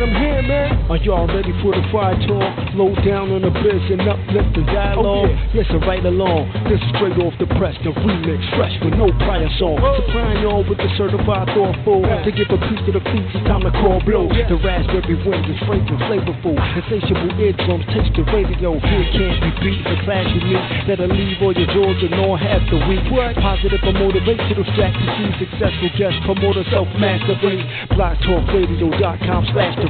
man, I'm here, man. Are y'all ready for the fire talk? Low down on the biz and uplift the dialogue. Oh, yeah. Yes, I right along. This is straight off the press, the remix, fresh with no prior song. Supplying y'all with the certified thoughtful. To give a piece to the feet, it's time to call blow. The raspberry wind is fragrant, flavorful. Insatiable eardrums taste the radio. Here can't be beat. The clash with me that'll leave all your jaws and all half the week. Positive or motivational strategy. Successful guest promoter self mastery. BlogTalkRadio.com slash the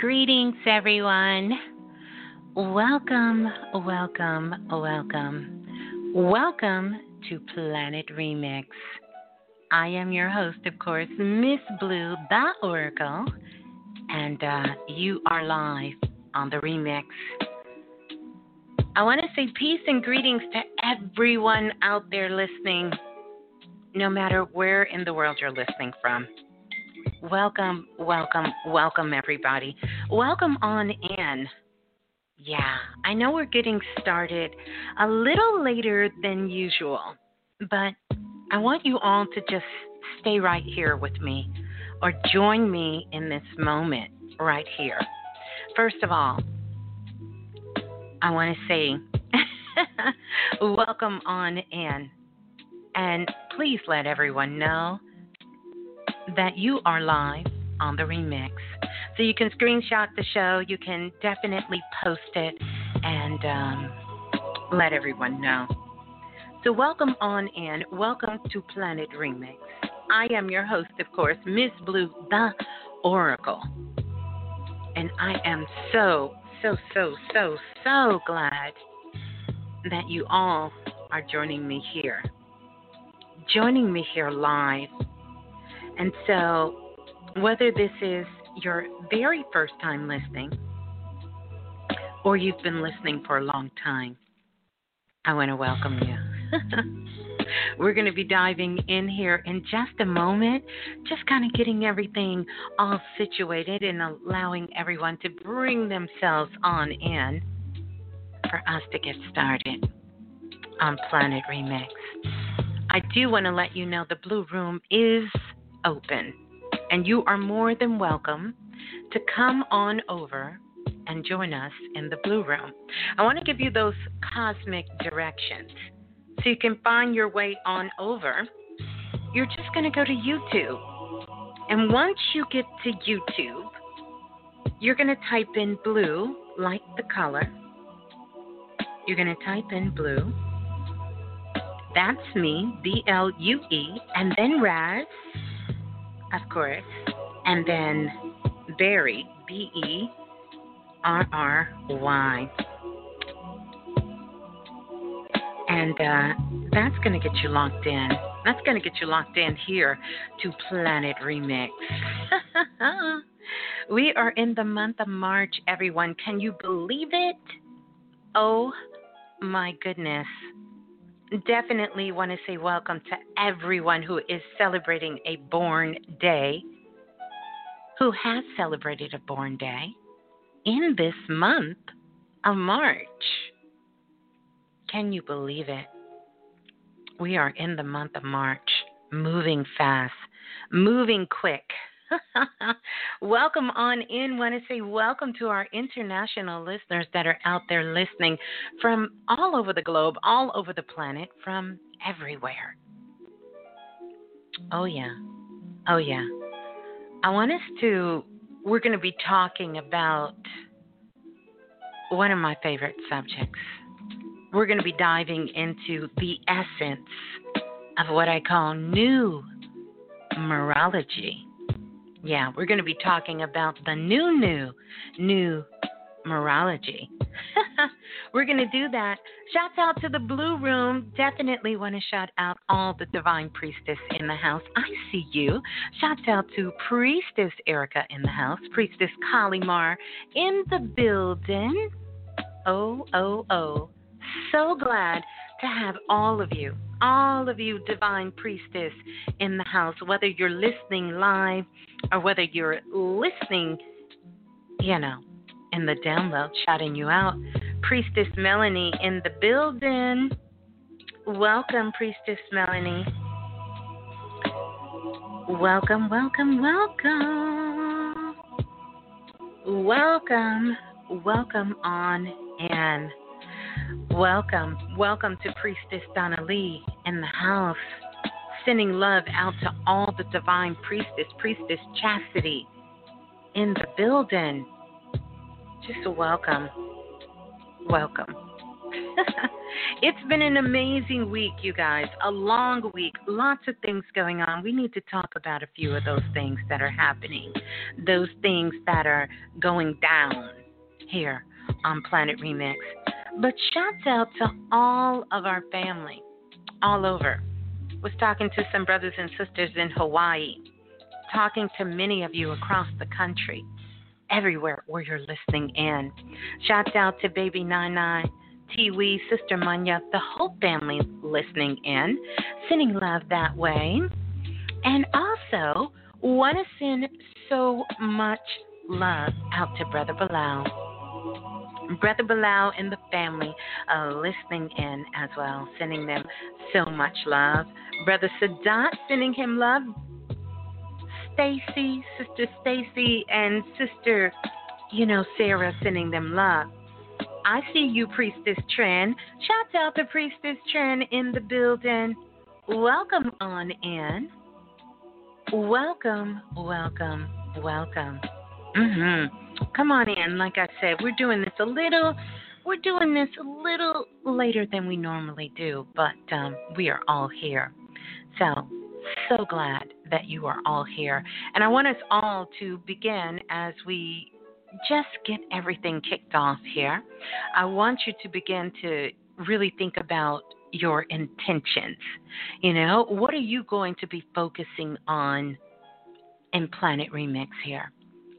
greetings, everyone. Welcome, welcome, welcome. Welcome to Planet Remix. I am your host, of course, Miss Blue, the Oracle, and uh, you are live on the remix. I want to say peace and greetings to everyone out there listening, no matter where in the world you're listening from. Welcome, welcome, welcome, everybody. Welcome on in. Yeah, I know we're getting started a little later than usual, but I want you all to just stay right here with me or join me in this moment right here. First of all, I want to say welcome on in. And please let everyone know that you are live on the remix. So you can screenshot the show, you can definitely post it, and um, let everyone know. So, welcome on in. Welcome to Planet Remix. I am your host, of course, Miss Blue, the Oracle. And I am so, so, so, so, so glad that you all are joining me here. Joining me here live. And so, whether this is your very first time listening or you've been listening for a long time, I want to welcome you. We're going to be diving in here in just a moment, just kind of getting everything all situated and allowing everyone to bring themselves on in for us to get started on Planet Remix. I do want to let you know the Blue Room is open, and you are more than welcome to come on over and join us in the Blue Room. I want to give you those cosmic directions so you can find your way on over. You're just going to go to YouTube. And once you get to YouTube, you're going to type in blue, like the color. You're going to type in blue. That's me, B L U E, and then Raz, of course, and then Berry, B E R R Y. And uh, that's going to get you locked in. That's going to get you locked in here to Planet Remix. we are in the month of March, everyone. Can you believe it? Oh my goodness. Definitely want to say welcome to everyone who is celebrating a born day, who has celebrated a born day in this month of March. Can you believe it? We are in the month of March, moving fast, moving quick. welcome on in. Want to say welcome to our international listeners that are out there listening from all over the globe, all over the planet, from everywhere. Oh, yeah. Oh, yeah. I want us to, we're going to be talking about one of my favorite subjects we're going to be diving into the essence of what I call new morology. Yeah, we're going to be talking about the new, new, new morology. we're going to do that. Shouts out to the Blue Room. Definitely want to shout out all the Divine Priestess in the house. I see you. Shouts out to Priestess Erica in the house, Priestess Kalimar in the building. Oh, oh, oh so glad to have all of you, all of you divine priestess in the house, whether you're listening live or whether you're listening, you know, in the download, shouting you out. Priestess Melanie in the building. Welcome, Priestess Melanie. Welcome, welcome, welcome. Welcome, welcome on in. Welcome, welcome to Priestess Donna Lee in the house. Sending love out to all the divine priestess, Priestess Chastity in the building. Just a welcome. Welcome. it's been an amazing week, you guys. A long week. Lots of things going on. We need to talk about a few of those things that are happening, those things that are going down here on Planet Remix. But shouts out to all of our family all over. Was talking to some brothers and sisters in Hawaii, talking to many of you across the country, everywhere where you're listening in. Shouts out to baby Nine Nine, Tiwi, Sister Manya, the whole family listening in, sending love that way. And also, want to send so much love out to Brother Balah Brother Balah and the family uh, listening in as well, sending them so much love. Brother Sadat sending him love. Stacy, Sister Stacy, and Sister, you know, Sarah sending them love. I see you, Priestess Trend. Shout out to Priestess Trend in the building. Welcome on in. Welcome, welcome, welcome. Mhm. Come on in. Like I said, we're doing this a little. We're doing this a little later than we normally do, but um, we are all here. So, so glad that you are all here. And I want us all to begin as we just get everything kicked off here. I want you to begin to really think about your intentions. You know, what are you going to be focusing on in Planet Remix here?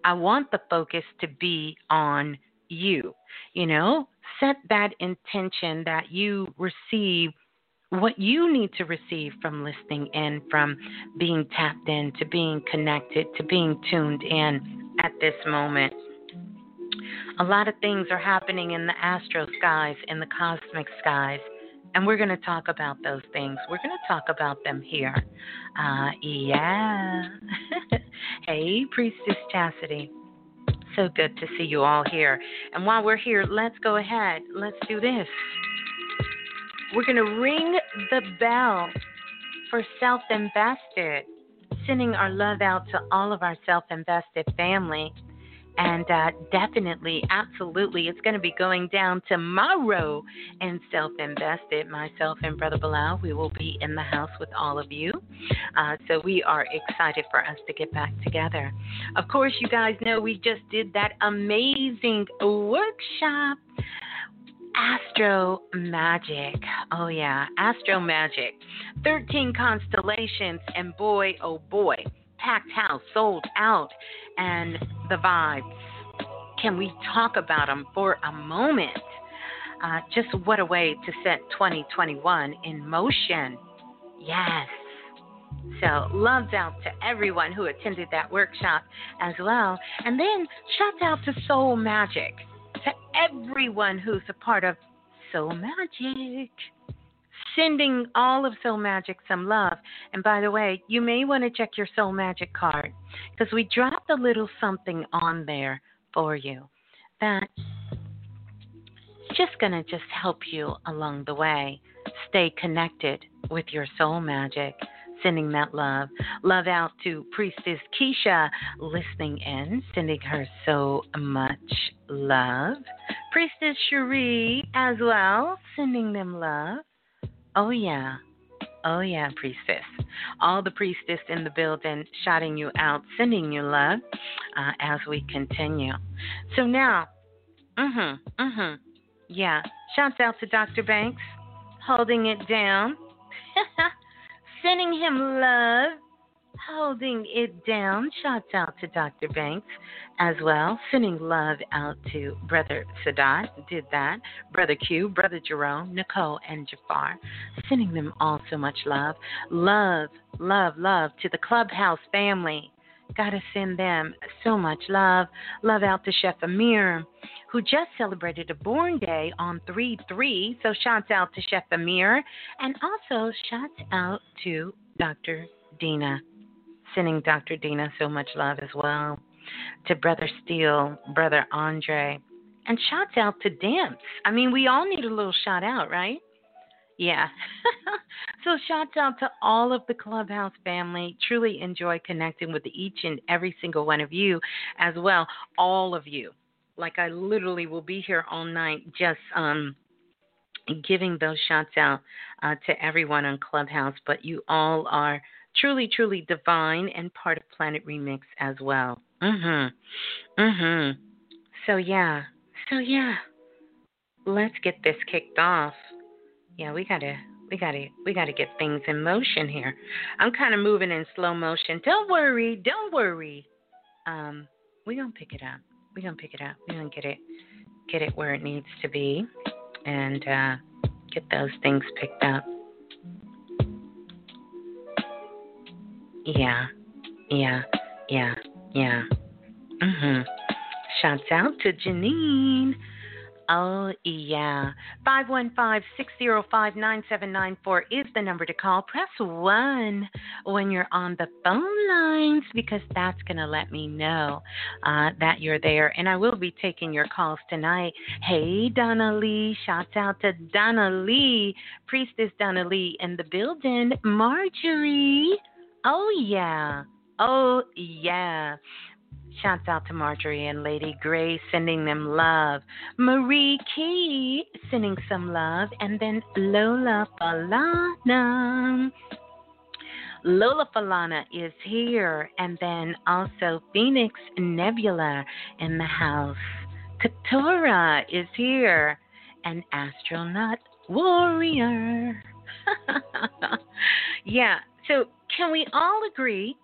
I want the focus to be on you. You know, set that intention that you receive what you need to receive from listening in, from being tapped in, to being connected, to being tuned in at this moment. A lot of things are happening in the astro skies, in the cosmic skies, and we're going to talk about those things. We're going to talk about them here. Uh, yeah. hey, Priestess Chastity. So good to see you all here. And while we're here, let's go ahead. Let's do this. We're going to ring the bell for self invested, sending our love out to all of our self invested family. And uh, definitely, absolutely, it's going to be going down tomorrow in Self Invested. Myself and Brother Balah, we will be in the house with all of you. Uh, so we are excited for us to get back together. Of course, you guys know we just did that amazing workshop. Astro Magic. Oh, yeah, Astro Magic. 13 constellations, and boy, oh boy, packed house, sold out, and the vibes. Can we talk about them for a moment? Uh, just what a way to set 2021 in motion. Yes. So, loves out to everyone who attended that workshop as well. And then, shout out to Soul Magic, to everyone who's a part of Soul Magic sending all of Soul Magic some love. And by the way, you may want to check your Soul Magic card because we dropped a little something on there for you that's just going to just help you along the way. Stay connected with your soul magic. Sending that love. Love out to Priestess Keisha listening in, sending her so much love. Priestess Cherie as well, sending them love. Oh, yeah. Oh, yeah, priestess. All the priestess in the building shouting you out, sending you love uh, as we continue. So now, mm hmm, mm hmm. Yeah, shouts out to Dr. Banks, holding it down, sending him love holding it down. Shouts out to Dr. Banks as well. Sending love out to Brother Sadat, did that. Brother Q, Brother Jerome, Nicole, and Jafar. Sending them all so much love. Love, love, love to the Clubhouse family. Gotta send them so much love. Love out to Chef Amir, who just celebrated a born day on 3 3. So, shouts out to Chef Amir. And also, shouts out to Dr. Dina sending Dr. Dina so much love as well. To Brother Steele, Brother Andre, and shouts out to Damps. I mean, we all need a little shout out, right? Yeah. so shouts out to all of the Clubhouse family. Truly enjoy connecting with each and every single one of you as well. All of you. Like I literally will be here all night just um giving those shouts out uh, to everyone on Clubhouse, but you all are truly, truly divine and part of Planet Remix as well. Mhm. Mhm. So yeah. So yeah. Let's get this kicked off. Yeah, we gotta we gotta we gotta get things in motion here. I'm kinda moving in slow motion. Don't worry, don't worry. Um, we're gonna pick it up. We're gonna pick it up. We're gonna get it get it where it needs to be and uh, get those things picked up. Yeah, yeah, yeah, yeah. Mhm. Shouts out to Janine. Oh, yeah. 515 605 9794 is the number to call. Press 1 when you're on the phone lines because that's going to let me know uh, that you're there. And I will be taking your calls tonight. Hey, Donna Lee. Shouts out to Donna Lee. Priestess Donna Lee in the building. Marjorie. Oh, yeah. Oh, yeah. Shouts out to Marjorie and Lady Grace sending them love. Marie Key sending some love. And then Lola Falana. Lola Falana is here. And then also Phoenix Nebula in the house. Katora is here. And Astronaut Warrior. yeah, so can we all agree?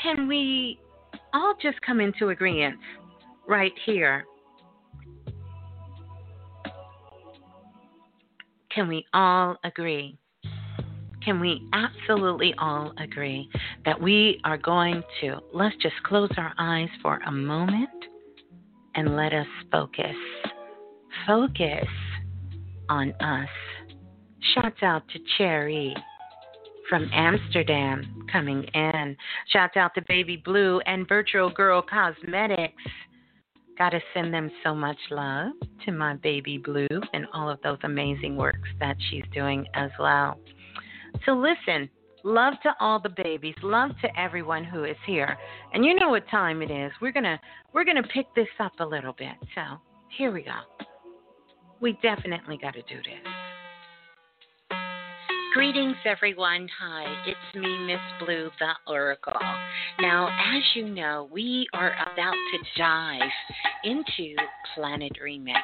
Can we all just come into agreement right here. Can we all agree? Can we absolutely all agree that we are going to, let's just close our eyes for a moment and let us focus. Focus on us. Shouts out to Cherry from Amsterdam coming in. Shout out to Baby Blue and Virtual Girl Cosmetics. Gotta send them so much love to my Baby Blue and all of those amazing works that she's doing as well. So listen, love to all the babies, love to everyone who is here. And you know what time it is. We're gonna we're gonna pick this up a little bit. So here we go. We definitely gotta do this. Greetings, everyone. Hi, it's me, Miss Blue, the Oracle. Now, as you know, we are about to dive into Planet Remix.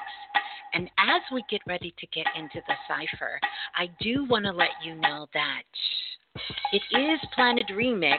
And as we get ready to get into the cipher, I do want to let you know that it is Planet Remix,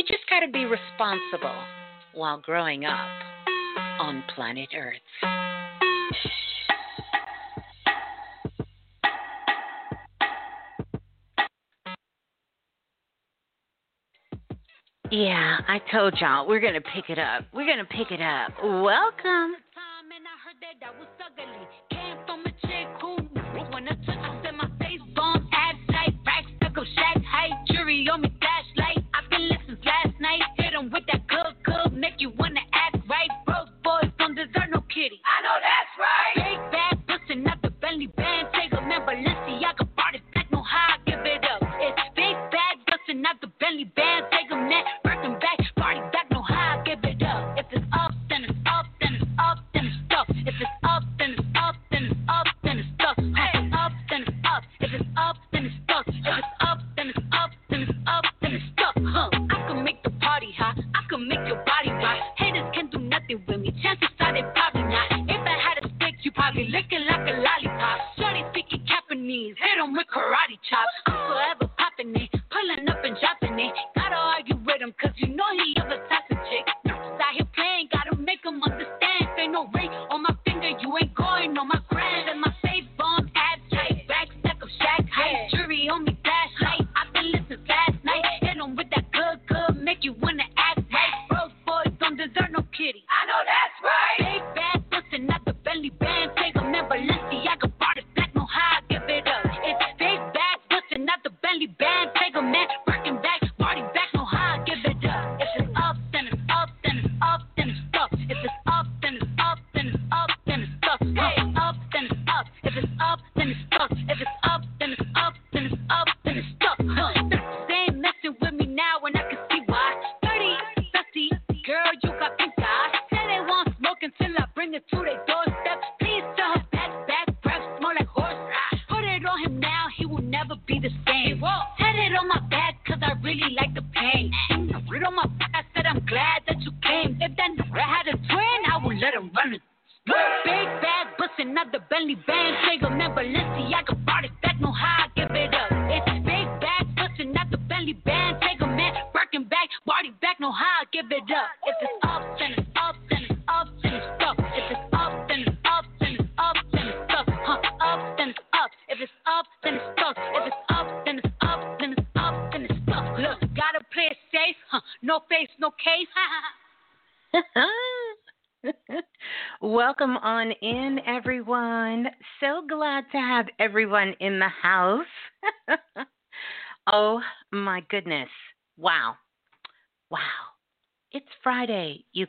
We just got to be responsible while growing up on planet Earth. Yeah, I told y'all we're gonna pick it up. We're gonna pick it up. Welcome. With that good, good, make you wanna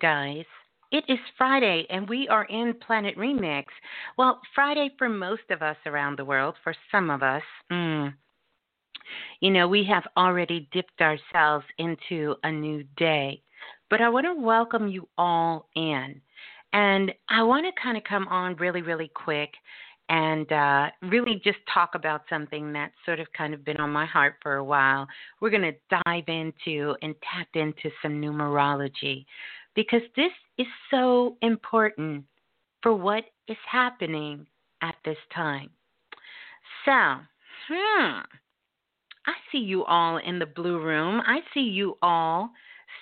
guys. It is Friday, and we are in Planet Remix. Well, Friday for most of us around the world, for some of us, mm, you know, we have already dipped ourselves into a new day. But I want to welcome you all in. And I want to kind of come on really, really quick and uh, really just talk about something that's sort of kind of been on my heart for a while. We're going to dive into and tap into some numerology because this is so important for what is happening at this time. So, hmm, I see you all in the blue room. I see you all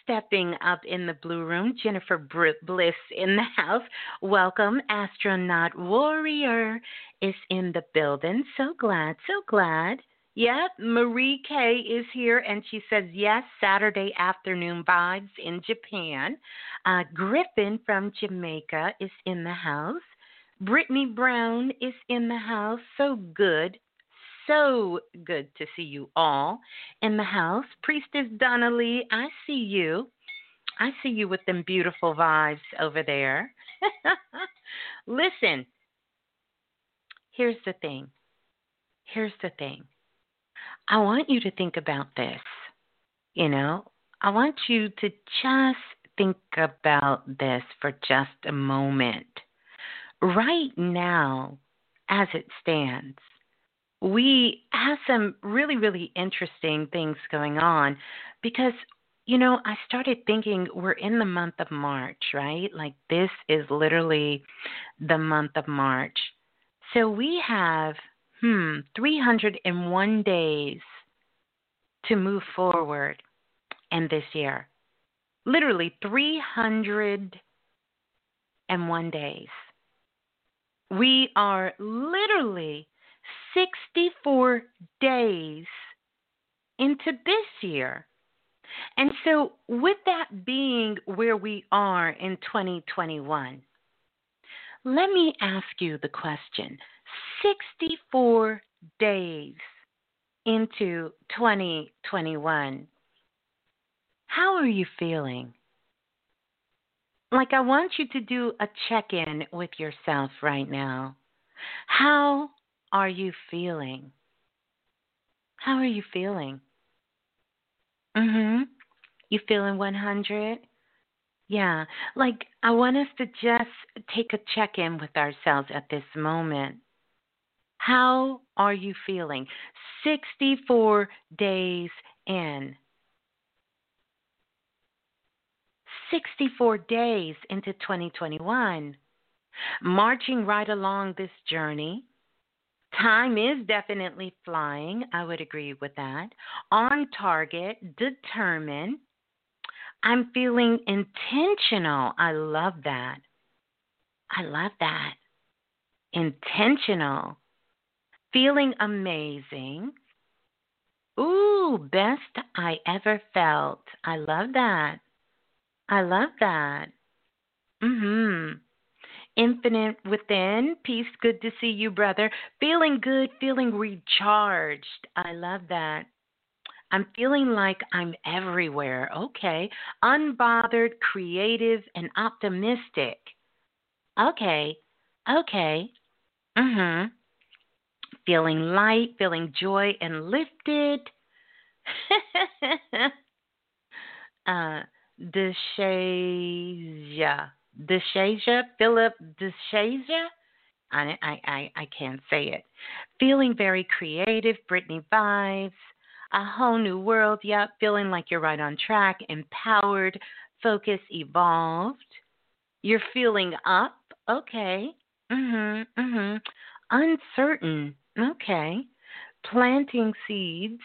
stepping up in the blue room. Jennifer Bliss in the house. Welcome. Astronaut Warrior is in the building. So glad, so glad. Yep, Marie K is here and she says, yes, Saturday afternoon vibes in Japan. Uh, Griffin from Jamaica is in the house. Brittany Brown is in the house. So good. So good to see you all in the house. Priestess Donnelly, I see you. I see you with them beautiful vibes over there. Listen, here's the thing. Here's the thing. I want you to think about this. You know, I want you to just think about this for just a moment. Right now, as it stands, we have some really, really interesting things going on because, you know, I started thinking we're in the month of March, right? Like this is literally the month of March. So we have, hmm, 301 days to move forward in this year. Literally 301 days. We are literally 64 days into this year. And so, with that being where we are in 2021, let me ask you the question 64 days into 2021, how are you feeling? Like, I want you to do a check in with yourself right now. How are you feeling? How are you feeling? Mhm. You feeling 100? Yeah. Like I want us to just take a check-in with ourselves at this moment. How are you feeling? 64 days in. 64 days into 2021. Marching right along this journey Time is definitely flying. I would agree with that. On target, determined. I'm feeling intentional. I love that. I love that. Intentional. Feeling amazing. Ooh, best I ever felt. I love that. I love that. Mhm. Infinite within. Peace, good to see you, brother. Feeling good, feeling recharged. I love that. I'm feeling like I'm everywhere. Okay. Unbothered, creative, and optimistic. Okay. Okay. Mhm. Feeling light, feeling joy and lifted. uh, Deshasia, Deshasia, Philip Deshasia. I, I, I, I can't say it. Feeling very creative, Brittany vibes. A whole new world, yep. Feeling like you're right on track, empowered, focused, evolved. You're feeling up, okay. Mhm, mhm. Uncertain, okay. Planting seeds,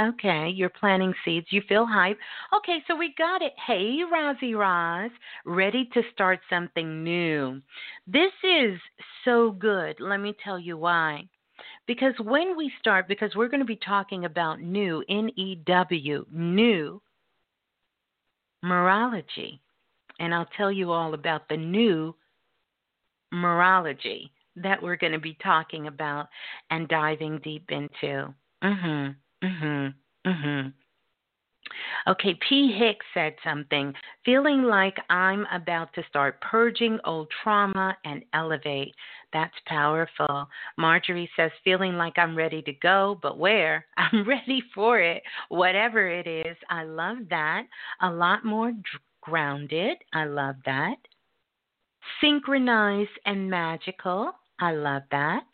Okay, you're planting seeds. You feel hype. Okay, so we got it. Hey, Rozzy Roz, ready to start something new. This is so good. Let me tell you why. Because when we start, because we're going to be talking about new, N E W, new numerology. And I'll tell you all about the new numerology that we're going to be talking about and diving deep into. Mhm. Mhm. Mhm. Okay, P. Hicks said something, feeling like I'm about to start purging old trauma and elevate. That's powerful. Marjorie says, feeling like I'm ready to go, but where? I'm ready for it, whatever it is. I love that. A lot more grounded. I love that. Synchronized and magical. I love that.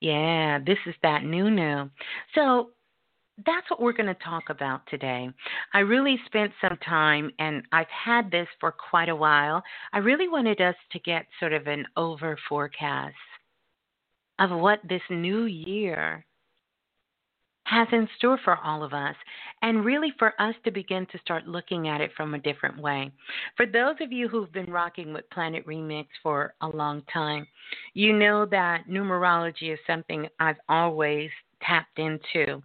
Yeah, this is that new new. So that's what we're going to talk about today. I really spent some time, and I've had this for quite a while. I really wanted us to get sort of an over forecast of what this new year has in store for all of us, and really for us to begin to start looking at it from a different way. For those of you who've been rocking with Planet Remix for a long time, you know that numerology is something I've always tapped into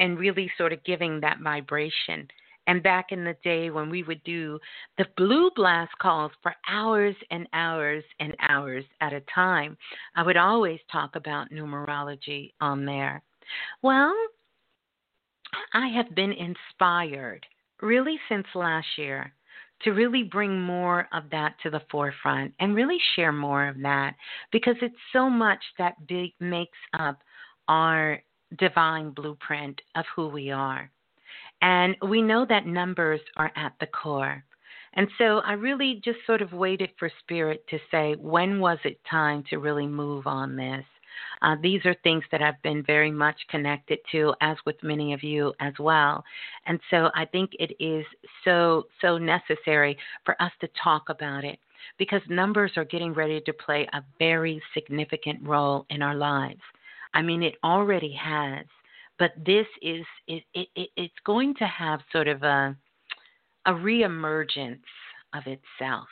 and really sort of giving that vibration. And back in the day when we would do the blue blast calls for hours and hours and hours at a time, I would always talk about numerology on there. Well, I have been inspired really since last year to really bring more of that to the forefront and really share more of that because it's so much that big makes up our divine blueprint of who we are. And we know that numbers are at the core. And so I really just sort of waited for Spirit to say, when was it time to really move on this? Uh, these are things that I've been very much connected to, as with many of you as well. And so I think it is so, so necessary for us to talk about it because numbers are getting ready to play a very significant role in our lives. I mean, it already has, but this is it, it, it it's going to have sort of a a reemergence of itself.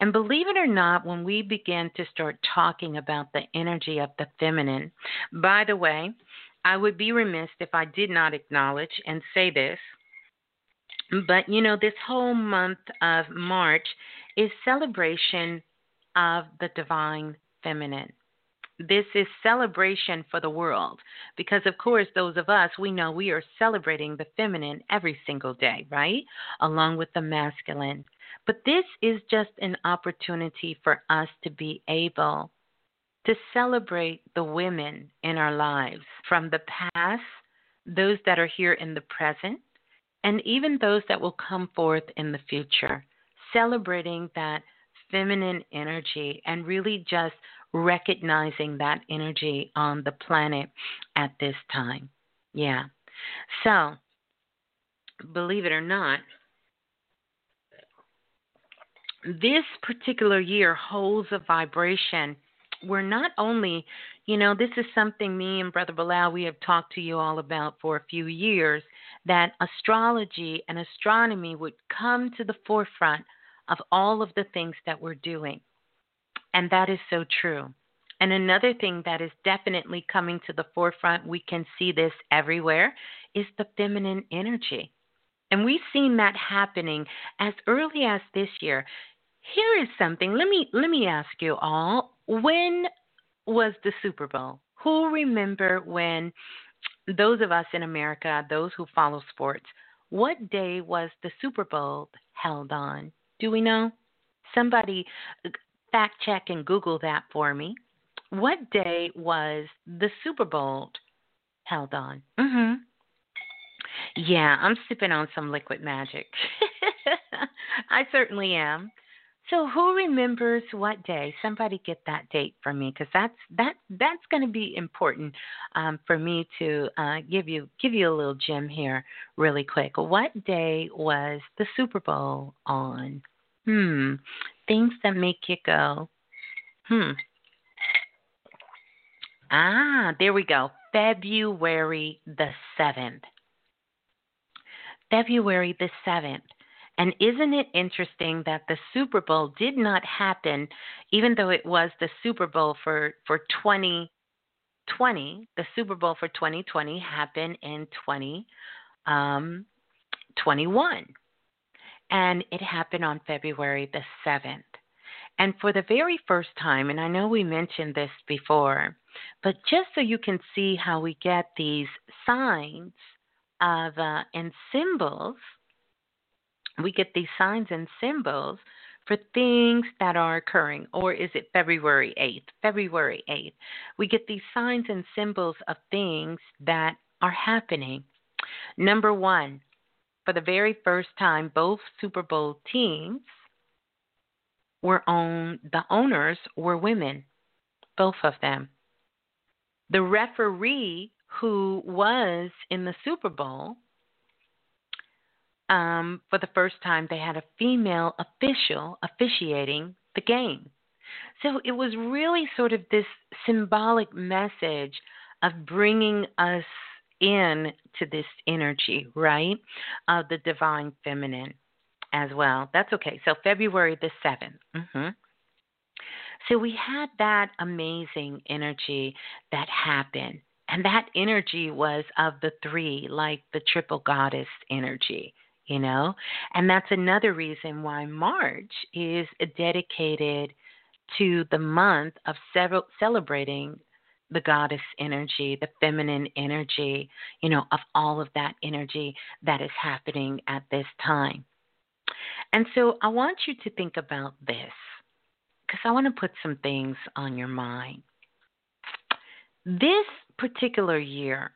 And believe it or not, when we begin to start talking about the energy of the feminine, by the way, I would be remiss if I did not acknowledge and say this. But you know, this whole month of March is celebration of the divine feminine this is celebration for the world. Because of course those of us we know we are celebrating the feminine every single day right? Along with the masculine. But this is just an opportunity for us to be able to celebrate the women in our lives from the past those that are here in the present and even those that will come forth in the future celebrating that feminine energy and really just recognizing that energy on the planet at this time. Yeah. So, believe it or not, this particular year holds a vibration where not only, you know, this is something me and Brother Balah, we have talked to you all about for a few years, that astrology and astronomy would come to the forefront of all of the things that we're doing. And that is so true. And another thing that is definitely coming to the forefront, we can see this everywhere, is the feminine energy. And we've seen that happening as early as this year. Here is something. Let me let me ask you all, when was the Super Bowl? Who remember when those of us in America, those who follow sports, what day was the Super Bowl held on? Do we know? Somebody fact check and Google that for me. What day was the Super Bowl held on? Mhm. Yeah, I'm sipping on some liquid magic. I certainly am. So who remembers what day? Somebody get that date for me because that's that that's going to be important um, for me to uh, give you give you a little gem here really quick. What day was the Super Bowl on? Hmm, things that make you go, hmm. Ah, there we go. February the seventh. February the seventh. And isn't it interesting that the Super Bowl did not happen, even though it was the Super Bowl for, for 2020, the Super Bowl for 2020 happened in 2021. Um, and it happened on February the 7th. And for the very first time, and I know we mentioned this before, but just so you can see how we get these signs of uh, and symbols we get these signs and symbols for things that are occurring. Or is it February 8th? February 8th. We get these signs and symbols of things that are happening. Number one, for the very first time, both Super Bowl teams were owned, the owners were women, both of them. The referee who was in the Super Bowl um, for the first time, they had a female official officiating the game. So it was really sort of this symbolic message of bringing us in to this energy, right? Of the divine feminine as well. That's okay. So February the 7th. Mm-hmm. So we had that amazing energy that happened. And that energy was of the three, like the triple goddess energy you know? And that's another reason why March is dedicated to the month of several, celebrating the goddess energy, the feminine energy, you know, of all of that energy that is happening at this time. And so I want you to think about this because I want to put some things on your mind. This particular year,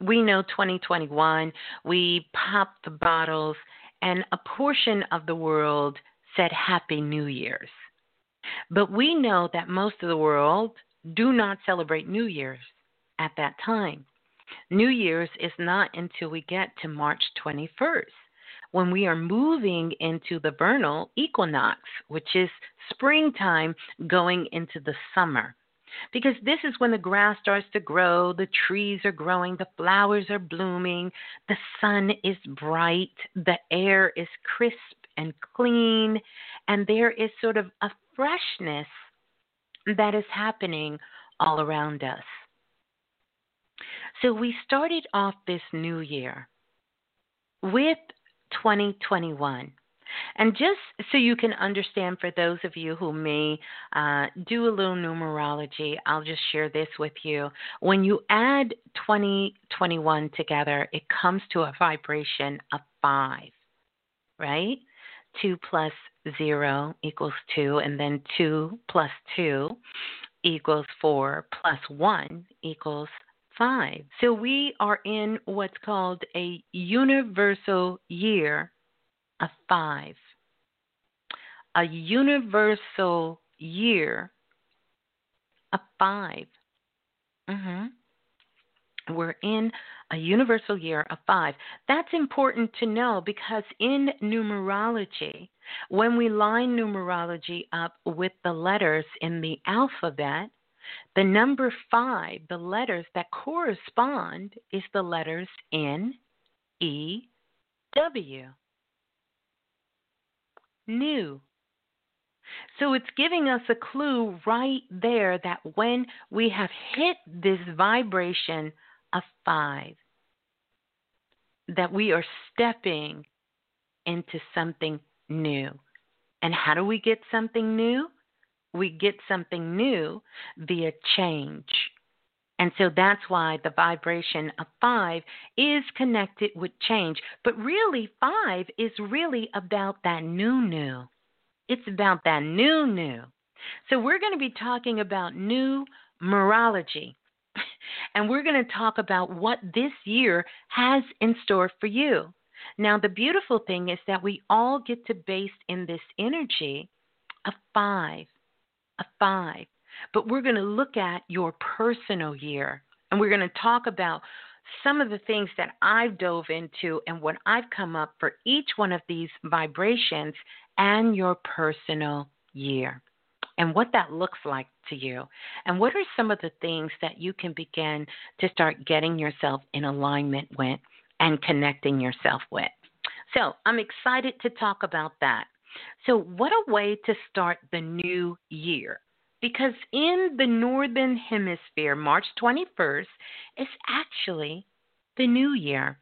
we know 2021, we popped the bottles, and a portion of the world said Happy New Year's. But we know that most of the world do not celebrate New Year's at that time. New Year's is not until we get to March 21st, when we are moving into the vernal equinox, which is springtime going into the summer. Because this is when the grass starts to grow, the trees are growing, the flowers are blooming, the sun is bright, the air is crisp and clean, and there is sort of a freshness that is happening all around us. So we started off this new year with 2021. And just so you can understand, for those of you who may uh, do a little numerology, I'll just share this with you. When you add 2021 together, it comes to a vibration of five, right? Two plus zero equals two, and then two plus two equals four, plus one equals five. So we are in what's called a universal year a five. A universal year, a 5 Mm-hmm. We're in a universal year of five. That's important to know because in numerology, when we line numerology up with the letters in the alphabet, the number five, the letters that correspond, is the letters N, E, W new. So it's giving us a clue right there that when we have hit this vibration of five, that we are stepping into something new. And how do we get something new? We get something new via change. And so that's why the vibration of five is connected with change. But really, five is really about that new, new. It's about that new, new. So we're going to be talking about new Numerology. And we're going to talk about what this year has in store for you. Now, the beautiful thing is that we all get to base in this energy a five, a five. But we're going to look at your personal year and we're going to talk about some of the things that I've dove into and what I've come up for each one of these vibrations and your personal year and what that looks like to you. And what are some of the things that you can begin to start getting yourself in alignment with and connecting yourself with? So, I'm excited to talk about that. So, what a way to start the new year. Because in the northern hemisphere, March 21st is actually the new year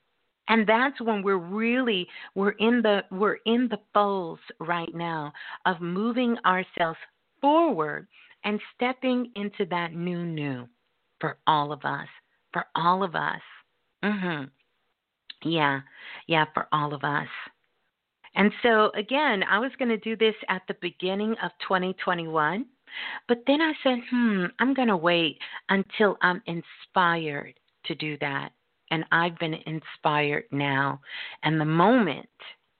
and that's when we're really we're in the we're in the folds right now of moving ourselves forward and stepping into that new new for all of us for all of us. Mhm yeah yeah for all of us. And so again i was going to do this at the beginning of 2021 but then i said hmm i'm going to wait until i'm inspired to do that. And I've been inspired now. And the moment,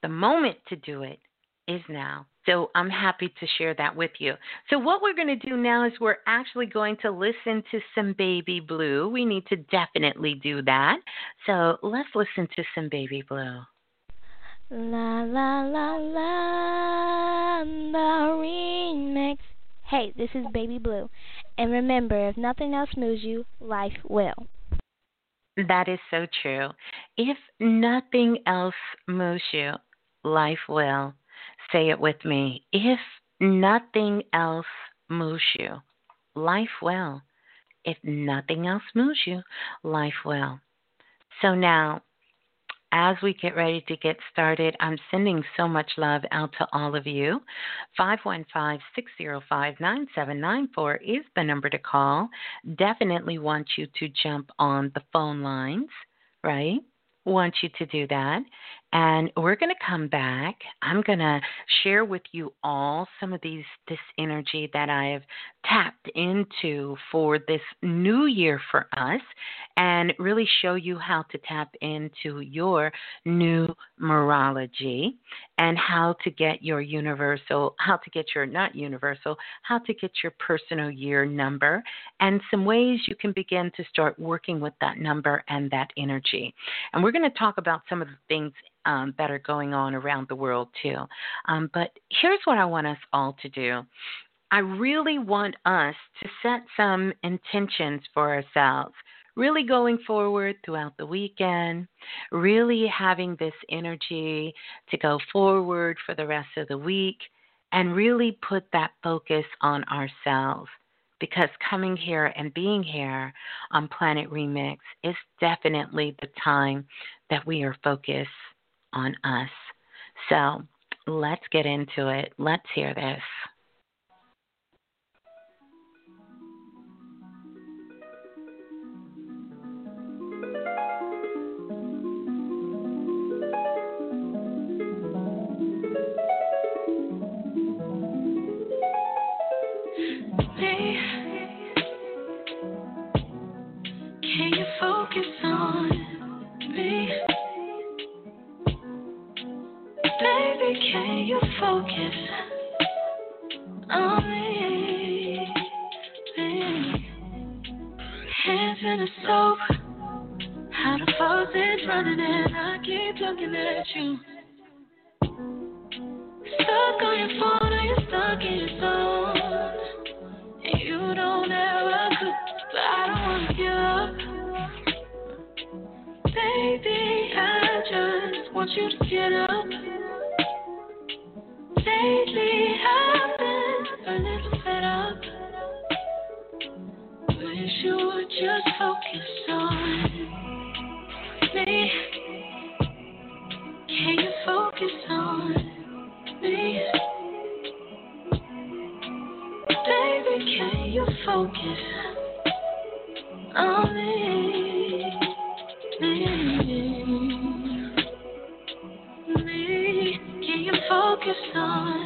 the moment to do it is now. So I'm happy to share that with you. So what we're going to do now is we're actually going to listen to some Baby Blue. We need to definitely do that. So let's listen to some Baby Blue. La la la la the remix. Hey, this is Baby Blue. And remember, if nothing else moves you, life will. That is so true. If nothing else moves you, life will. Say it with me. If nothing else moves you, life will. If nothing else moves you, life will. So now, as we get ready to get started, I'm sending so much love out to all of you. 515 605 9794 is the number to call. Definitely want you to jump on the phone lines, right? Want you to do that. And we're going to come back. I'm going to share with you all some of these this energy that I have tapped into for this new year for us and really show you how to tap into your new numerology and how to get your universal, how to get your not universal, how to get your personal year number and some ways you can begin to start working with that number and that energy. And we're going to talk about some of the things um, that are going on around the world too. Um, but here's what I want us all to do. I really want us to set some intentions for ourselves, really going forward throughout the weekend, really having this energy to go forward for the rest of the week, and really put that focus on ourselves. Because coming here and being here on Planet Remix is definitely the time that we are focused on us. So let's get into it. Let's hear this. Focus on me. me. Hands in the soap. How the faucet's running and I keep looking at you. Stuck on your phone or you're stuck in your zone. And you don't ever cook, but I don't wanna give up. Baby, I just want you to get up. Lately I've been a little fed up. Wish you would just focus on me. Can you focus on me? Baby, can you focus on focus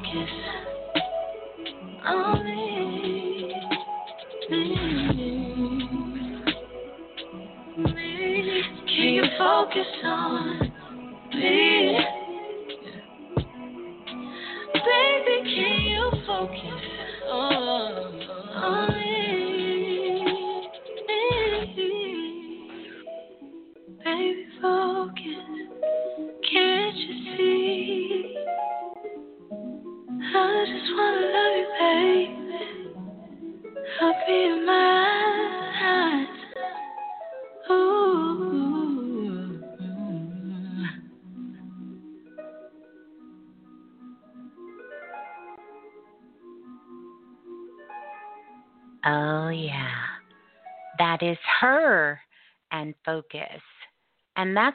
focus on me? Me. Can you focus on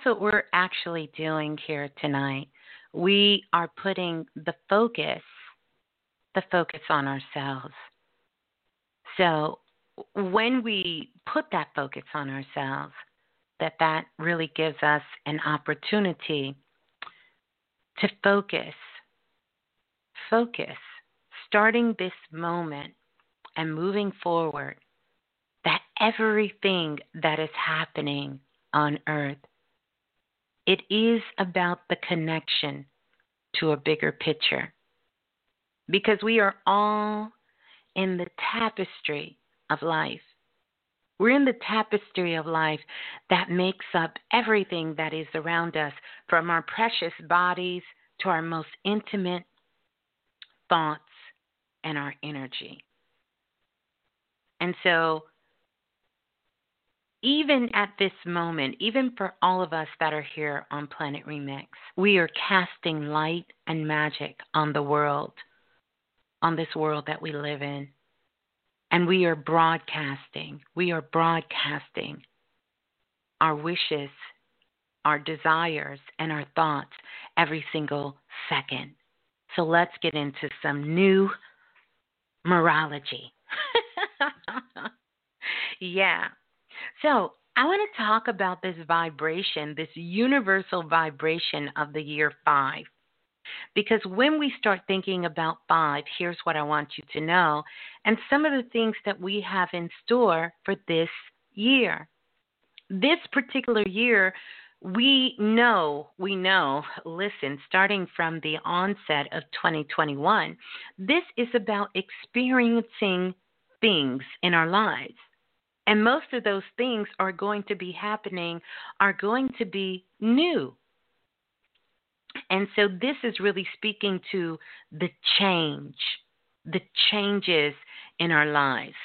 what we're actually doing here tonight. We are putting the focus, the focus on ourselves. So when we put that focus on ourselves, that that really gives us an opportunity to focus, focus, starting this moment and moving forward, that everything that is happening on earth, it is about the connection to a bigger picture. Because we are all in the tapestry of life. We're in the tapestry of life that makes up everything that is around us, from our precious bodies to our most intimate thoughts and our energy. And so, even at this moment, even for all of us that are here on Planet Remix, we are casting light and magic on the world, on this world that we live in. And we are broadcasting, we are broadcasting our wishes, our desires, and our thoughts every single second. So let's get into some new morology. yeah. So I want to talk about this vibration, this universal vibration of the year five. Because when we start thinking about five, here's what I want you to know, and some of the things that we have in store for this year. This particular year, we know, we know, listen, starting from the onset of 2021, this is about experiencing things in our lives. And most of those things are going to be happening, are going to be new. And so this is really speaking to the change, the changes in our lives.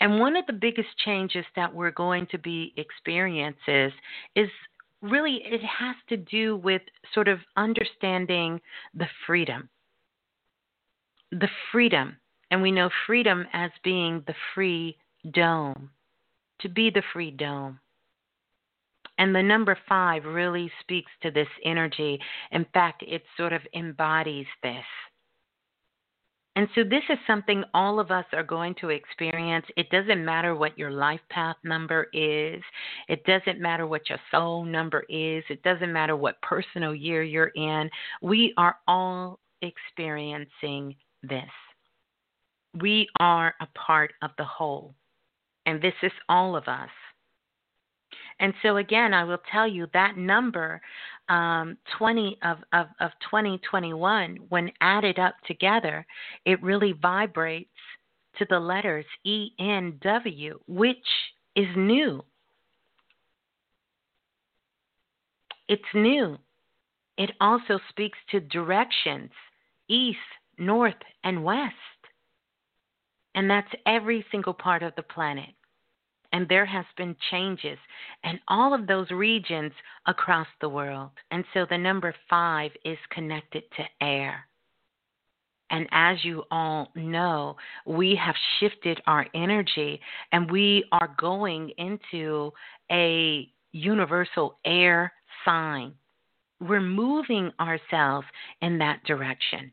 And one of the biggest changes that we're going to be experiencing is really it has to do with sort of understanding the freedom. The freedom. And we know freedom as being the free dome, to be the free dome. And the number five really speaks to this energy. In fact, it sort of embodies this. And so, this is something all of us are going to experience. It doesn't matter what your life path number is, it doesn't matter what your soul number is, it doesn't matter what personal year you're in. We are all experiencing this. We are a part of the whole, and this is all of us. And so again, I will tell you that number, um, 20 of, of, of 2021, when added up together, it really vibrates to the letters E N W, which is new. It's new. It also speaks to directions east, north, and west. And that's every single part of the planet and there has been changes in all of those regions across the world. And so the number 5 is connected to air. And as you all know, we have shifted our energy and we are going into a universal air sign. We're moving ourselves in that direction.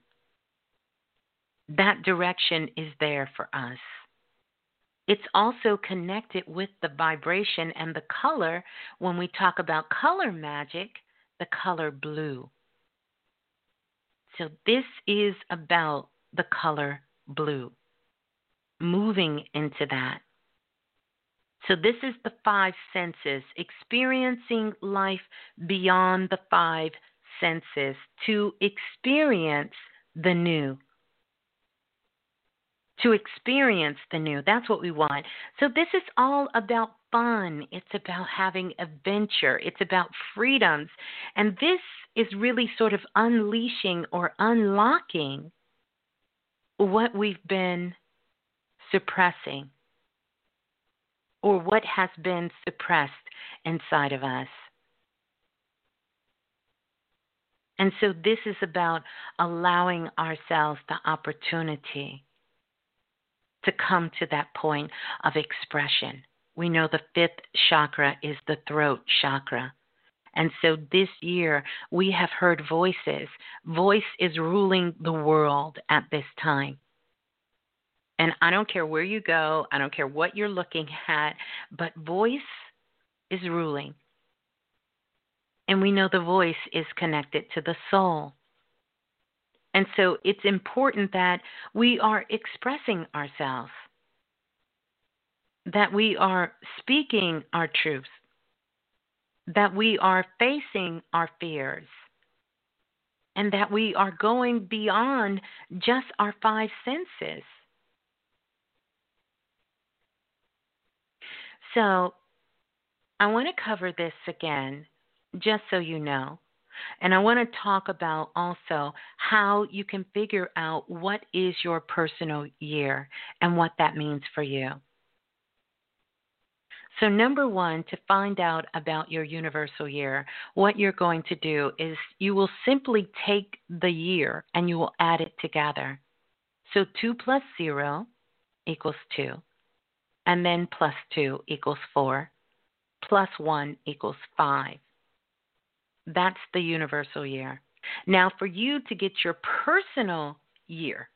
That direction is there for us. It's also connected with the vibration and the color when we talk about color magic, the color blue. So, this is about the color blue, moving into that. So, this is the five senses, experiencing life beyond the five senses to experience the new. To experience the new. That's what we want. So, this is all about fun. It's about having adventure. It's about freedoms. And this is really sort of unleashing or unlocking what we've been suppressing or what has been suppressed inside of us. And so this is about allowing ourselves the opportunity to come to that point of expression. We know the fifth chakra is the throat chakra. And so this year we have heard voices. Voice is ruling the world at this time. And I don't care where you go, I don't care what you're looking at, but voice is ruling. And we know the voice is connected to the soul. And so it's important that we are expressing ourselves, that we are speaking our truths, that we are facing our fears, and that we are going beyond just our five senses. So, I want to cover this again, just so you know. And I want to talk about also how you can figure out what is your personal year and what that means for you. So, number one, to find out about your universal year, what you're going to do is you will simply take the year and you will add it together. So, 2 plus 0 equals 2, and then plus 2 equals 4, plus 1 equals 5. That's the universal year. Now, for you to get your personal year,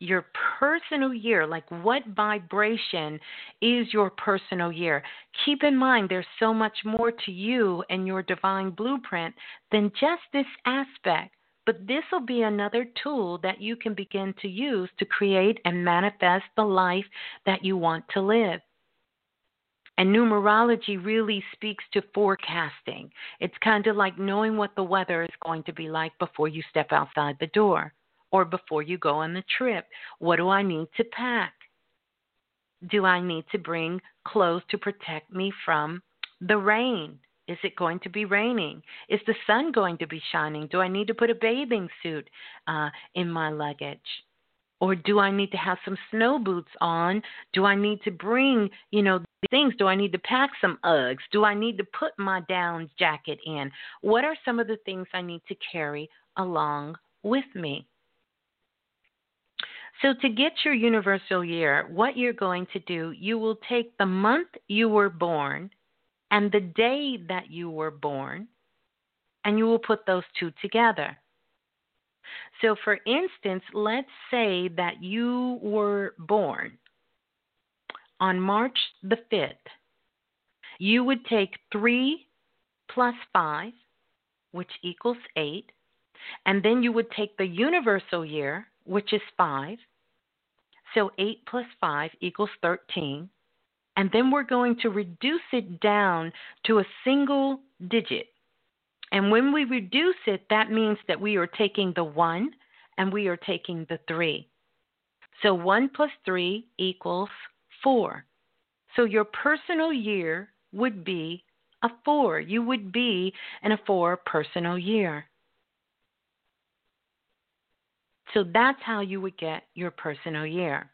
your personal year, like what vibration is your personal year. Keep in mind there's so much more to you and your divine blueprint than just this aspect. But this will be another tool that you can begin to use to create and manifest the life that you want to live. And numerology really speaks to forecasting. It's kind of like knowing what the weather is going to be like before you step outside the door or before you go on the trip? What do I need to pack? Do I need to bring clothes to protect me from the rain? Is it going to be raining? Is the sun going to be shining? Do I need to put a bathing suit uh, in my luggage? Or do I need to have some snow boots on? Do I need to bring, you know, things? Do I need to pack some Uggs? Do I need to put my down jacket in? What are some of the things I need to carry along with me? So, to get your universal year, what you're going to do, you will take the month you were born and the day that you were born, and you will put those two together. So, for instance, let's say that you were born on March the 5th. You would take 3 plus 5, which equals 8, and then you would take the universal year, which is 5. So 8 plus 5 equals 13. And then we're going to reduce it down to a single digit. And when we reduce it, that means that we are taking the 1 and we are taking the 3. So 1 plus 3 equals 4. So your personal year would be a 4. You would be in a 4 personal year. So that's how you would get your personal year.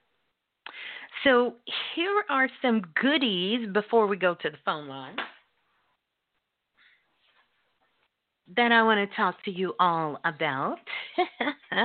So here are some goodies before we go to the phone line. That I want to talk to you all about.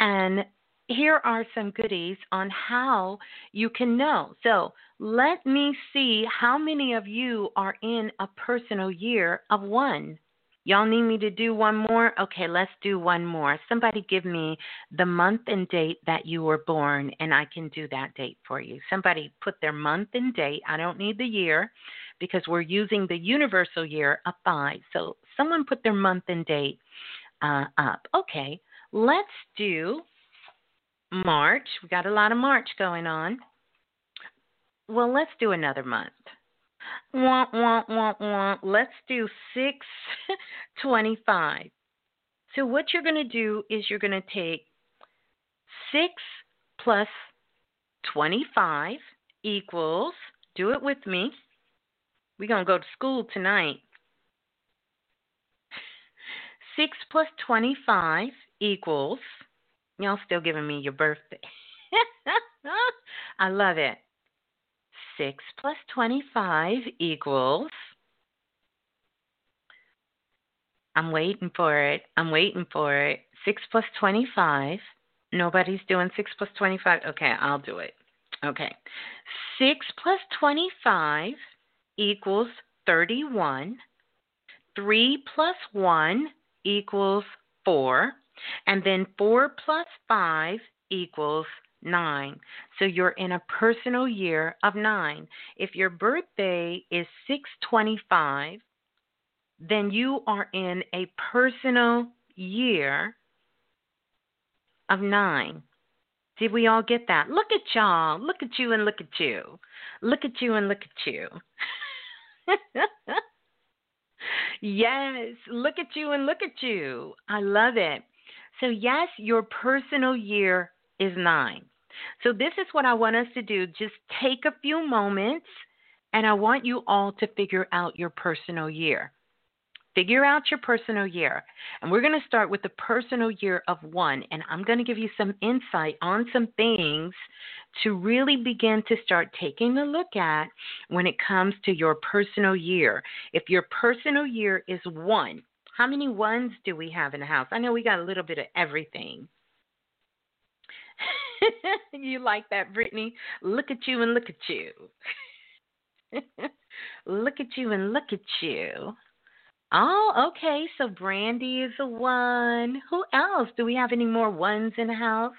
and here are some goodies on how you can know. So, let me see how many of you are in a personal year of one. Y'all need me to do one more? Okay, let's do one more. Somebody give me the month and date that you were born, and I can do that date for you. Somebody put their month and date. I don't need the year because we're using the universal year of five. So someone put their month and date uh, up. Okay, let's do March. We got a lot of March going on. Well, let's do another month. Wah, wah, wah, wah. Let's do 625. So, what you're going to do is you're going to take 6 plus 25 equals, do it with me. We're going to go to school tonight. 6 plus 25 equals, y'all still giving me your birthday. I love it. 6 plus 25 equals. I'm waiting for it. I'm waiting for it. 6 plus 25. Nobody's doing 6 plus 25. Okay, I'll do it. Okay. 6 plus 25 equals 31. 3 plus 1 equals 4. And then 4 plus 5 equals 9. So you're in a personal year of 9. If your birthday is 625, then you are in a personal year of 9. Did we all get that? Look at y'all. Look at you and look at you. Look at you and look at you. yes, look at you and look at you. I love it. So, yes, your personal year is nine. So, this is what I want us to do. Just take a few moments, and I want you all to figure out your personal year. Figure out your personal year. And we're going to start with the personal year of one. And I'm going to give you some insight on some things to really begin to start taking a look at when it comes to your personal year. If your personal year is one, how many ones do we have in the house? I know we got a little bit of everything. you like that, Brittany? Look at you and look at you. look at you and look at you. Oh, okay. So Brandy is a one. Who else? Do we have any more ones in the house?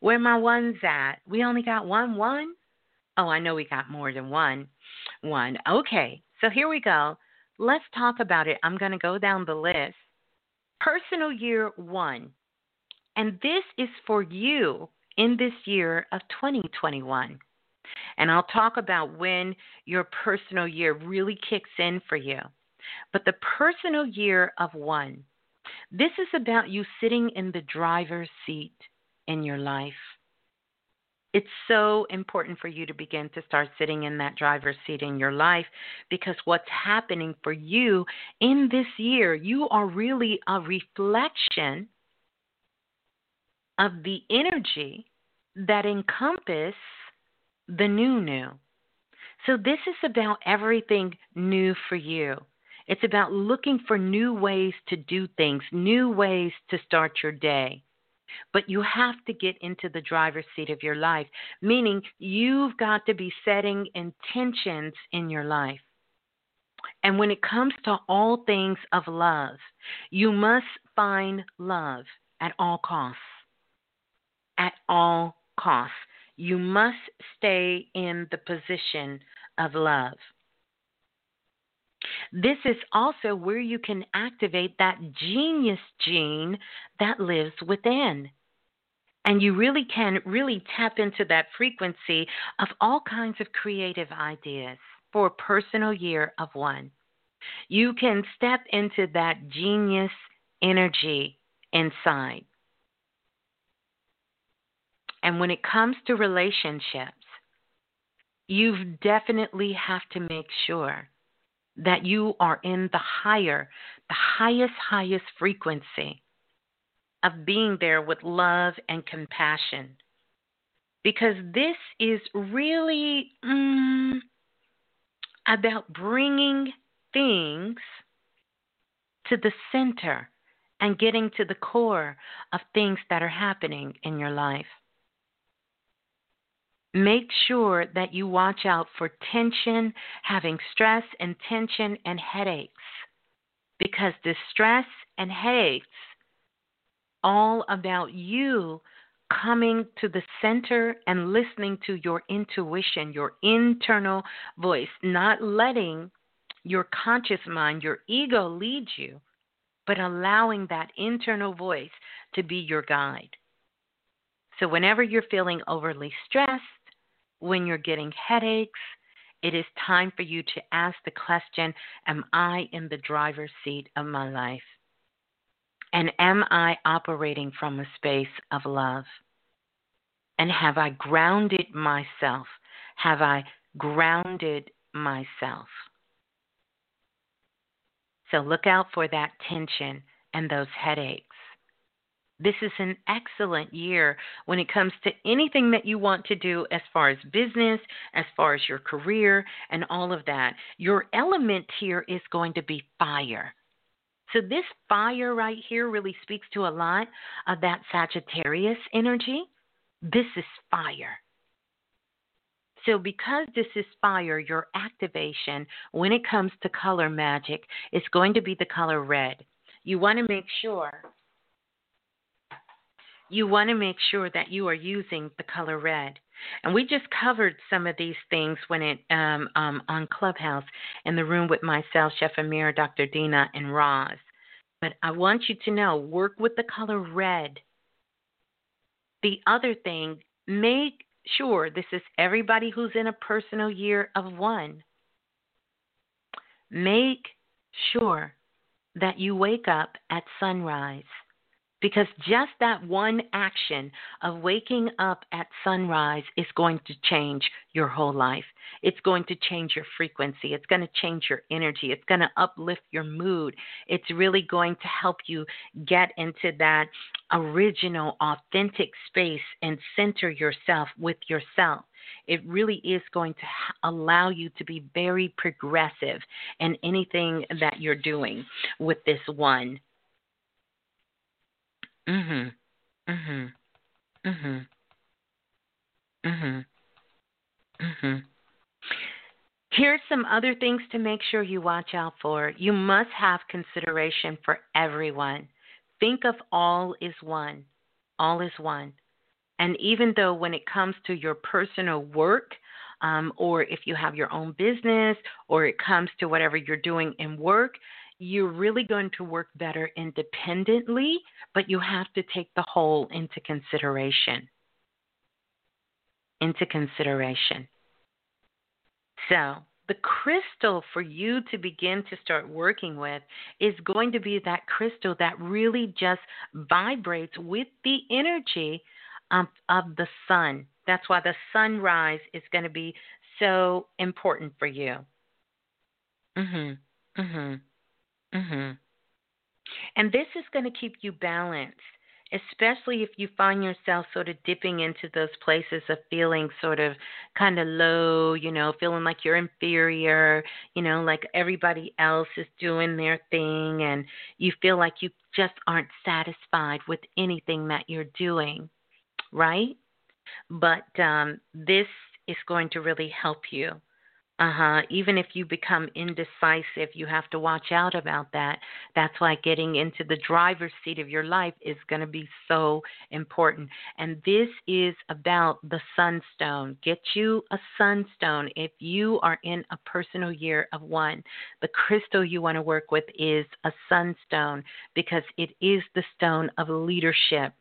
Where my ones at? We only got one one? Oh, I know we got more than one. One. Okay. So here we go. Let's talk about it. I'm going to go down the list. Personal year one. And this is for you in this year of 2021. And I'll talk about when your personal year really kicks in for you. But the personal year of one, this is about you sitting in the driver's seat in your life. It's so important for you to begin to start sitting in that driver's seat in your life because what's happening for you in this year, you are really a reflection of the energy that encompass the new new. So this is about everything new for you. It's about looking for new ways to do things, new ways to start your day. But you have to get into the driver's seat of your life, meaning you've got to be setting intentions in your life. And when it comes to all things of love, you must find love at all costs. At all costs. You must stay in the position of love. This is also where you can activate that genius gene that lives within. And you really can really tap into that frequency of all kinds of creative ideas for a personal year of one. You can step into that genius energy inside. And when it comes to relationships, you definitely have to make sure that you are in the higher, the highest, highest frequency of being there with love and compassion. Because this is really mm, about bringing things to the center and getting to the core of things that are happening in your life. Make sure that you watch out for tension, having stress and tension and headaches. Because the stress and headaches all about you coming to the center and listening to your intuition, your internal voice, not letting your conscious mind, your ego lead you, but allowing that internal voice to be your guide. So, whenever you're feeling overly stressed, when you're getting headaches, it is time for you to ask the question Am I in the driver's seat of my life? And am I operating from a space of love? And have I grounded myself? Have I grounded myself? So look out for that tension and those headaches. This is an excellent year when it comes to anything that you want to do as far as business, as far as your career, and all of that. Your element here is going to be fire. So, this fire right here really speaks to a lot of that Sagittarius energy. This is fire. So, because this is fire, your activation when it comes to color magic is going to be the color red. You want to make sure you want to make sure that you are using the color red. And we just covered some of these things when it um, um, on Clubhouse in the room with myself, Chef Amir, Dr. Dina, and Roz. But I want you to know, work with the color red. The other thing, make sure this is everybody who's in a personal year of one. Make sure that you wake up at sunrise because just that one action of waking up at sunrise is going to change your whole life. It's going to change your frequency. It's going to change your energy. It's going to uplift your mood. It's really going to help you get into that original, authentic space and center yourself with yourself it really is going to allow you to be very progressive in anything that you're doing with this one Mhm. Mhm. Mhm. Mhm. Mhm. Here's some other things to make sure you watch out for. You must have consideration for everyone. Think of all is one. All is one. And even though when it comes to your personal work, um, or if you have your own business, or it comes to whatever you're doing in work, you're really going to work better independently, but you have to take the whole into consideration. Into consideration. So, the crystal for you to begin to start working with is going to be that crystal that really just vibrates with the energy of, of the sun. That's why the sunrise is going to be so important for you. Mhm. Mhm. Mhm. And this is going to keep you balanced, especially if you find yourself sort of dipping into those places of feeling sort of kind of low, you know, feeling like you're inferior, you know, like everybody else is doing their thing and you feel like you just aren't satisfied with anything that you're doing, right? But um, this is going to really help you uh huh. Even if you become indecisive, you have to watch out about that. That's why getting into the driver's seat of your life is going to be so important. And this is about the sunstone. Get you a sunstone. If you are in a personal year of one, the crystal you want to work with is a sunstone because it is the stone of leadership.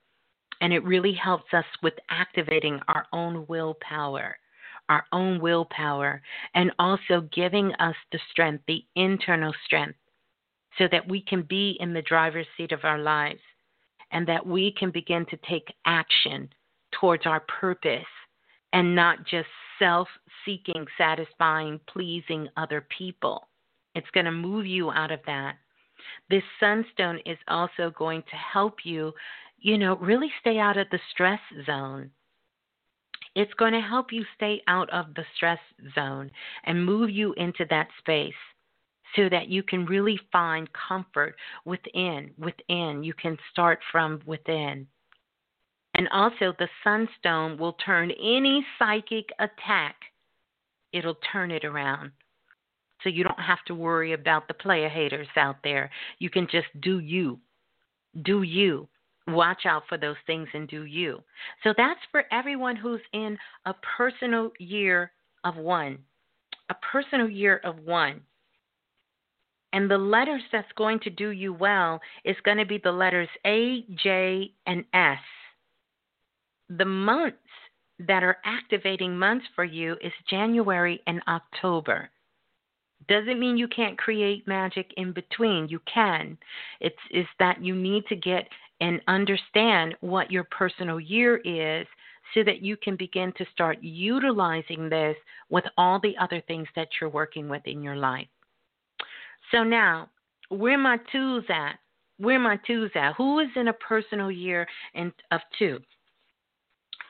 And it really helps us with activating our own willpower our own willpower, and also giving us the strength, the internal strength, so that we can be in the driver's seat of our lives and that we can begin to take action towards our purpose and not just self seeking, satisfying, pleasing other people. It's going to move you out of that. This sunstone is also going to help you, you know, really stay out of the stress zone. It's going to help you stay out of the stress zone and move you into that space so that you can really find comfort within. Within. You can start from within. And also, the sunstone will turn any psychic attack, it'll turn it around. So you don't have to worry about the player haters out there. You can just do you. Do you. Watch out for those things and do you. So that's for everyone who's in a personal year of one. A personal year of one. And the letters that's going to do you well is going to be the letters A, J, and S. The months that are activating months for you is January and October. Doesn't mean you can't create magic in between. You can. It's is that you need to get and understand what your personal year is so that you can begin to start utilizing this with all the other things that you're working with in your life. So now, where my twos at? Where my twos at? Who is in a personal year and of two?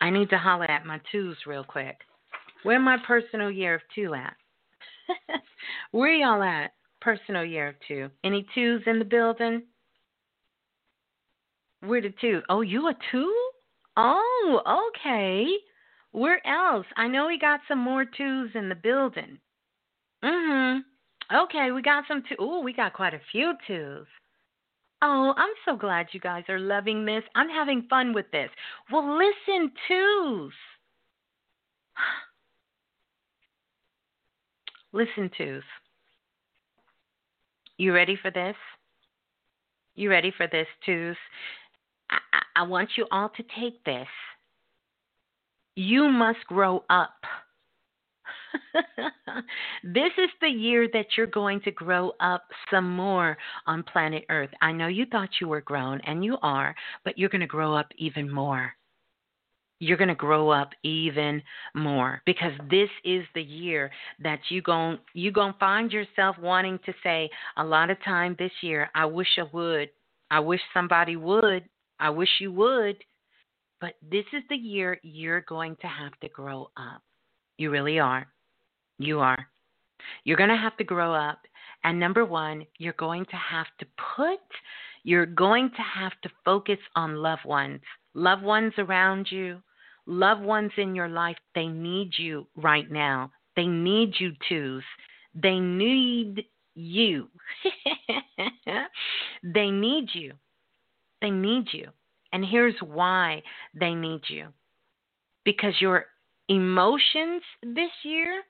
I need to holler at my twos real quick. Where my personal year of two at? Where y'all at? Personal year of two. Any twos in the building? Where the two? Oh, you a two? Oh, okay. Where else? I know we got some more twos in the building. Mhm. Okay, we got some two. Oh, we got quite a few twos. Oh, I'm so glad you guys are loving this. I'm having fun with this. Well, listen, twos. Listen, twos. You ready for this? You ready for this, twos? I, I want you all to take this. You must grow up. this is the year that you're going to grow up some more on planet Earth. I know you thought you were grown, and you are, but you're going to grow up even more you're going to grow up even more because this is the year that you going you going to find yourself wanting to say a lot of time this year I wish I would I wish somebody would I wish you would but this is the year you're going to have to grow up you really are you are you're going to have to grow up and number 1 you're going to have to put you're going to have to focus on loved ones loved ones around you, loved ones in your life, they need you right now. They need you twos. They need you. they need you. They need you. And here's why they need you because your emotions this year,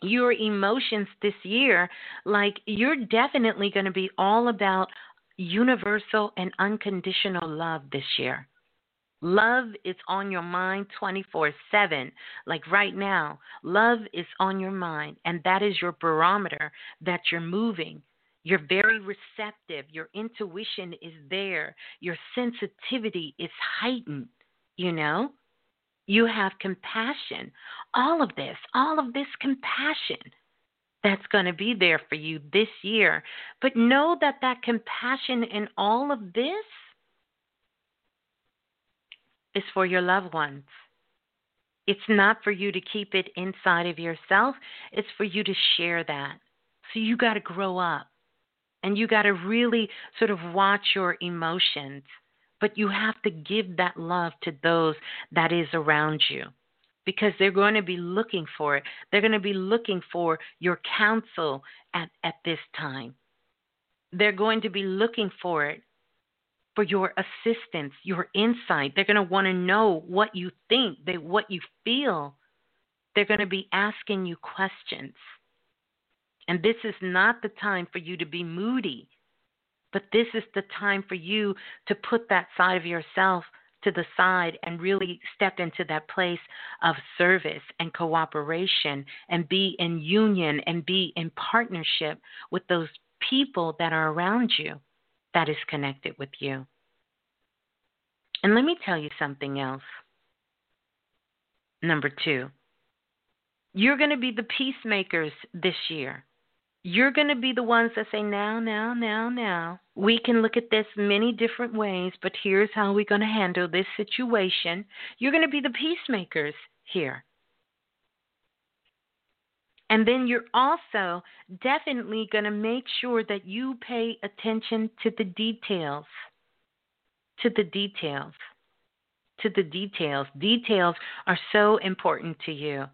your emotions this year, like you're definitely going to be all about universal and unconditional love this year. Love is on your mind 24 7. Like right now, love is on your mind, and that is your barometer that you're moving. You're very receptive. Your intuition is there. Your sensitivity is heightened. You know, you have compassion. All of this, all of this compassion that's going to be there for you this year. But know that that compassion in all of this is for your loved ones. It's not for you to keep it inside of yourself, it's for you to share that. So you got to grow up and you got to really sort of watch your emotions, but you have to give that love to those that is around you because they're going to be looking for it. They're going to be looking for your counsel at, at this time. They're going to be looking for it for your assistance, your insight. They're going to want to know what you think, they, what you feel. They're going to be asking you questions. And this is not the time for you to be moody, but this is the time for you to put that side of yourself to the side and really step into that place of service and cooperation and be in union and be in partnership with those people that are around you that is connected with you. And let me tell you something else. Number two, you're going to be the peacemakers this year. You're going to be the ones that say, now, now, now, now. We can look at this many different ways, but here's how we're going to handle this situation. You're going to be the peacemakers here. And then you're also definitely going to make sure that you pay attention to the details. To the details. To the details. Details are so important to you.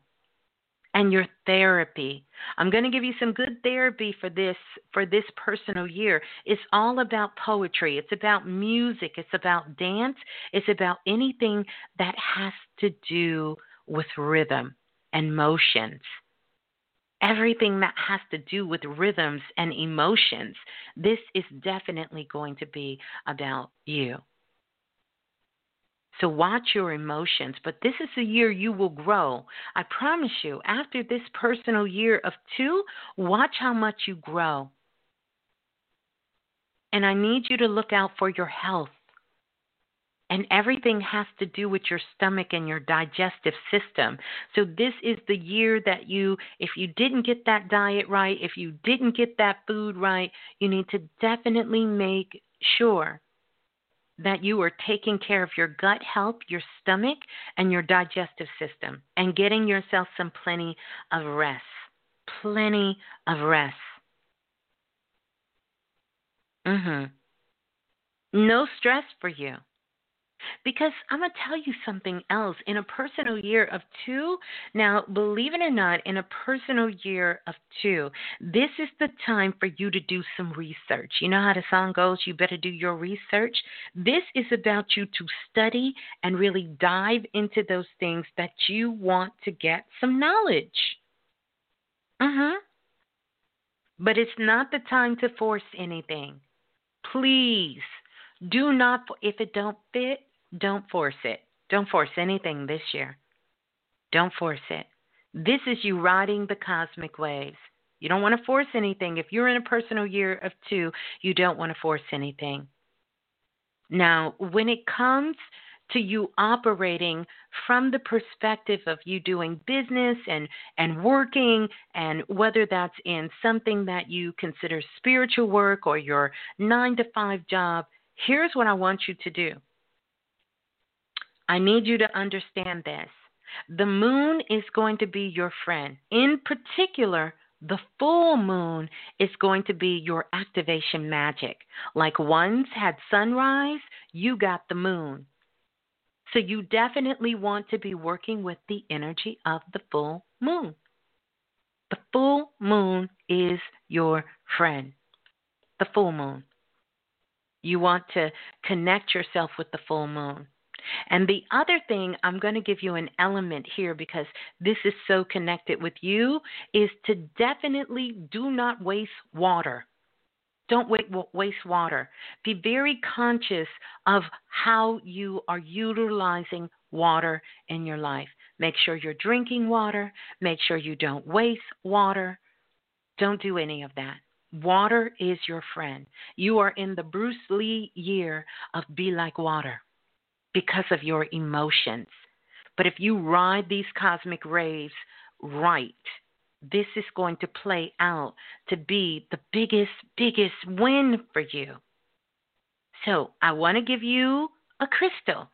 And your therapy. I'm going to give you some good therapy for this for this personal year. It's all about poetry. It's about music. It's about dance. It's about anything that has to do with rhythm and motions everything that has to do with rhythms and emotions. This is definitely going to be about you. So watch your emotions, but this is the year you will grow. I promise you, after this personal year of two, watch how much you grow. And I need you to look out for your health. And everything has to do with your stomach and your digestive system. So, this is the year that you, if you didn't get that diet right, if you didn't get that food right, you need to definitely make sure that you are taking care of your gut health, your stomach, and your digestive system, and getting yourself some plenty of rest. Plenty of rest. Mhm. No stress for you. Because I'm going to tell you something else. In a personal year of two, now, believe it or not, in a personal year of two, this is the time for you to do some research. You know how the song goes, you better do your research? This is about you to study and really dive into those things that you want to get some knowledge. Uh huh. But it's not the time to force anything. Please do not, if it don't fit, don't force it. Don't force anything this year. Don't force it. This is you riding the cosmic waves. You don't want to force anything. If you're in a personal year of two, you don't want to force anything. Now, when it comes to you operating from the perspective of you doing business and, and working, and whether that's in something that you consider spiritual work or your nine to five job, here's what I want you to do I need you to understand this. The moon is going to be your friend. In particular, the full moon is going to be your activation magic. Like once had sunrise, you got the moon. So you definitely want to be working with the energy of the full moon. The full moon is your friend. The full moon. You want to connect yourself with the full moon. And the other thing, I'm going to give you an element here because this is so connected with you, is to definitely do not waste water. Don't waste water. Be very conscious of how you are utilizing water in your life. Make sure you're drinking water. Make sure you don't waste water. Don't do any of that. Water is your friend. You are in the Bruce Lee year of be like water because of your emotions. But if you ride these cosmic rays right, this is going to play out to be the biggest, biggest win for you. So I want to give you a crystal.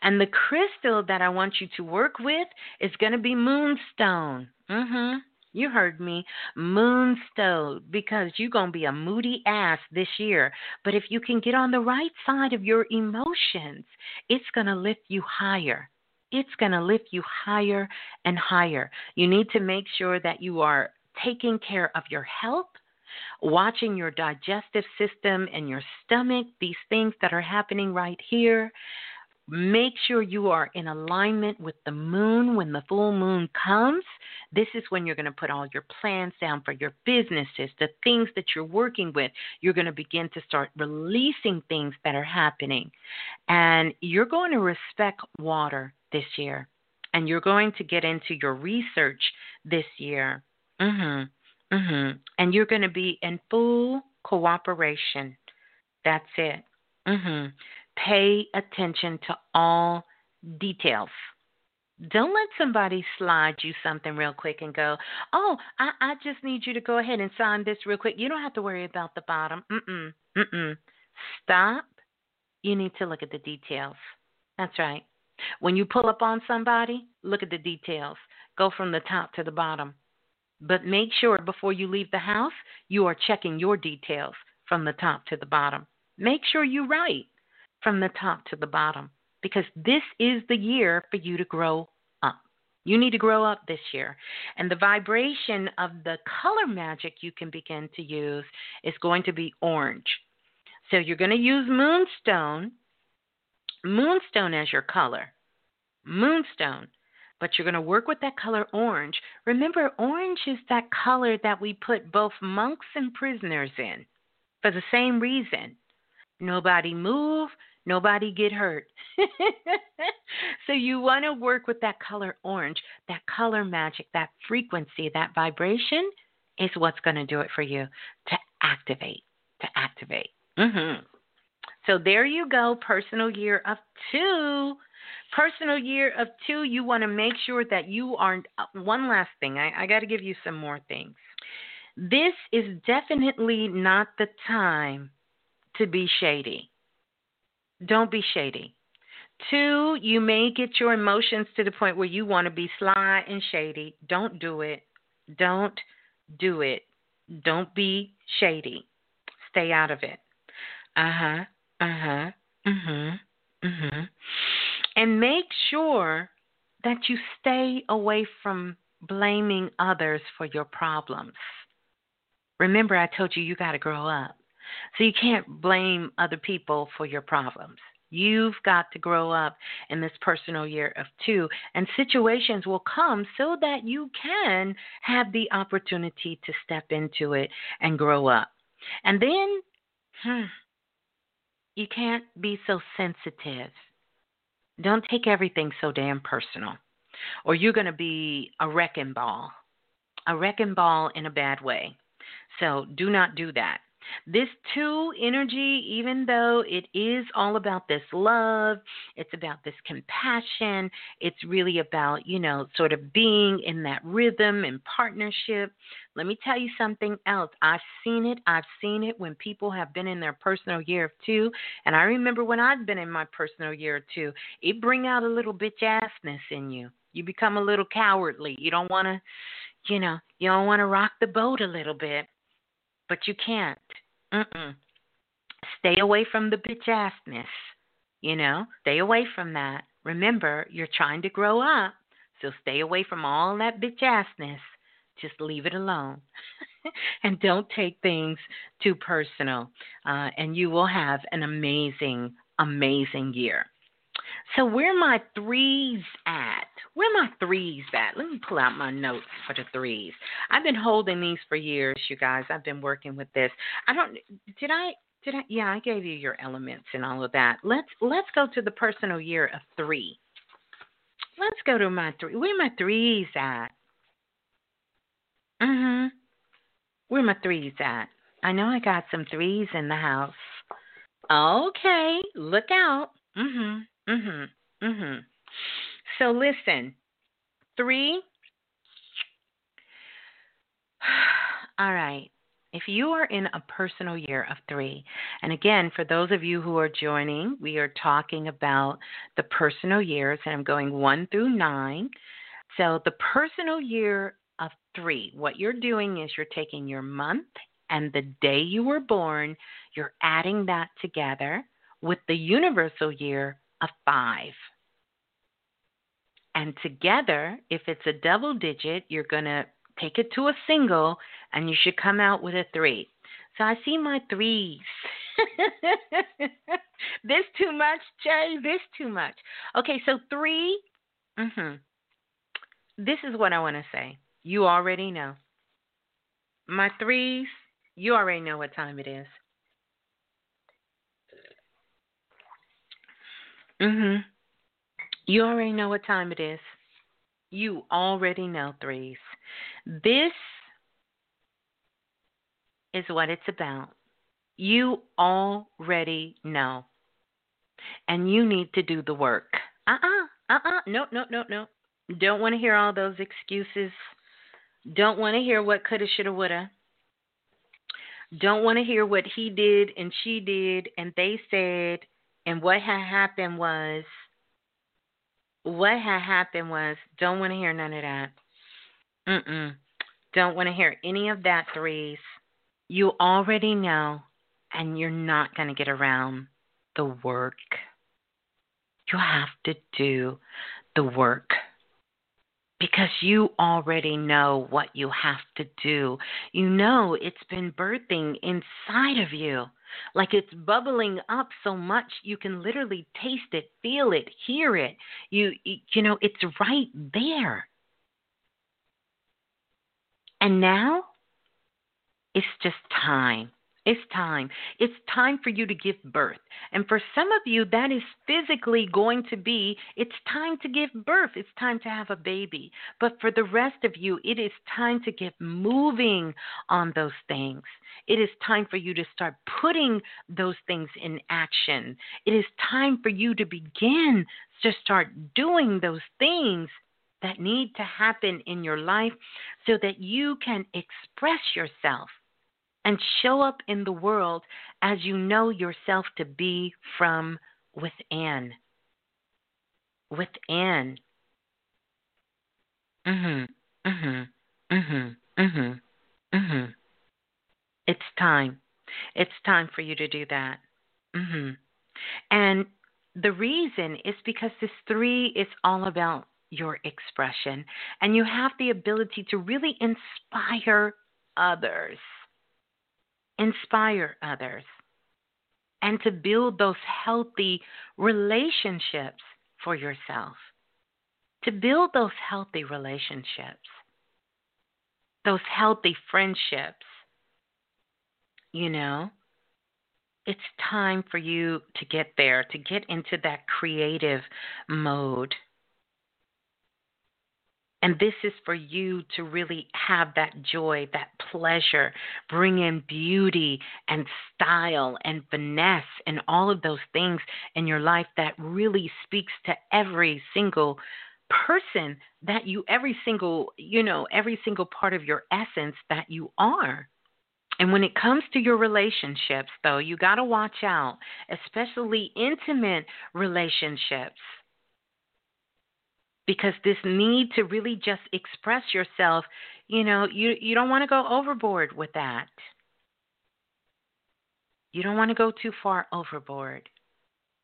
And the crystal that I want you to work with is going to be moonstone. Mm-hmm. You heard me. Moonstone, because you're going to be a moody ass this year. But if you can get on the right side of your emotions, it's going to lift you higher. It's going to lift you higher and higher. You need to make sure that you are taking care of your health watching your digestive system and your stomach, these things that are happening right here. Make sure you are in alignment with the moon when the full moon comes. This is when you're going to put all your plans down for your businesses, the things that you're working with. You're going to begin to start releasing things that are happening. And you're going to respect water this year. And you're going to get into your research this year. Mhm. Mhm. And you're going to be in full cooperation. That's it. Mhm. Pay attention to all details. Don't let somebody slide you something real quick and go, oh, I, I just need you to go ahead and sign this real quick. You don't have to worry about the bottom. Mm-mm, mm-mm. Stop. You need to look at the details. That's right. When you pull up on somebody, look at the details. go from the top to the bottom. But make sure before you leave the house, you are checking your details from the top to the bottom. Make sure you write from the top to the bottom because this is the year for you to grow up. You need to grow up this year. And the vibration of the color magic you can begin to use is going to be orange. So you're going to use moonstone, moonstone as your color. Moonstone. But you're going to work with that color orange. Remember, orange is that color that we put both monks and prisoners in for the same reason. Nobody move, nobody get hurt. so you want to work with that color orange, that color magic, that frequency, that vibration is what's going to do it for you to activate, to activate. Mm-hmm. So there you go, personal year of two. Personal year of two, you want to make sure that you aren't. Uh, one last thing, I, I got to give you some more things. This is definitely not the time to be shady. Don't be shady. Two, you may get your emotions to the point where you want to be sly and shady. Don't do it. Don't do it. Don't be shady. Stay out of it. Uh huh. Uh huh. Mhm. Mhm. And make sure that you stay away from blaming others for your problems. Remember, I told you you got to grow up. So you can't blame other people for your problems. You've got to grow up in this personal year of two, and situations will come so that you can have the opportunity to step into it and grow up. And then, hmm, you can't be so sensitive. Don't take everything so damn personal, or you're going to be a wrecking ball, a wrecking ball in a bad way. So do not do that. This two energy, even though it is all about this love, it's about this compassion, it's really about, you know, sort of being in that rhythm and partnership. Let me tell you something else. I've seen it. I've seen it when people have been in their personal year of two. And I remember when I've been in my personal year of two, it bring out a little bitch assness in you. You become a little cowardly. You don't want to, you know, you don't want to rock the boat a little bit but you can't. Mm-mm. Stay away from the bitch assness. You know, stay away from that. Remember, you're trying to grow up, so stay away from all that bitch assness. Just leave it alone. and don't take things too personal. Uh, and you will have an amazing, amazing year. So where my threes at? Where my threes at? Let me pull out my notes for the threes. I've been holding these for years, you guys. I've been working with this. I don't did I did I yeah, I gave you your elements and all of that. Let's let's go to the personal year of three. Let's go to my three. Where my threes at? Mhm. Where my threes at? I know I got some threes in the house. Okay, look out. Mhm. Mhm. Mhm. So listen. 3 All right. If you are in a personal year of three, and again, for those of you who are joining, we are talking about the personal years, and I'm going one through nine. So, the personal year of three, what you're doing is you're taking your month and the day you were born, you're adding that together with the universal year a five. And together, if it's a double digit, you're going to take it to a single and you should come out with a three. So I see my threes. this too much, Jay? This too much. Okay, so 3 Mm-hmm. This is what I want to say. You already know. My threes, you already know what time it is. Mhm. You already know what time it is. You already know threes. This is what it's about. You already know. And you need to do the work. Uh uh-uh, uh, uh-uh. No, no, no, no. Don't want to hear all those excuses. Don't want to hear what coulda, shoulda, woulda. Don't want to hear what he did and she did and they said and what had happened was, what had happened was, don't want to hear none of that. Mm-mm. Don't want to hear any of that, threes. You already know, and you're not going to get around the work. You have to do the work because you already know what you have to do. You know it's been birthing inside of you. Like it's bubbling up so much you can literally taste it, feel it, hear it. You you know it's right there. And now it's just time. It's time. It's time for you to give birth. And for some of you, that is physically going to be it's time to give birth. It's time to have a baby. But for the rest of you, it is time to get moving on those things. It is time for you to start putting those things in action. It is time for you to begin to start doing those things that need to happen in your life so that you can express yourself and show up in the world as you know yourself to be from within. Within. Mhm. Mhm. Mhm. Mhm. Mhm. It's time. It's time for you to do that. Mhm. And the reason is because this 3 is all about your expression and you have the ability to really inspire others inspire others, and to build those healthy relationships for yourself. To build those healthy relationships, those healthy friendships, you know, it's time for you to get there, to get into that creative mode and this is for you to really have that joy, that pleasure, bring in beauty and style and finesse and all of those things in your life that really speaks to every single person that you, every single, you know, every single part of your essence that you are. And when it comes to your relationships, though, you got to watch out, especially intimate relationships because this need to really just express yourself, you know, you you don't want to go overboard with that. You don't want to go too far overboard.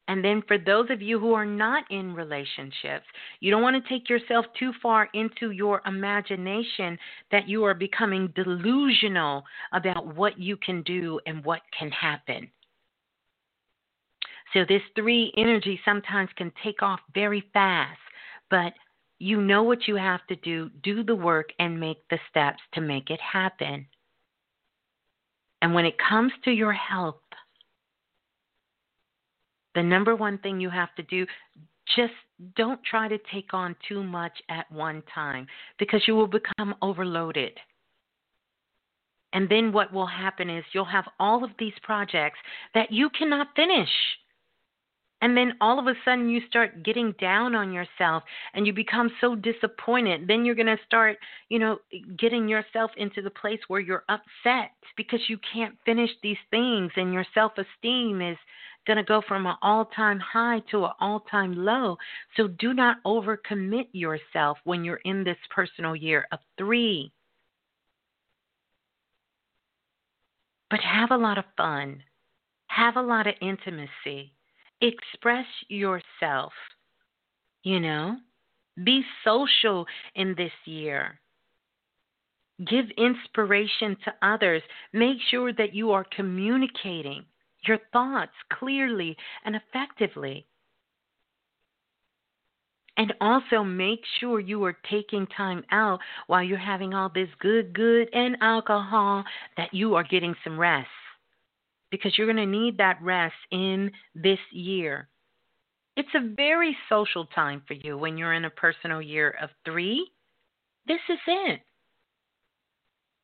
And then for those of you who are not in relationships, you don't want to take yourself too far into your imagination that you are becoming delusional about what you can do and what can happen. So, this three energy sometimes can take off very fast but you know what you have to do, do the work, and make the steps to make it happen. And when it comes to your health, the number one thing you have to do, just don't try to take on too much at one time because you will become overloaded. And then what will happen is you'll have all of these projects that you cannot finish and then all of a sudden you start getting down on yourself and you become so disappointed. Then you're going to start, you know, getting yourself into the place where you're upset because you can't finish these things and your self esteem is going to go from an all time high to an all time low. So do not overcommit yourself when you're in this personal year of three. But have a lot of fun, have a lot of intimacy express yourself. You know, be social in this year. Give inspiration to others. Make sure that you are communicating your thoughts clearly and effectively. And also make sure you are taking time out while you're having all this good, good, and alcohol that you are getting some rest because you're going to need that rest in this year. It's a very social time for you when you're in a personal year of three. This is it.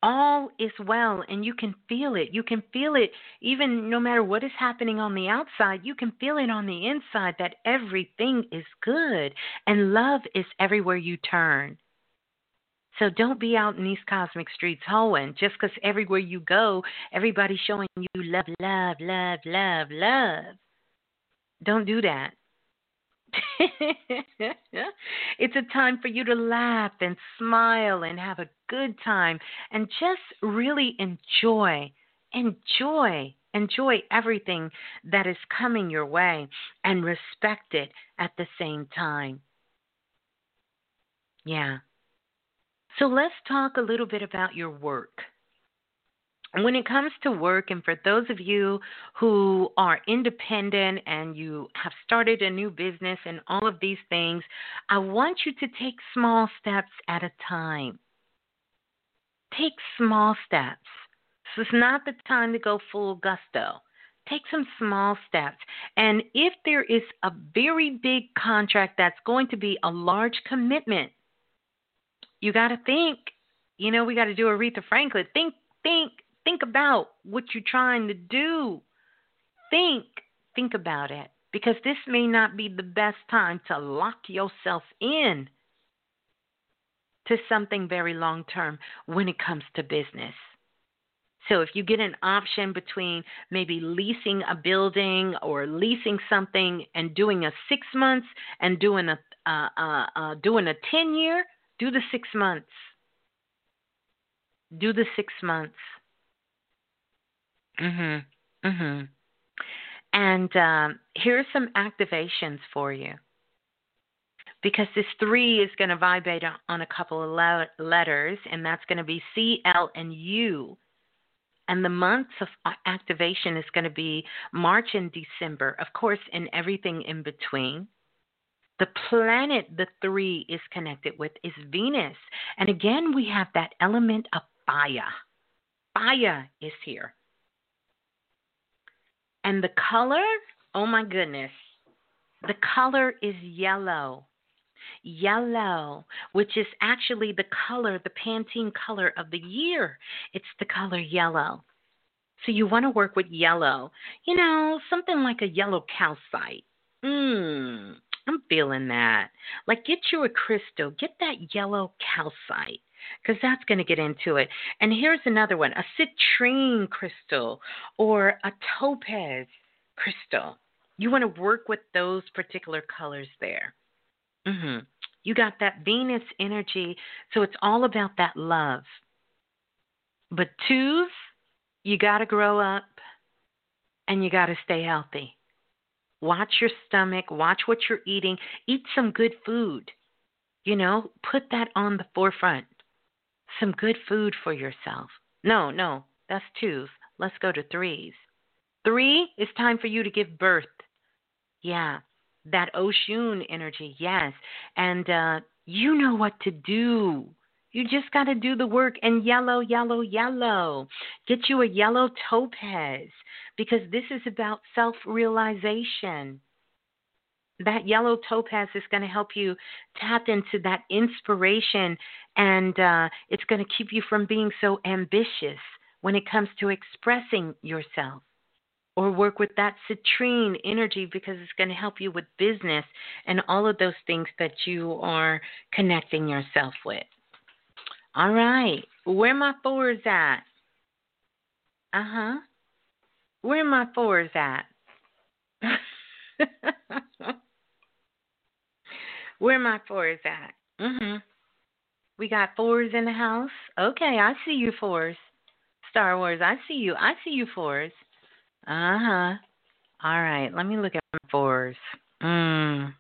All is well, and you can feel it. You can feel it even no matter what is happening on the outside, you can feel it on the inside that everything is good and love is everywhere you turn. So don't be out in these cosmic streets hoeing just because everywhere you go, everybody's showing you love, love, love, love, love. Don't do that. it's a time for you to laugh and smile and have a good time and just really enjoy, enjoy, enjoy everything that is coming your way and respect it at the same time. Yeah. So let's talk a little bit about your work when it comes to work, and for those of you who are independent and you have started a new business and all of these things, I want you to take small steps at a time. Take small steps. This is not the time to go full gusto. Take some small steps. And if there is a very big contract that's going to be a large commitment, you got to think. You know, we got to do Aretha Franklin. Think, think, Think about what you're trying to do. Think, think about it. Because this may not be the best time to lock yourself in to something very long term when it comes to business. So if you get an option between maybe leasing a building or leasing something and doing a six months and doing a uh, uh, uh, doing a ten year, do the six months. Do the six months. Mhm. Mhm. And um, here are some activations for you. Because this three is going to vibrate on a couple of le- letters, and that's going to be C, L, and U. And the months of activation is going to be March and December, of course, and everything in between. The planet the three is connected with is Venus. And again, we have that element of fire. Fire is here. And the color, oh my goodness, the color is yellow. Yellow, which is actually the color, the Pantone color of the year. It's the color yellow. So you want to work with yellow. You know, something like a yellow calcite. Mmm, I'm feeling that. Like get you a crystal, get that yellow calcite because that's going to get into it. And here's another one a citrine crystal or a topaz crystal. You want to work with those particular colors there. Mm-hmm. You got that Venus energy, so it's all about that love. But twos, you got to grow up and you got to stay healthy. Watch your stomach, watch what you're eating, eat some good food. You know, put that on the forefront some good food for yourself. No, no, that's twos. Let's go to threes. Three is time for you to give birth. Yeah, that Oshun energy, yes. And uh, you know what to do. You just got to do the work. And yellow, yellow, yellow. Get you a yellow topaz because this is about self realization that yellow topaz is going to help you tap into that inspiration and uh, it's going to keep you from being so ambitious when it comes to expressing yourself or work with that citrine energy because it's going to help you with business and all of those things that you are connecting yourself with. All right, where my fours at? Uh huh. Where my fours at? Where my fours at? Mhm. We got fours in the house. Okay, I see you fours. Star Wars, I see you. I see you fours. Uh huh. All right, let me look at my fours. Mm.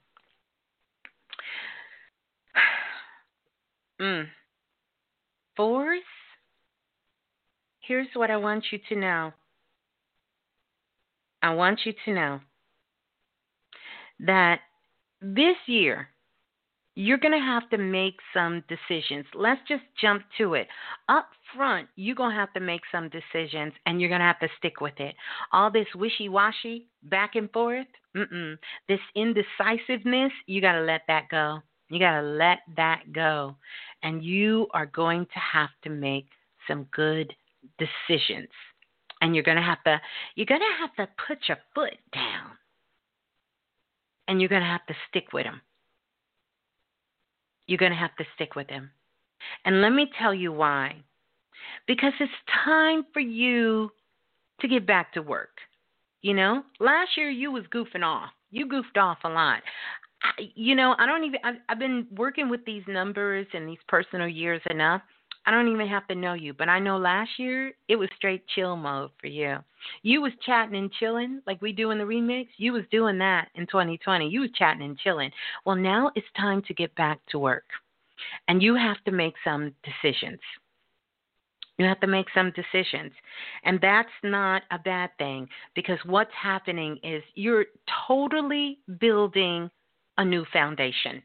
mm. Fours. Here's what I want you to know. I want you to know that this year you're going to have to make some decisions. Let's just jump to it. Up front, you're going to have to make some decisions and you're going to have to stick with it. All this wishy washy, back and forth, mm-mm. this indecisiveness, you got to let that go. You got to let that go. And you are going to have to make some good decisions. And you're going to have to you're going to have to put your foot down. And you're going to have to stick with them you're going to have to stick with him. And let me tell you why. Because it's time for you to get back to work. You know, last year you was goofing off. You goofed off a lot. You know, I don't even. I've, I've been working with these numbers and these personal years enough. I don't even have to know you, but I know last year it was straight chill mode for you. You was chatting and chilling like we do in the remix. You was doing that in 2020. You was chatting and chilling. Well, now it's time to get back to work, and you have to make some decisions. You have to make some decisions. And that's not a bad thing because what's happening is you're totally building a new foundation.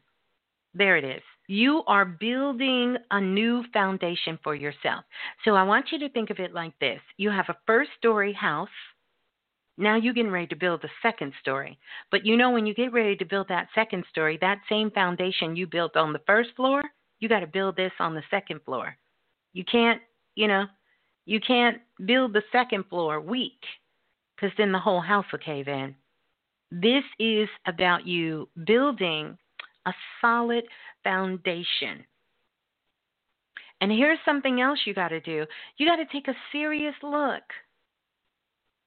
There it is. You are building a new foundation for yourself. So I want you to think of it like this you have a first story house. Now you're getting ready to build a second story. But you know, when you get ready to build that second story, that same foundation you built on the first floor, you got to build this on the second floor. You can't, you know, you can't build the second floor weak because then the whole house will cave in. This is about you building a solid foundation. And here's something else you got to do you got to take a serious look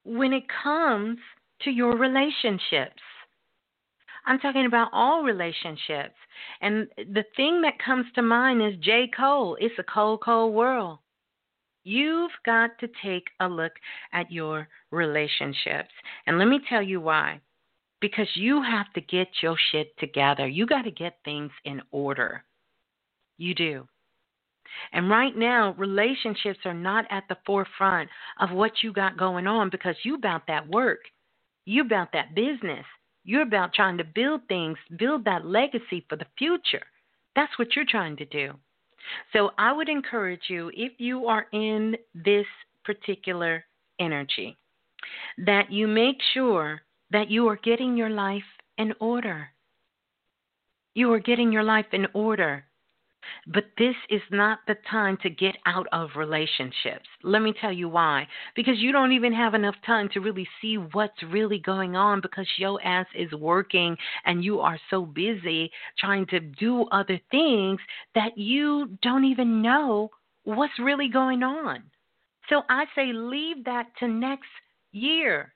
when it comes to your relationships. I'm talking about all relationships. And the thing that comes to mind is J. Cole. It's a cold, cold world. You've got to take a look at your relationships. And let me tell you why because you have to get your shit together. You got to get things in order. You do. And right now, relationships are not at the forefront of what you got going on because you about that work. You about that business. You're about trying to build things, build that legacy for the future. That's what you're trying to do. So I would encourage you, if you are in this particular energy, that you make sure that you are getting your life in order. You are getting your life in order. But this is not the time to get out of relationships. Let me tell you why. Because you don't even have enough time to really see what's really going on because your ass is working and you are so busy trying to do other things that you don't even know what's really going on. So I say leave that to next year.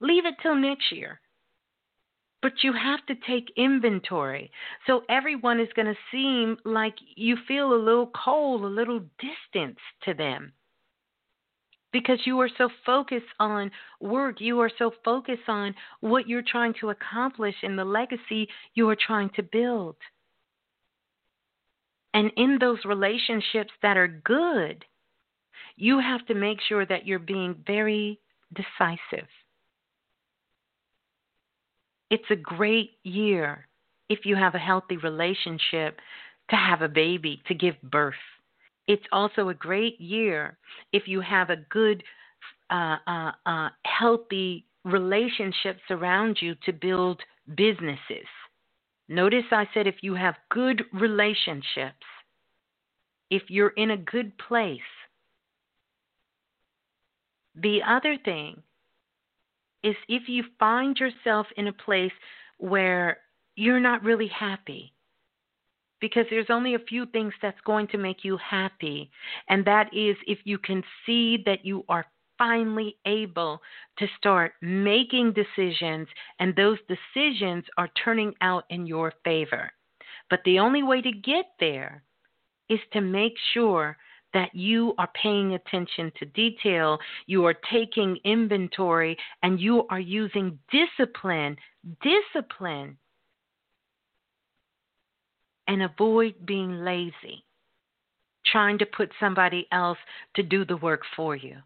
Leave it till next year. But you have to take inventory. So everyone is going to seem like you feel a little cold, a little distance to them. Because you are so focused on work, you are so focused on what you're trying to accomplish and the legacy you are trying to build. And in those relationships that are good, you have to make sure that you're being very decisive. It's a great year if you have a healthy relationship to have a baby, to give birth. It's also a great year if you have a good, uh, uh, uh, healthy relationships around you to build businesses. Notice I said if you have good relationships, if you're in a good place. The other thing is if you find yourself in a place where you're not really happy. Because there's only a few things that's going to make you happy, and that is if you can see that you are finally able to start making decisions, and those decisions are turning out in your favor. But the only way to get there is to make sure that you are paying attention to detail, you are taking inventory, and you are using discipline, discipline, and avoid being lazy, trying to put somebody else to do the work for you.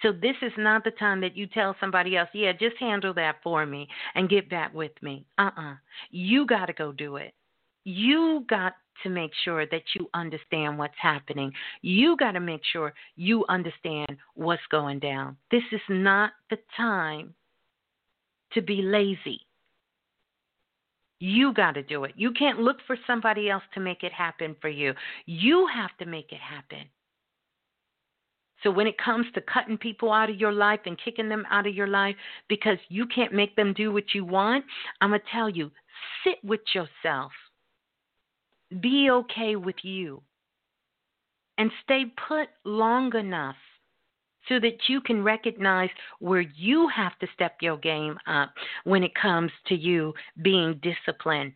So this is not the time that you tell somebody else, yeah, just handle that for me and get back with me. Uh-uh. You got to go do it. You got to make sure that you understand what's happening. You got to make sure you understand what's going down. This is not the time to be lazy. You got to do it. You can't look for somebody else to make it happen for you. You have to make it happen. So when it comes to cutting people out of your life and kicking them out of your life because you can't make them do what you want, I'm going to tell you sit with yourself be okay with you and stay put long enough so that you can recognize where you have to step your game up when it comes to you being disciplined.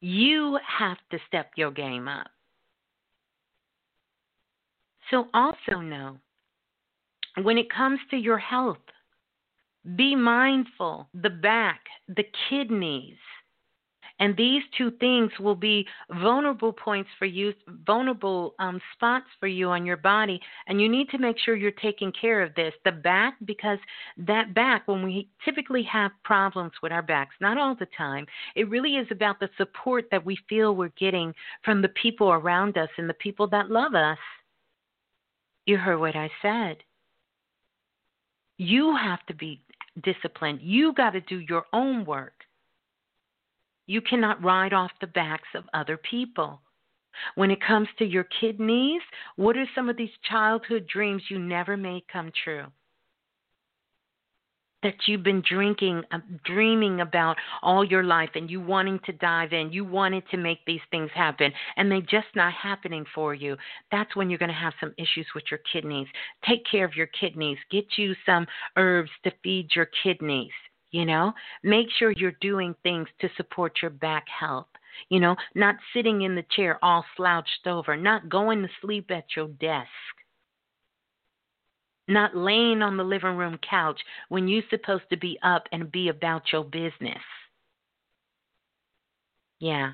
You have to step your game up. So, also know when it comes to your health, be mindful the back, the kidneys, and these two things will be vulnerable points for you, vulnerable um, spots for you on your body. And you need to make sure you're taking care of this. The back, because that back, when we typically have problems with our backs, not all the time, it really is about the support that we feel we're getting from the people around us and the people that love us. You heard what I said. You have to be disciplined. You got to do your own work. You cannot ride off the backs of other people. When it comes to your kidneys, what are some of these childhood dreams you never made come true? That you've been drinking, uh, dreaming about all your life, and you wanting to dive in, you wanted to make these things happen, and they're just not happening for you. That's when you're going to have some issues with your kidneys. Take care of your kidneys. Get you some herbs to feed your kidneys. You know, make sure you're doing things to support your back health. You know, not sitting in the chair all slouched over, not going to sleep at your desk, not laying on the living room couch when you're supposed to be up and be about your business. Yeah.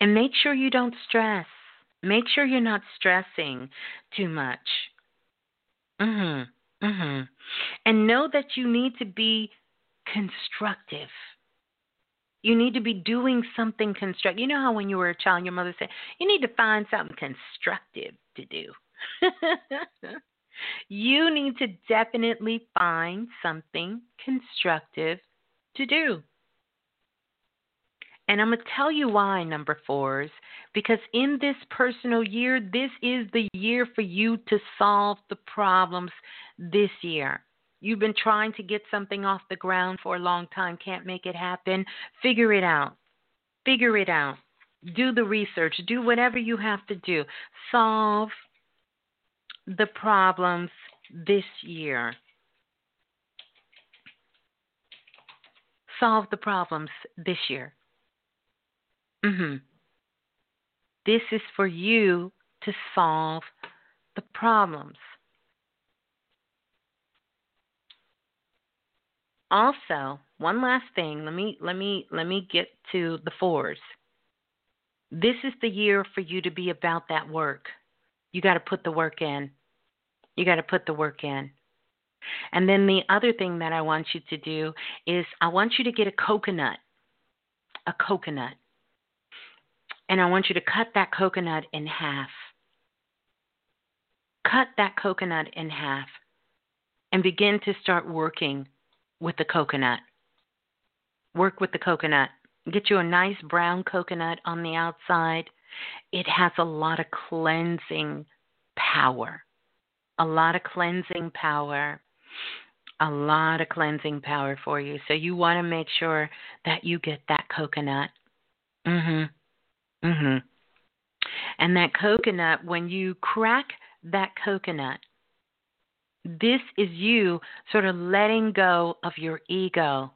And make sure you don't stress. Make sure you're not stressing too much. Mhm. Mhm. And know that you need to be constructive. You need to be doing something constructive. You know how when you were a child, your mother said, you need to find something constructive to do. you need to definitely find something constructive to do. And I'm going to tell you why, number fours, because in this personal year, this is the year for you to solve the problems this year. You've been trying to get something off the ground for a long time, can't make it happen. Figure it out. Figure it out. Do the research. Do whatever you have to do. Solve the problems this year. Solve the problems this year. Mm-hmm. This is for you to solve the problems. Also, one last thing, let me let me let me get to the fours. This is the year for you to be about that work. You got to put the work in. You got to put the work in. And then the other thing that I want you to do is I want you to get a coconut. A coconut and I want you to cut that coconut in half. Cut that coconut in half and begin to start working with the coconut. Work with the coconut. Get you a nice brown coconut on the outside. It has a lot of cleansing power. A lot of cleansing power. A lot of cleansing power for you. So you want to make sure that you get that coconut. Mhm. Mhm. And that coconut, when you crack that coconut, this is you sort of letting go of your ego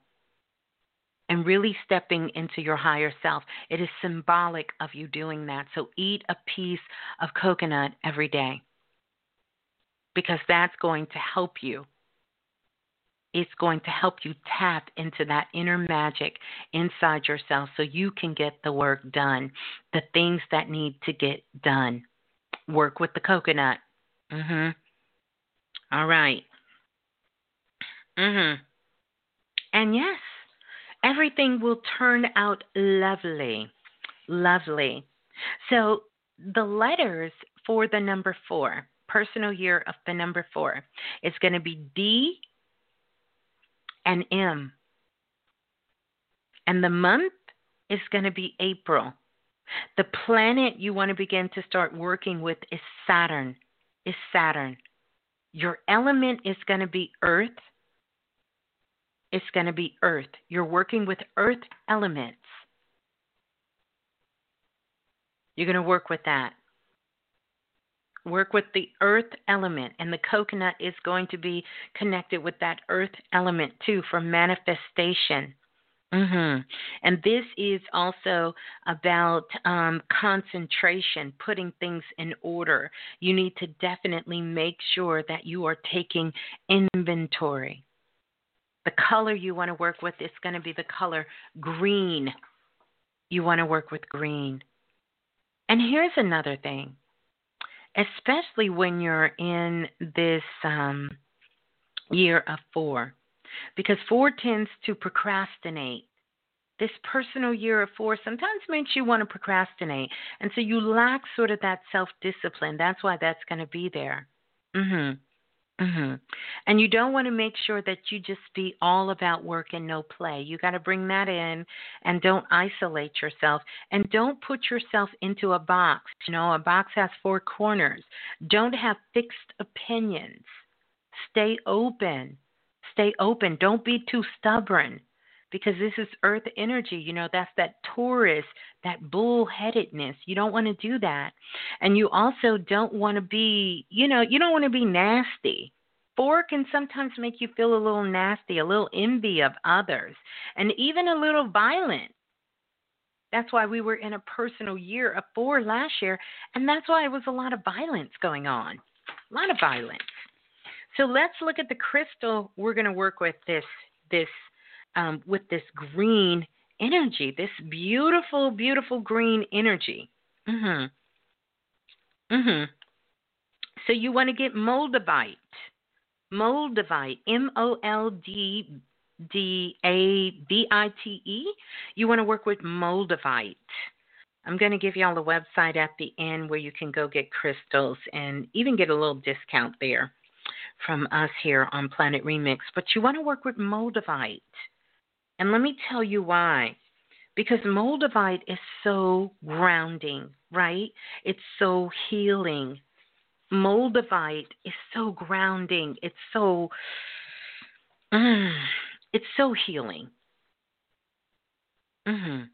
and really stepping into your higher self. It is symbolic of you doing that. So eat a piece of coconut every day because that's going to help you it's going to help you tap into that inner magic inside yourself so you can get the work done, the things that need to get done. Work with the coconut. Mhm. All right. Mhm. And yes, everything will turn out lovely. Lovely. So the letters for the number 4, personal year of the number 4, is going to be D and M. And the month is going to be April. The planet you want to begin to start working with is Saturn. Is Saturn. Your element is going to be Earth. It's going to be Earth. You're working with Earth elements. You're going to work with that. Work with the earth element, and the coconut is going to be connected with that earth element too for manifestation. Mm-hmm. And this is also about um, concentration, putting things in order. You need to definitely make sure that you are taking inventory. The color you want to work with is going to be the color green. You want to work with green. And here's another thing, especially when you're in this um, year of four because four tends to procrastinate. This personal year of four sometimes makes you want to procrastinate. And so you lack sort of that self discipline. That's why that's going to be there. Mhm. Mhm. And you don't want to make sure that you just be all about work and no play. You got to bring that in and don't isolate yourself and don't put yourself into a box. You know, a box has four corners. Don't have fixed opinions. Stay open stay open. Don't be too stubborn because this is earth energy. You know, that's that Taurus, that bullheadedness. You don't want to do that. And you also don't want to be, you know, you don't want to be nasty. Four can sometimes make you feel a little nasty, a little envy of others, and even a little violent. That's why we were in a personal year of four last year, and that's why it was a lot of violence going on. A lot of violence. So let's look at the crystal we're going to work with this this um, with this green energy, this beautiful, beautiful green energy. Mhm. Mhm. So you want to get moldavite. Moldavite, M O L D D A V I T E. You want to work with moldavite. I'm going to give you all the website at the end where you can go get crystals and even get a little discount there from us here on Planet Remix, but you want to work with Moldavite. And let me tell you why. Because Moldavite is so grounding, right? It's so healing. Moldavite is so grounding. It's so mm, it's so healing. Mhm.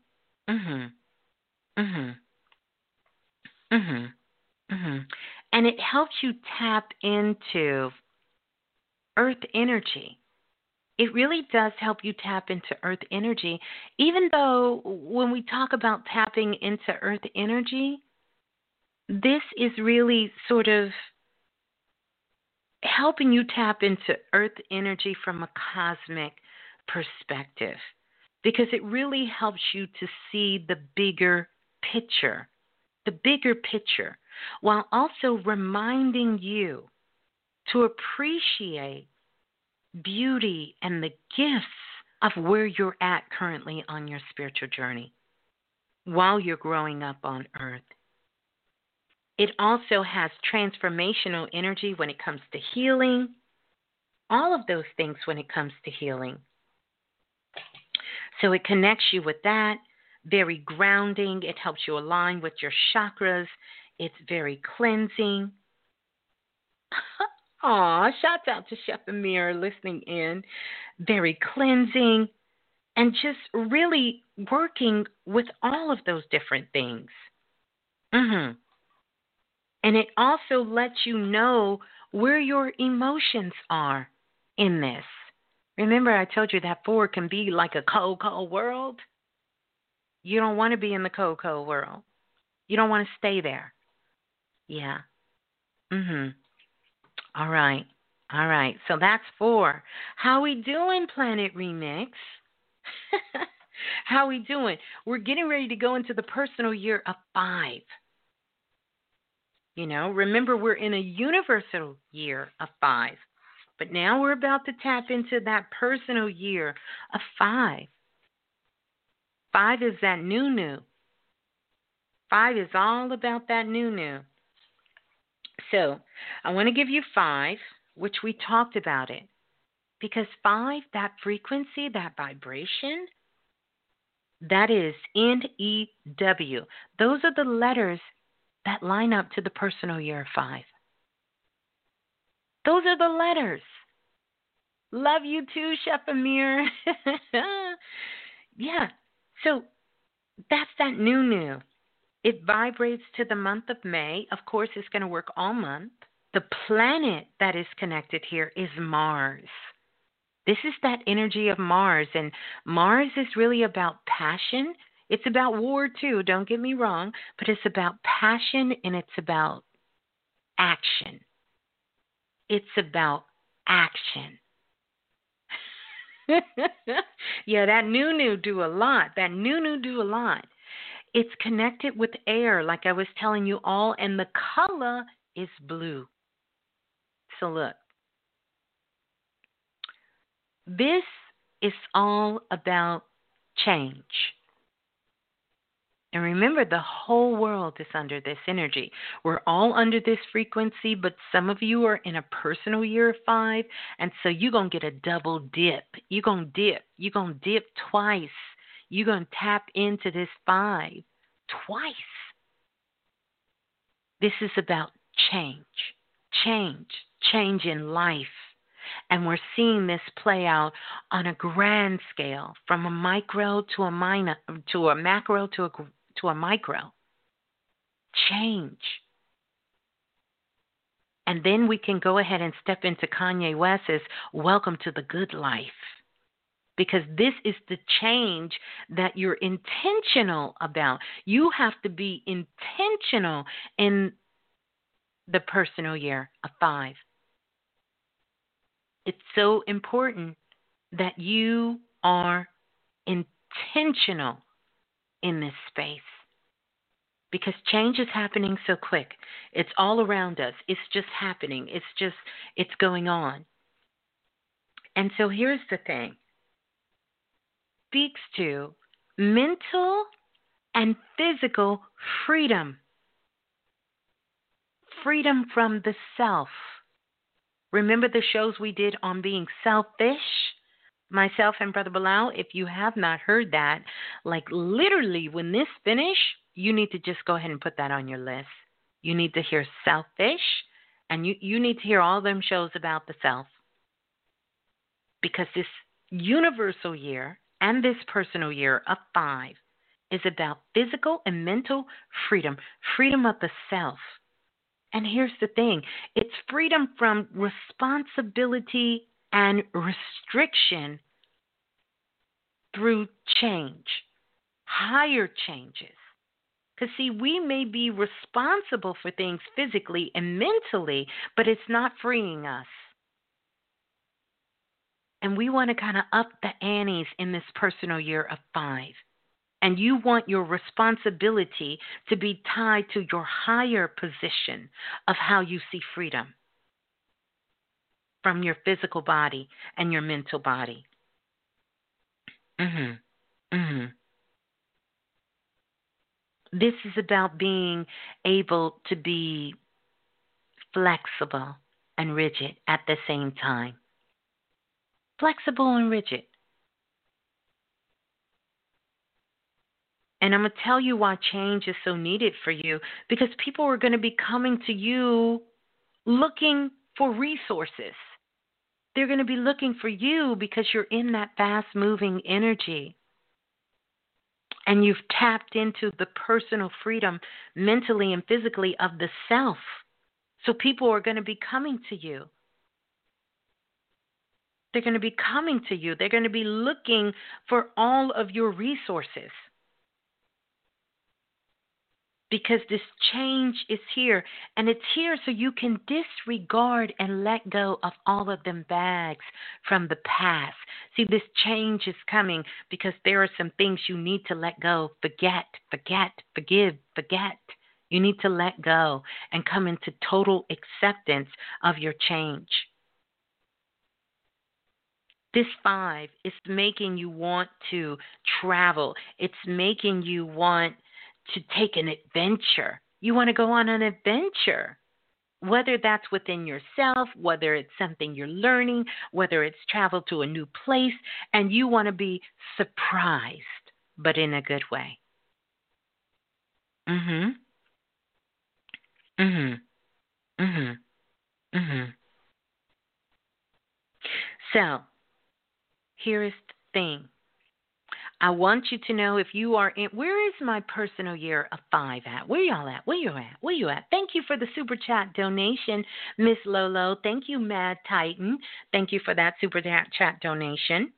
Mhm. Mhm. Mhm. Mhm. And it helps you tap into earth energy. It really does help you tap into earth energy, even though when we talk about tapping into earth energy, this is really sort of helping you tap into earth energy from a cosmic perspective because it really helps you to see the bigger picture, the bigger picture, while also reminding you to appreciate beauty and the gifts of where you're at currently on your spiritual journey while you're growing up on earth. It also has transformational energy when it comes to healing, all of those things when it comes to healing. So it connects you with that, very grounding. It helps you align with your chakras. It's very cleansing. Aw, shout out to Chef Amir listening in. Very cleansing and just really working with all of those different things. Mhm. And it also lets you know where your emotions are in this. Remember, I told you that four can be like a cold, cold world. You don't want to be in the cold, cold world. You don't want to stay there. Yeah. Mhm. All right. All right. So that's four. How we doing, Planet Remix? How we doing? We're getting ready to go into the personal year of five. You know, remember we're in a universal year of five. But now we're about to tap into that personal year of five. Five is that new new. Five is all about that new new. So I want to give you five, which we talked about it. Because five, that frequency, that vibration, that is N E W. Those are the letters that line up to the personal year five. Those are the letters. Love you too, Chef Amir. yeah. So that's that new new. It vibrates to the month of May. Of course, it's going to work all month. The planet that is connected here is Mars. This is that energy of Mars, and Mars is really about passion. It's about war too, don't get me wrong, but it's about passion and it's about action. It's about action. yeah, that new new do a lot. That new new do a lot. It's connected with air, like I was telling you all, and the color is blue. So look, this is all about change. And remember, the whole world is under this energy. We're all under this frequency, but some of you are in a personal year of five, and so you're going to get a double dip. You're going to dip. You're going to dip twice. You're going to tap into this five twice. This is about change, change, change in life. And we're seeing this play out on a grand scale, from a micro to a minor, to a macro to a to a micro. Change. And then we can go ahead and step into Kanye West's Welcome to the Good Life. Because this is the change that you're intentional about. You have to be intentional in the personal year of five. It's so important that you are intentional in this space because change is happening so quick. It's all around us. It's just happening. It's just, it's going on. And so here's the thing speaks to mental and physical freedom. Freedom from the self. Remember the shows we did on being selfish? myself and Brother Balah, if you have not heard that, like literally when this finish, you need to just go ahead and put that on your list. You need to hear selfish and you, you need to hear all them shows about the self. Because this universal year and this personal year of five is about physical and mental freedom, freedom of the self. And here's the thing it's freedom from responsibility and restriction through change, higher changes. Because, see, we may be responsible for things physically and mentally, but it's not freeing us. And we want to kind of up the annies in this personal year of five. And you want your responsibility to be tied to your higher position of how you see freedom from your physical body and your mental body. Mhm. Mhm. This is about being able to be flexible and rigid at the same time. Flexible and rigid. And I'm going to tell you why change is so needed for you because people are going to be coming to you looking for resources. They're going to be looking for you because you're in that fast moving energy. And you've tapped into the personal freedom mentally and physically of the self. So people are going to be coming to you. They're going to be coming to you. They're going to be looking for all of your resources because this change is here and it's here so you can disregard and let go of all of them bags from the past. See, this change is coming because there are some things you need to let go, forget, forget, forgive, forget. You need to let go and come into total acceptance of your change. This five is making you want to travel. It's making you want to take an adventure. You want to go on an adventure. Whether that's within yourself, whether it's something you're learning, whether it's travel to a new place, and you want to be surprised, but in a good way. Mhm. Mhm. Mhm. Mhm. So, the thing. I want you to know if you are in. Where is my personal year of five at? Where y'all at? Where you at? Where you at? Thank you for the super chat donation, Miss Lolo. Thank you, Mad Titan. Thank you for that super chat donation.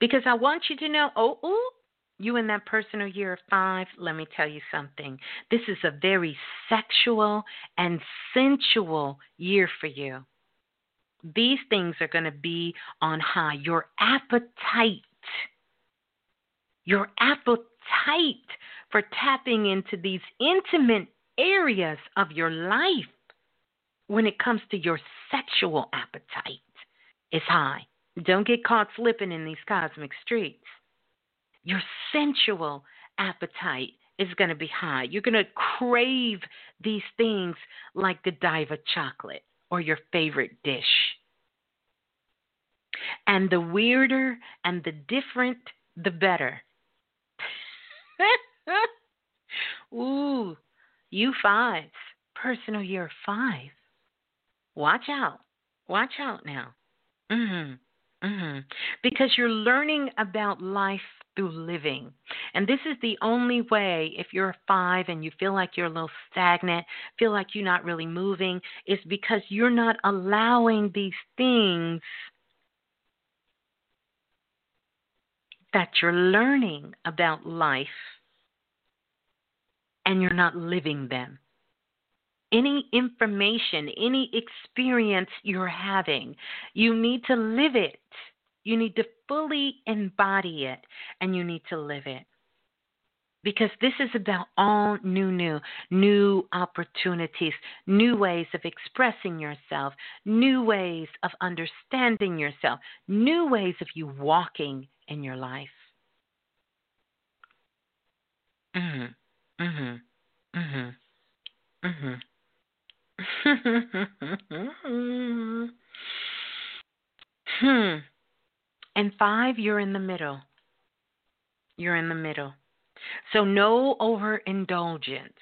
Because I want you to know. Oh, oh, you in that personal year of five, let me tell you something. This is a very sexual and sensual year for you. These things are going to be on high. Your appetite, your appetite for tapping into these intimate areas of your life when it comes to your sexual appetite is high. Don't get caught slipping in these cosmic streets your sensual appetite is going to be high. You're going to crave these things like the Godiva chocolate or your favorite dish. And the weirder and the different, the better. Ooh, you five, personal year five. Watch out. Watch out now. Mhm. Mhm. Because you're learning about life through living. And this is the only way, if you're five and you feel like you're a little stagnant, feel like you're not really moving, is because you're not allowing these things that you're learning about life and you're not living them. Any information, any experience you're having, you need to live it. You need to fully embody it and you need to live it. Because this is about all new, new, new opportunities, new ways of expressing yourself, new ways of understanding yourself, new ways of you walking in your life. Mhm. Mhm. Mhm. Mhm. hmm. And five, you're in the middle. You're in the middle. So no overindulgence.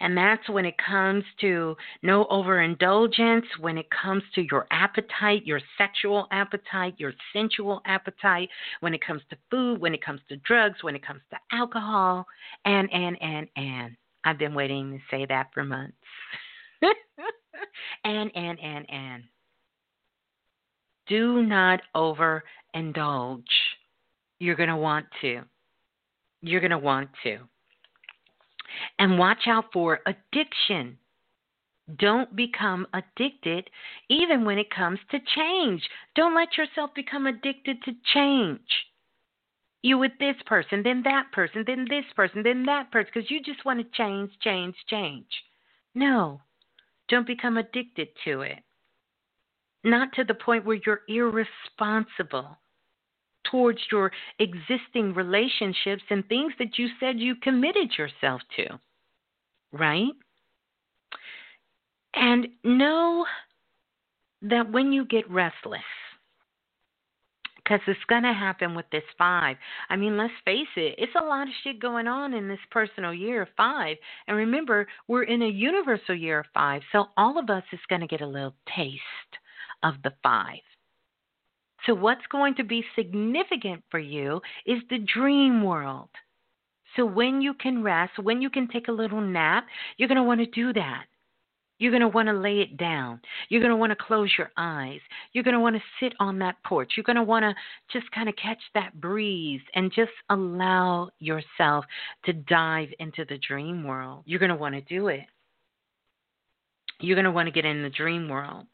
And that's when it comes to no overindulgence, when it comes to your appetite, your sexual appetite, your sensual appetite, when it comes to food, when it comes to drugs, when it comes to alcohol, and, and, and, and. I've been waiting to say that for months. and, and, and, and do not overindulge. You're going to want to. You're going to want to. And watch out for addiction. Don't become addicted even when it comes to change. Don't let yourself become addicted to change. You with this person, then that person, then this person, then that person, because you just want to change, change, change. No, don't become addicted to it not to the point where you're irresponsible towards your existing relationships and things that you said you committed yourself to. Right? And know that when you get restless, because it's going to happen with this five. I mean, let's face it, it's a lot of shit going on in this personal year of five. And remember, we're in a universal year of five, so all of us is going to get a little taste of the five. So, what's going to be significant for you is the dream world. So, when you can rest, when you can take a little nap, you're going to want to do that. You're going to want to lay it down. You're going to want to close your eyes. You're going to want to sit on that porch. You're going to want to just kind of catch that breeze and just allow yourself to dive into the dream world. You're going to want to do it. You're going to want to get in the dream world.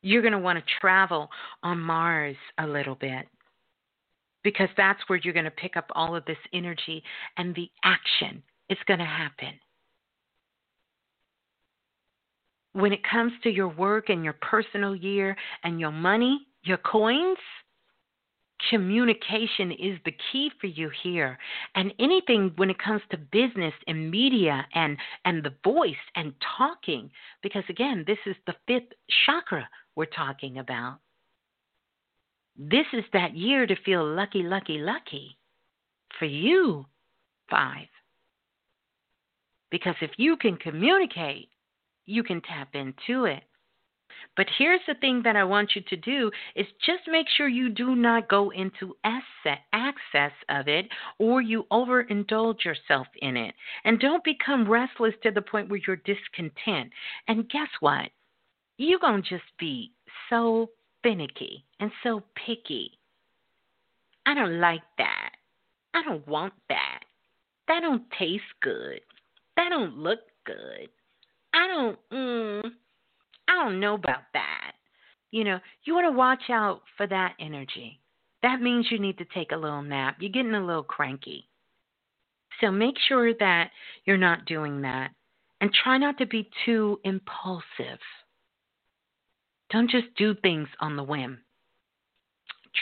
You're going to want to travel on Mars a little bit because that's where you're going to pick up all of this energy and the action is going to happen. When it comes to your work and your personal year and your money, your coins, communication is the key for you here and anything when it comes to business and media and and the voice and talking because again this is the fifth chakra we're talking about. This is that year to feel lucky, lucky, lucky for you, five. Because if you can communicate, you can tap into it. But here's the thing that I want you to do is just make sure you do not go into access of it or you overindulge yourself in it. And don't become restless to the point where you're discontent. And guess what? You're going to just be so finicky and so picky. I don't like that. I don't want that. That don't taste good. That don't look good. I don't mm, I don't know about that. You know, you want to watch out for that energy. That means you need to take a little nap. You're getting a little cranky. So make sure that you're not doing that and try not to be too impulsive. Don't just do things on the whim.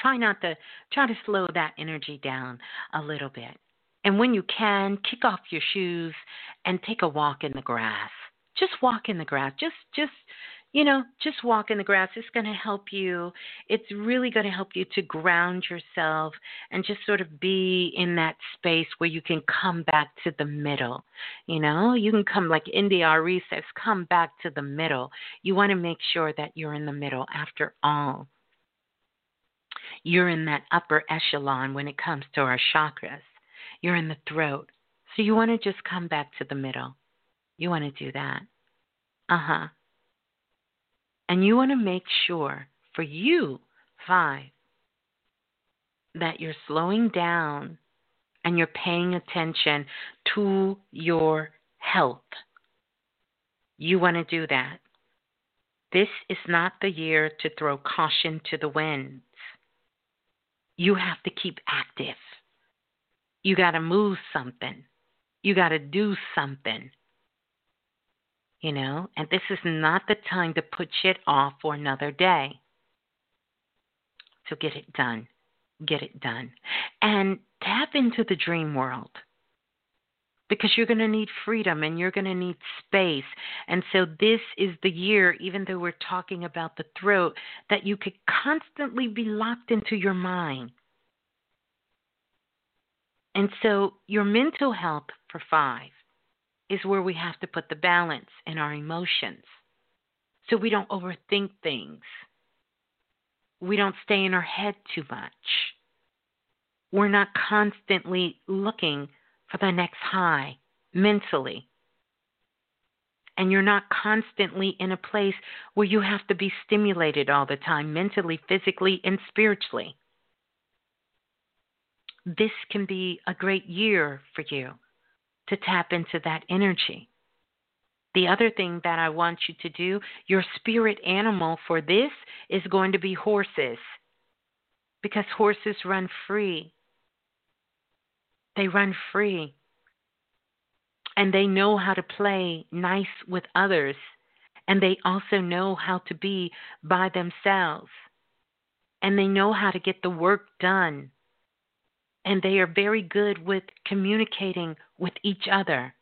Try not to try to slow that energy down a little bit. And when you can, kick off your shoes and take a walk in the grass. Just walk in the grass. Just just you know, just walk in the grass. It's going to help you. It's really going to help you to ground yourself and just sort of be in that space where you can come back to the middle. You know, you can come like Arie says, come back to the middle. You want to make sure that you're in the middle after all. You're in that upper echelon when it comes to our chakras. You're in the throat. So you want to just come back to the middle. You want to do that. Uh huh. And you want to make sure for you, five, that you're slowing down and you're paying attention to your health. You want to do that. This is not the year to throw caution to the winds. You have to keep active. You got to move something. You got to do something you know, and this is not the time to put shit off for another day. So get it done. Get it done. And tap into the dream world because you're going to need freedom and you're going to need space. And so, this is the year, even though we're talking about the throat, that you could constantly be locked into your mind. And so, your mental health for five is where we have to put the balance in our emotions so we don't overthink things. We don't stay in our head too much. We're not constantly looking for the next high mentally. And you're not constantly in a place where you have to be stimulated all the time, mentally, physically, and spiritually. This can be a great year for you to tap into that energy. The other thing that I want you to do, your spirit animal for this is going to be horses. Because horses run free. They run free. And they know how to play nice with others. And they also know how to be by themselves. And they know how to get the work done and they are very good with communicating with each other.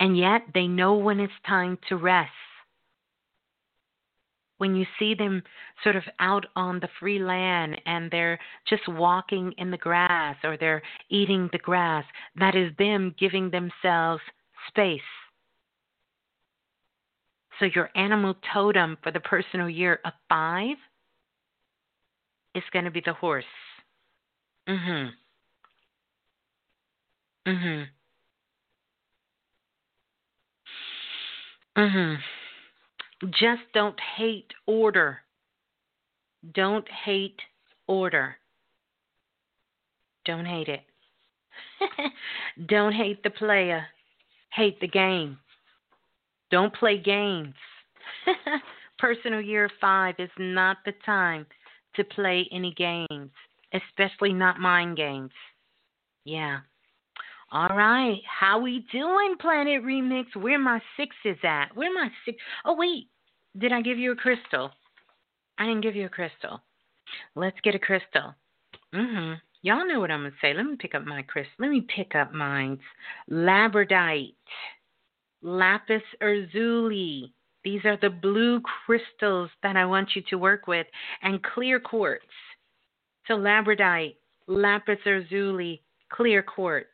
And yet they know when it's time to rest. When you see them sort of out on the free land and they're just walking in the grass or they're eating the grass, that is them giving themselves space. So, your animal totem for the personal year of five is going to be the horse. Mhm. Mhm. Mhm. Just don't hate order. Don't hate order. Don't hate it. don't hate the player. Hate the game. Don't play games. Personal year five is not the time to play any games especially not mind games. Yeah. All right. How we doing, Planet Remix? Where my sixes at? Where my six? Oh wait, did I give you a crystal? I didn't give you a crystal. Let's get a crystal. Mhm. Y'all know what I'm gonna say. Let me pick up my crystal. Let me pick up mine's labradorite, lapis lazuli. These are the blue crystals that I want you to work with, and clear quartz to labradorite, lapis lazuli, clear quartz.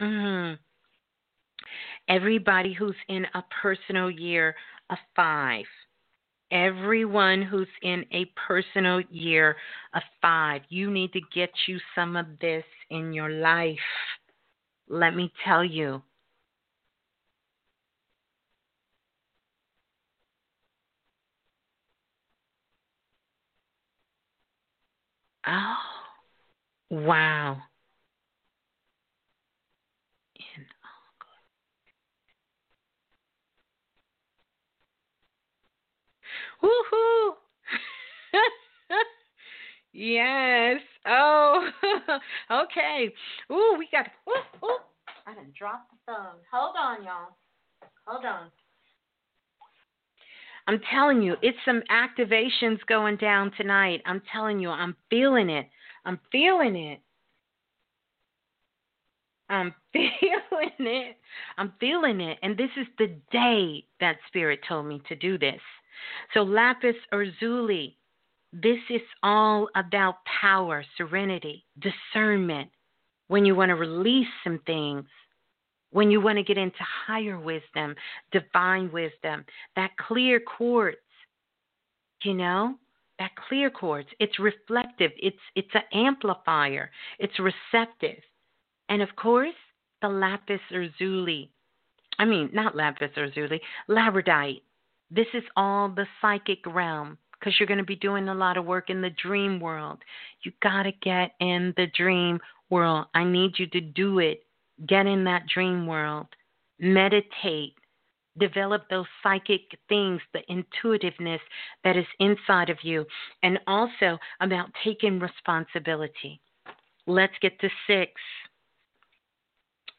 Mm-hmm. Everybody who's in a personal year of five, everyone who's in a personal year of five, you need to get you some of this in your life. Let me tell you. Oh, wow. Woohoo! yes. Oh, okay. Ooh, we got. Ooh, ooh. I dropped the phone. Hold on, y'all. Hold on. I'm telling you, it's some activations going down tonight. I'm telling you, I'm feeling it. I'm feeling it. I'm feeling it. I'm feeling it. And this is the day that Spirit told me to do this. So, lapis lazuli, this is all about power, serenity, discernment. When you want to release some things, when you want to get into higher wisdom, divine wisdom, that clear quartz, you know, that clear quartz, it's reflective, it's it's an amplifier, it's receptive. And of course, the lapis lazuli. I mean, not lapis lazuli, labradorite. This is all the psychic realm because you're going to be doing a lot of work in the dream world. You got to get in the dream world. I need you to do it. Get in that dream world. Meditate. Develop those psychic things, the intuitiveness that is inside of you, and also about taking responsibility. Let's get to six.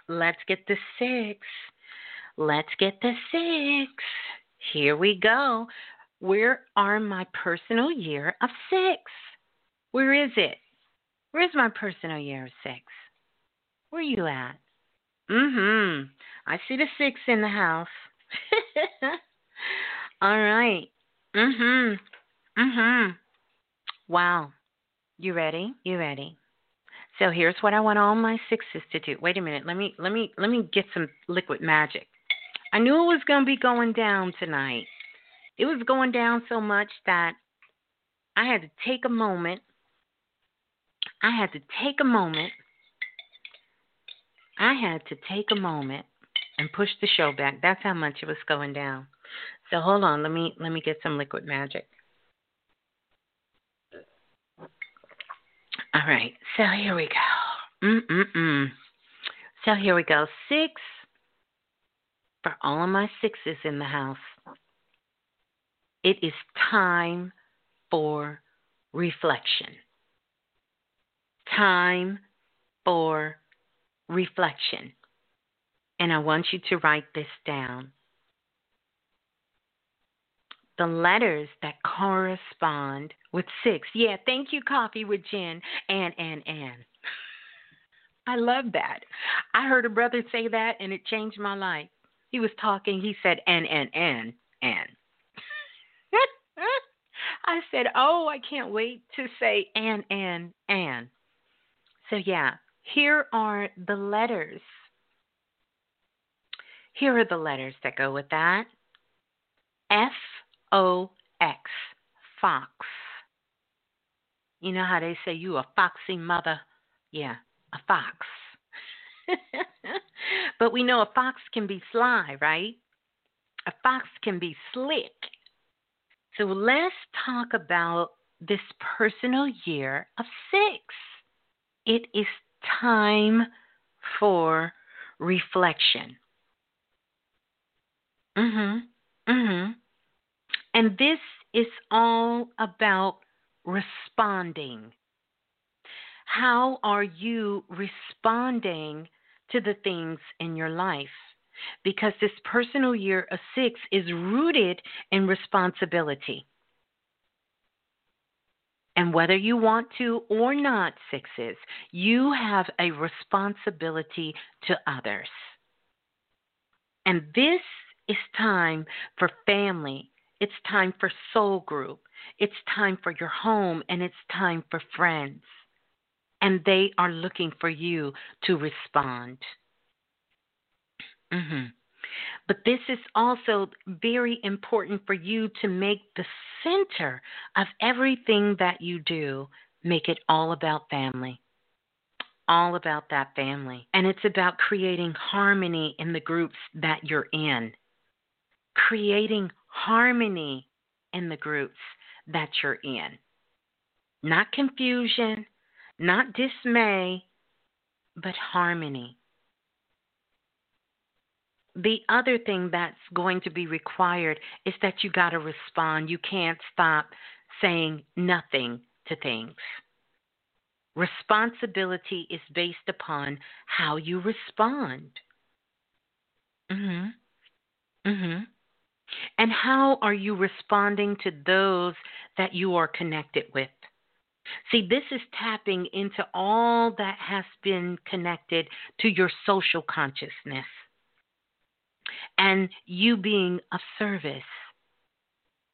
Let's get to six. Let's get to six. Here we go. Where are my personal year of six? Where is it? Where's my personal year of six? Where are you at? Mm-hmm. I see the six in the house. All right. Mm-hmm. Mm-hmm. Wow. You ready? You ready? So here's what I want all my sixes to do. Wait a minute. Let me let me let me get some liquid magic. I knew it was going to be going down tonight. It was going down so much that I had to take a moment. I had to take a moment. I had to take a moment and push the show back. That's how much it was going down. So hold on, let me let me get some liquid magic. All right, so here we go. Mm mm mm. So here we go. Six for all of my sixes in the house. It is time for reflection. Time for reflection. And I want you to write this down. The letters that correspond with six. Yeah, thank you, Coffee with Jen. And, and, and. I love that. I heard a brother say that and it changed my life. He was talking, he said, and, and, and, and. I said, oh, I can't wait to say and, and, and. So, yeah, here are the letters. Here are the letters that go with that F O X, fox. You know how they say you a foxy mother? Yeah, a fox. but we know a fox can be sly, right? A fox can be slick. So let's talk about this personal year of six. It is time for reflection. Mhm. Mhm. And this is all about responding. How are you responding to the things in your life. Because this personal year of six is rooted in responsibility. And whether you want to or not, sixes, you have a responsibility to others. And this is time for family. It's time for soul group. It's time for your home and it's time for friends and they are looking for you to respond. Mm-hmm. But this is also very important for you to make the center of everything that you do, make it all about family. All about that family. And it's about creating harmony in the groups that you're in. Creating harmony in the groups that you're in. Not confusion, not dismay, but harmony. The other thing that's going to be required is that you got to respond. You can't stop saying nothing to things. Responsibility is based upon how you respond. Mhm. Mhm. And how are you responding to those that you are connected with? See, this is tapping into all that has been connected to your social consciousness and you being of service.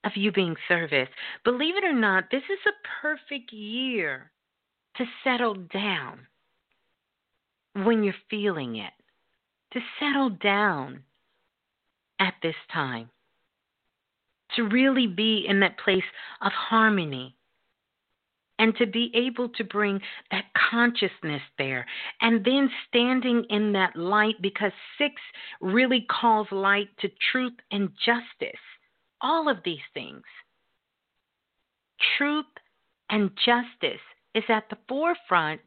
Of you being service. Believe it or not, this is a perfect year to settle down when you're feeling it, to settle down at this time, to really be in that place of harmony and to be able to bring that consciousness there. And then standing in that light because six really calls light to truth and justice. All of these things. Truth and justice is at the forefront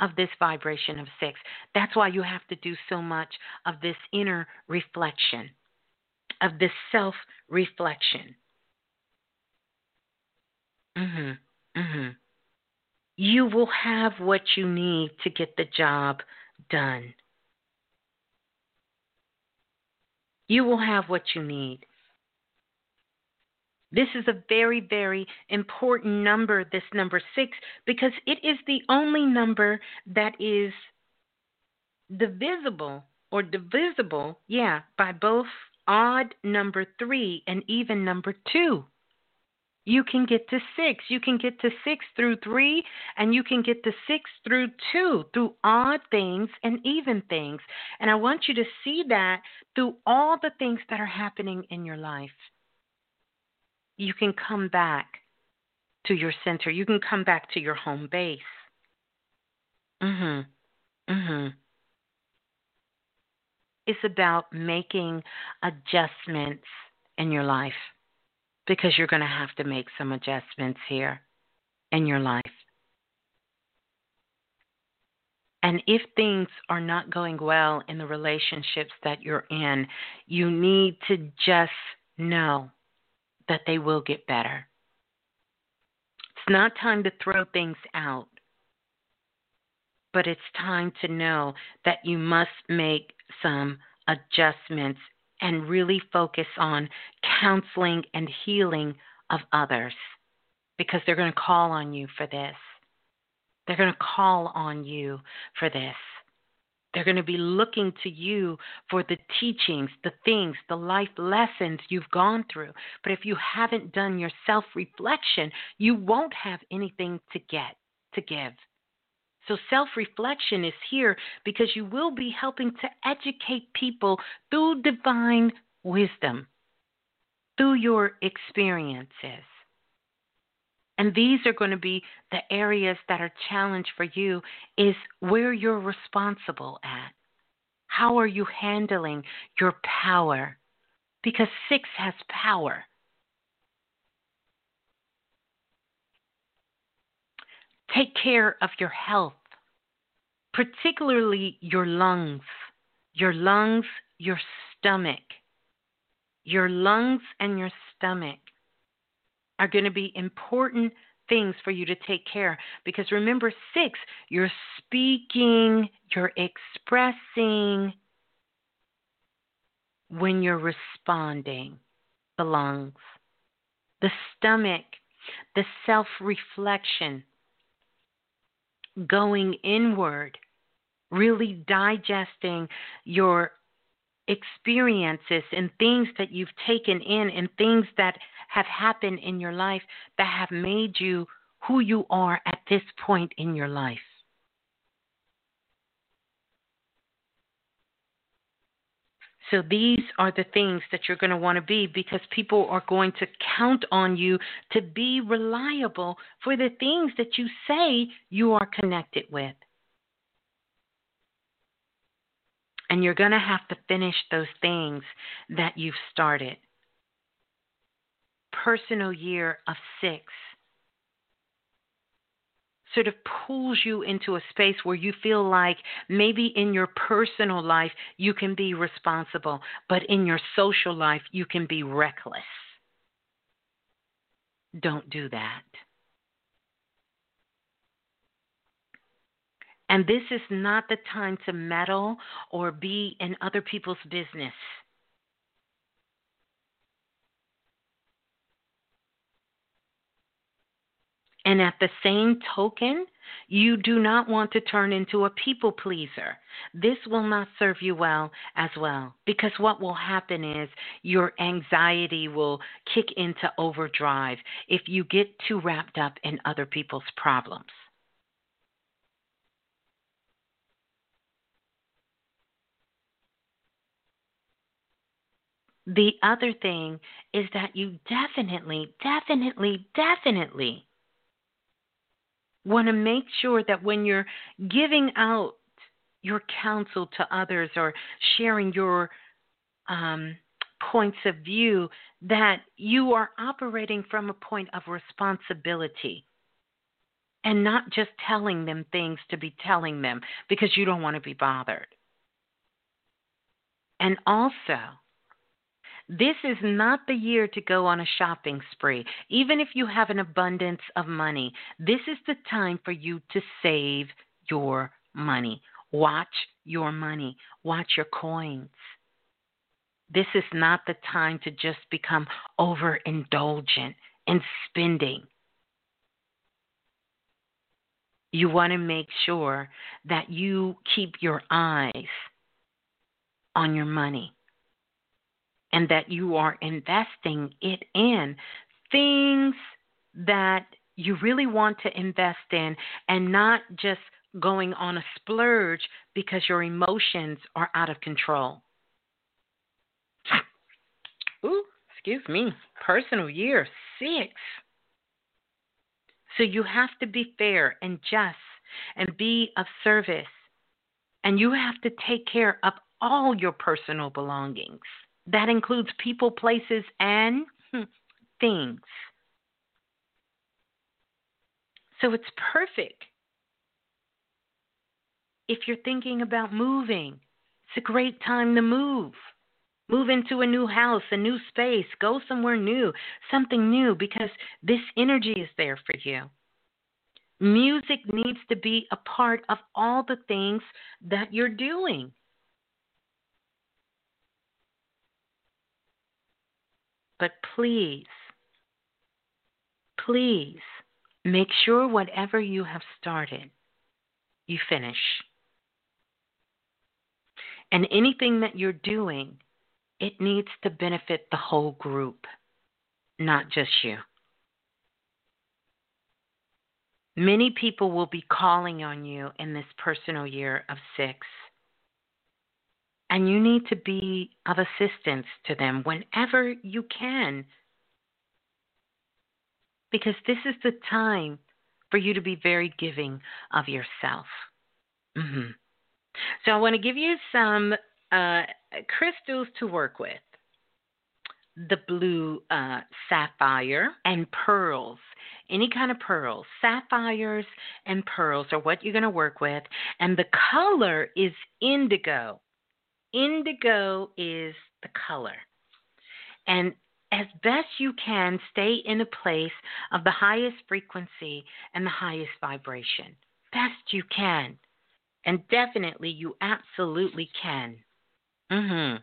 of this vibration of six. That's why you have to do so much of this inner reflection of this self reflection mhm Mm-hmm. You will have what you need to get the job done. You will have what you need. This is a very, very important number, this number six, because it is the only number that is divisible or divisible, yeah, by both odd number three and even number two you can get to six. You can get to six through three, and you can get to six through two, through odd things and even things. And I want you to see that through all the things that are happening in your life. You can come back to your center. You can come back to your home base. Mhm. Mhm. It's about making adjustments in your life because you're going to have to make some adjustments here in your life. And if things are not going well in the relationships that you're in, you need to just know that they will get better. It's not time to throw things out, but it's time to know that you must make some adjustments and really focus on counseling and healing of others because they're going to call on you for this. They're going to call on you for this. They're going to be looking to you for the teachings, the things, the life lessons you've gone through. But if you haven't done your self reflection, you won't have anything to get, to give. So, self reflection is here because you will be helping to educate people through divine wisdom, through your experiences. And these are going to be the areas that are challenged for you is where you're responsible at. How are you handling your power? Because six has power. Take care of your health particularly your lungs, your lungs, your stomach. Your lungs and your stomach are going to be important things for you to take care because remember six you're speaking you're expressing when you're responding the lungs the stomach the self reflection going inward really digesting your experiences and things that you've taken in and things that have happened in your life that have made you who you are at this point in your life. So these are the things that you're going to want to be because people are going to count on you to be reliable for the things that you say you are connected with. And you're going to have to finish those things that you've started. Personal year of six sort of pulls you into a space where you feel like maybe in your personal life you can be responsible, but in your social life you can be reckless. Don't do that. And this is not the time to meddle or be in other people's business. And at the same token, you do not want to turn into a people pleaser. This will not serve you well as well because what will happen is your anxiety will kick into overdrive if you get too wrapped up in other people's problems. The other thing is that you definitely, definitely, definitely want to make sure that when you're giving out your counsel to others or sharing your um, points of view, that you are operating from a point of responsibility and not just telling them things to be telling them because you don't want to be bothered. And also, this is not the year to go on a shopping spree. Even if you have an abundance of money, this is the time for you to save your money. Watch your money, watch your coins. This is not the time to just become overindulgent in spending. You want to make sure that you keep your eyes on your money and that you are investing it in things that you really want to invest in and not just going on a splurge because your emotions are out of control. Ooh, excuse me, personal year six. So you have to be fair and just and be of service. And you have to take care of all your personal belongings. That includes people, places, and hmm, things. So it's perfect. If you're thinking about moving, it's a great time to move. Move into a new house, a new space, go somewhere new, something new, because this energy is there for you. Music needs to be a part of all the things that you're doing. But please, please make sure whatever you have started, you finish. And anything that you're doing, it needs to benefit the whole group, not just you. Many people will be calling on you in this personal year of six. And you need to be of assistance to them whenever you can. Because this is the time for you to be very giving of yourself. Mm-hmm. So I want to give you some uh, crystals to work with the blue uh, sapphire and pearls. Any kind of pearls, sapphires and pearls are what you're going to work with. And the color is indigo. Indigo is the color. And as best you can, stay in a place of the highest frequency and the highest vibration. Best you can. And definitely, you absolutely can. Mm-hmm.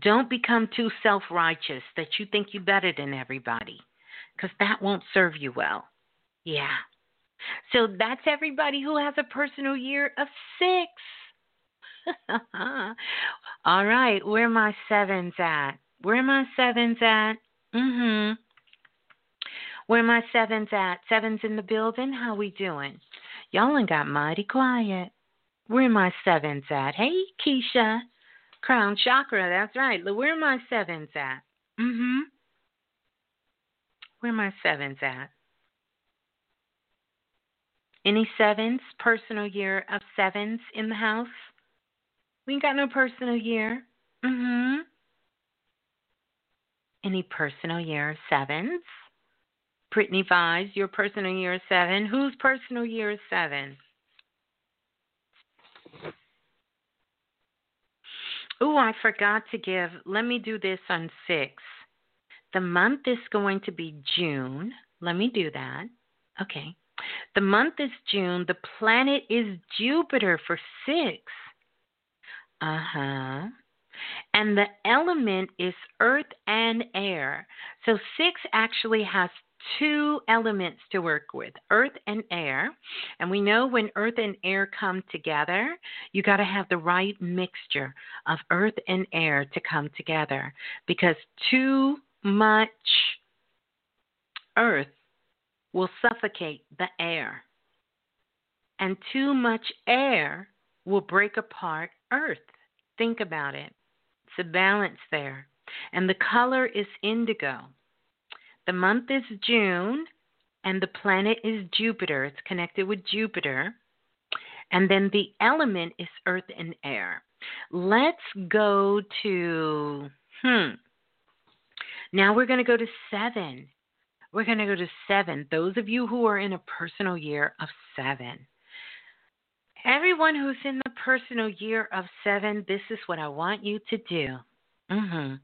Don't become too self righteous that you think you're better than everybody, because that won't serve you well. Yeah. So that's everybody who has a personal year of six. All right, where my sevens at? Where my sevens at? Mhm. Where my sevens at? Sevens in the building? How we doing? Y'all ain't got mighty quiet. Where my sevens at? Hey, Keisha. Crown chakra, that's right. Where my sevens at? Mm-hmm. Where my sevens at? Any sevens? Personal year of sevens in the house? We ain't got no personal year. Mm-hmm. Any personal year sevens? Brittany Vise, your personal year is seven. Whose personal year is seven? Oh, I forgot to give. Let me do this on six. The month is going to be June. Let me do that. Okay. The month is June. The planet is Jupiter for six. Uh huh. And the element is earth and air. So six actually has two elements to work with earth and air. And we know when earth and air come together, you got to have the right mixture of earth and air to come together because too much earth will suffocate the air, and too much air will break apart earth. Think about it. It's a balance there. And the color is indigo. The month is June, and the planet is Jupiter. It's connected with Jupiter. And then the element is earth and air. Let's go to, hmm. Now we're going to go to seven. We're going to go to seven. Those of you who are in a personal year of seven. Everyone who's in the personal year of seven, this is what I want you to do. Mm-hmm.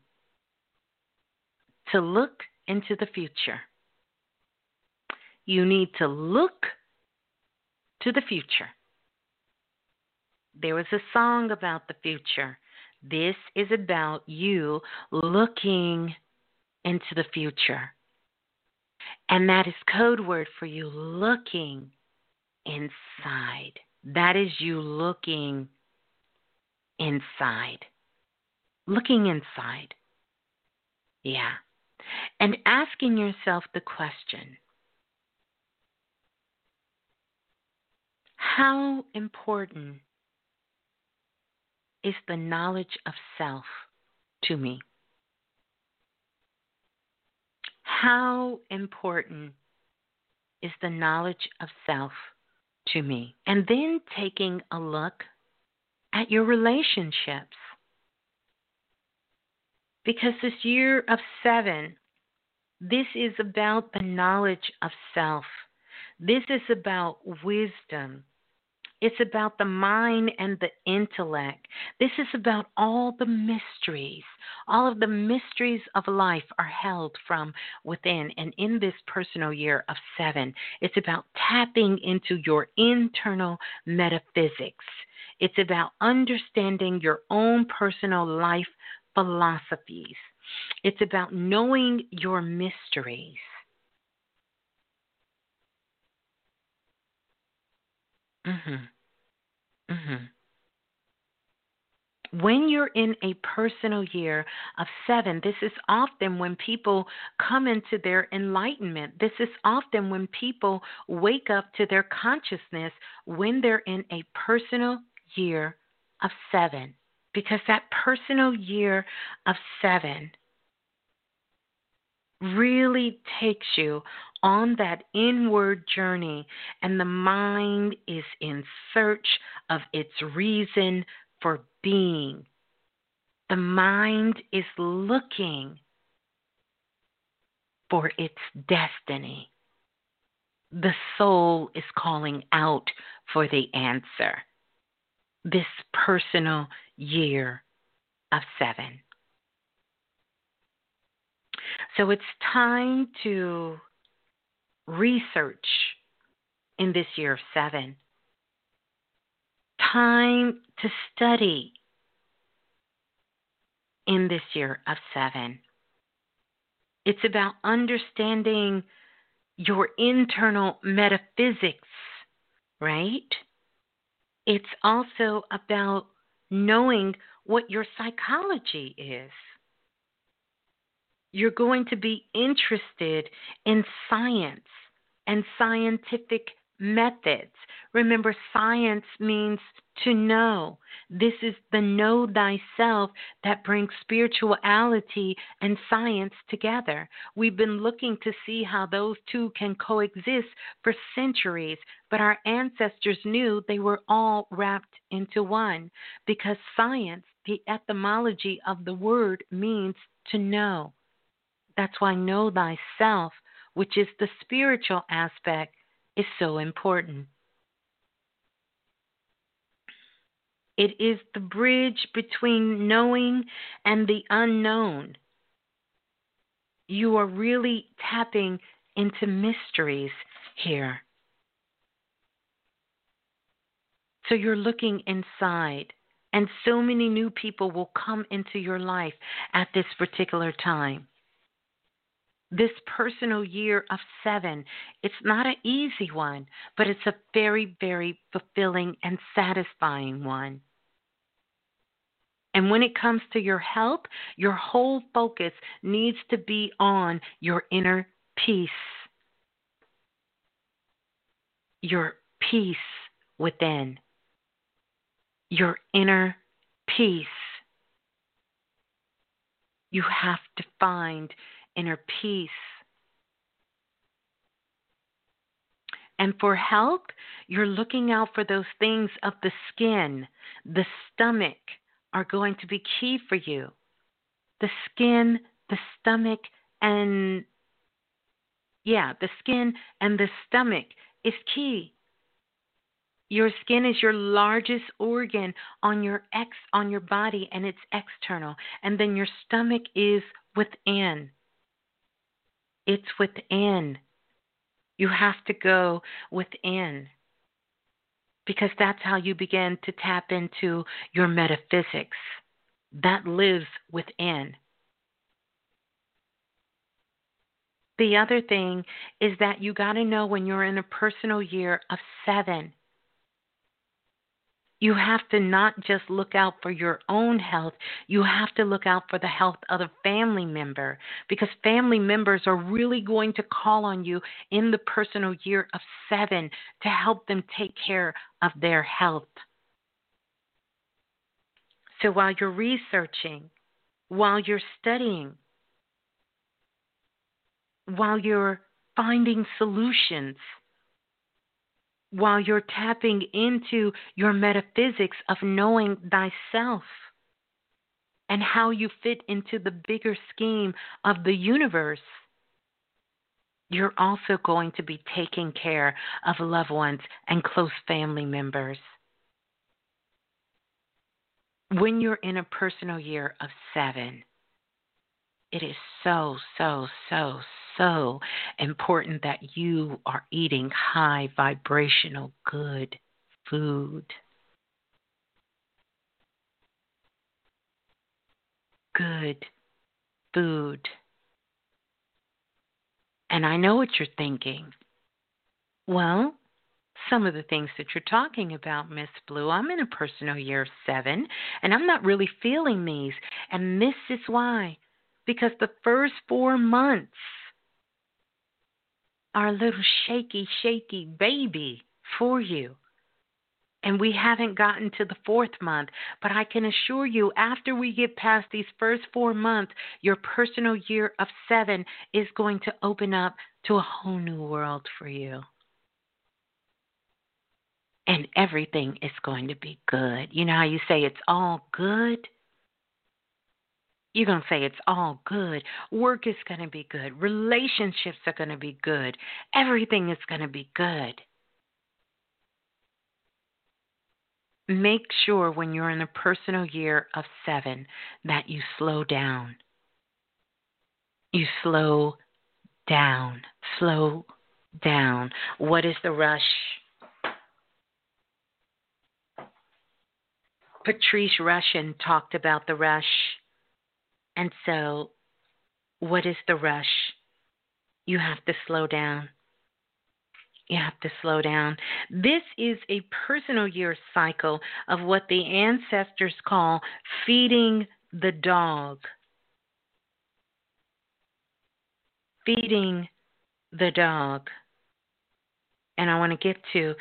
To look into the future. You need to look to the future. There was a song about the future. This is about you looking into the future. And that is code word for you looking inside. That is you looking inside. Looking inside. Yeah and asking yourself the question How important is the knowledge of self to me? How important is the knowledge of self to me? And then taking a look at your relationships. Because this year of seven, this is about the knowledge of self. This is about wisdom. It's about the mind and the intellect. This is about all the mysteries. All of the mysteries of life are held from within. And in this personal year of seven, it's about tapping into your internal metaphysics. It's about understanding your own personal life philosophies. It's about knowing your mysteries. Mhm. Mhm. When you're in a personal year of seven, this is often when people come into their enlightenment. This is often when people wake up to their consciousness when they're in a personal year of seven because that personal year of seven really takes you on that inward journey, and the mind is in search of its reason for being. The mind is looking for its destiny. The soul is calling out for the answer. This personal year of seven. So it's time to research in this year of seven. Time to study in this year of seven. It's about understanding your internal metaphysics, right? It's also about knowing what your psychology is. You're going to be interested in science and scientific methods. Remember, science means to know. This is the know thyself that brings spirituality and science together. We've been looking to see how those two can coexist for centuries, but our ancestors knew they were all wrapped into one because science, the etymology of the word, means to know. That's why know thyself, which is the spiritual aspect, is so important. It is the bridge between knowing and the unknown. You are really tapping into mysteries here. So you're looking inside, and so many new people will come into your life at this particular time. This personal year of seven, it's not an easy one, but it's a very, very fulfilling and satisfying one. And when it comes to your health, your whole focus needs to be on your inner peace. Your peace within. Your inner peace. You have to find inner peace. And for health, you're looking out for those things of the skin, the stomach, are going to be key for you. The skin, the stomach, and yeah, the skin and the stomach is key. Your skin is your largest organ on your ex on your body and it's external. And then your stomach is within. It's within. You have to go within because that's how you begin to tap into your metaphysics. That lives within. The other thing is that you got to know when you're in a personal year of seven you have to not just look out for your own health, you have to look out for the health of a family member because family members are really going to call on you in the personal year of seven to help them take care of their health. So while you're researching, while you're studying, while you're finding solutions, while you're tapping into your metaphysics of knowing thyself and how you fit into the bigger scheme of the universe, you're also going to be taking care of loved ones and close family members. When you're in a personal year of seven, it is so, so, so, so important that you are eating high vibrational good food. Good food. And I know what you're thinking. Well, some of the things that you're talking about, Miss Blue. I'm in a personal year of seven, and I'm not really feeling these. And this is why. Because the first four months our little shaky, shaky baby for you. And we haven't gotten to the fourth month, but I can assure you, after we get past these first four months, your personal year of seven is going to open up to a whole new world for you. And everything is going to be good. You know how you say it's all good? You're going to say it's all good. Work is going to be good. Relationships are going to be good. Everything is going to be good. Make sure when you're in a personal year of seven that you slow down. You slow down. Slow down. What is the rush? Patrice Rushen talked about the rush and so, what is the rush? You have to slow down. You have to slow down. This is a personal year cycle of what the ancestors call feeding the dog. Feeding the dog. And I want to get to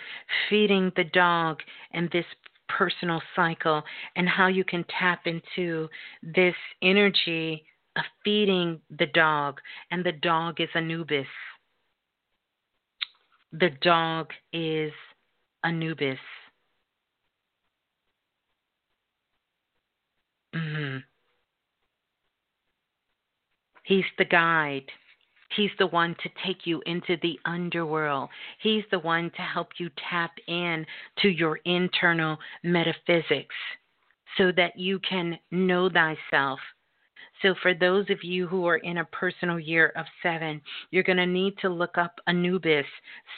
feeding the dog and this personal cycle and how you can tap into this energy of feeding the dog. And the dog is Anubis. The dog is Anubis. Mm-hmm. He's the guide. He's the one to take you into the underworld. He's the one to help you tap in to your internal metaphysics so that you can know thyself. So, for those of you who are in a personal year of seven, you're going to need to look up Anubis,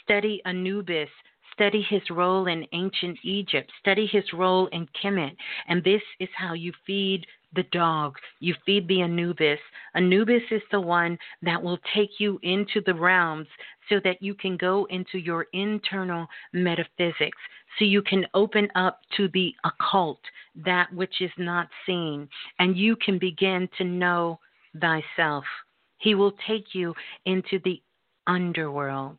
study Anubis, study his role in ancient Egypt, study his role in Kemet, and this is how you feed the dog. You feed the Anubis. Anubis is the one that will take you into the realms so that you can go into your internal metaphysics, so you can open up to the occult, that which is not seen, and you can begin to know thyself. He will take you into the underworld.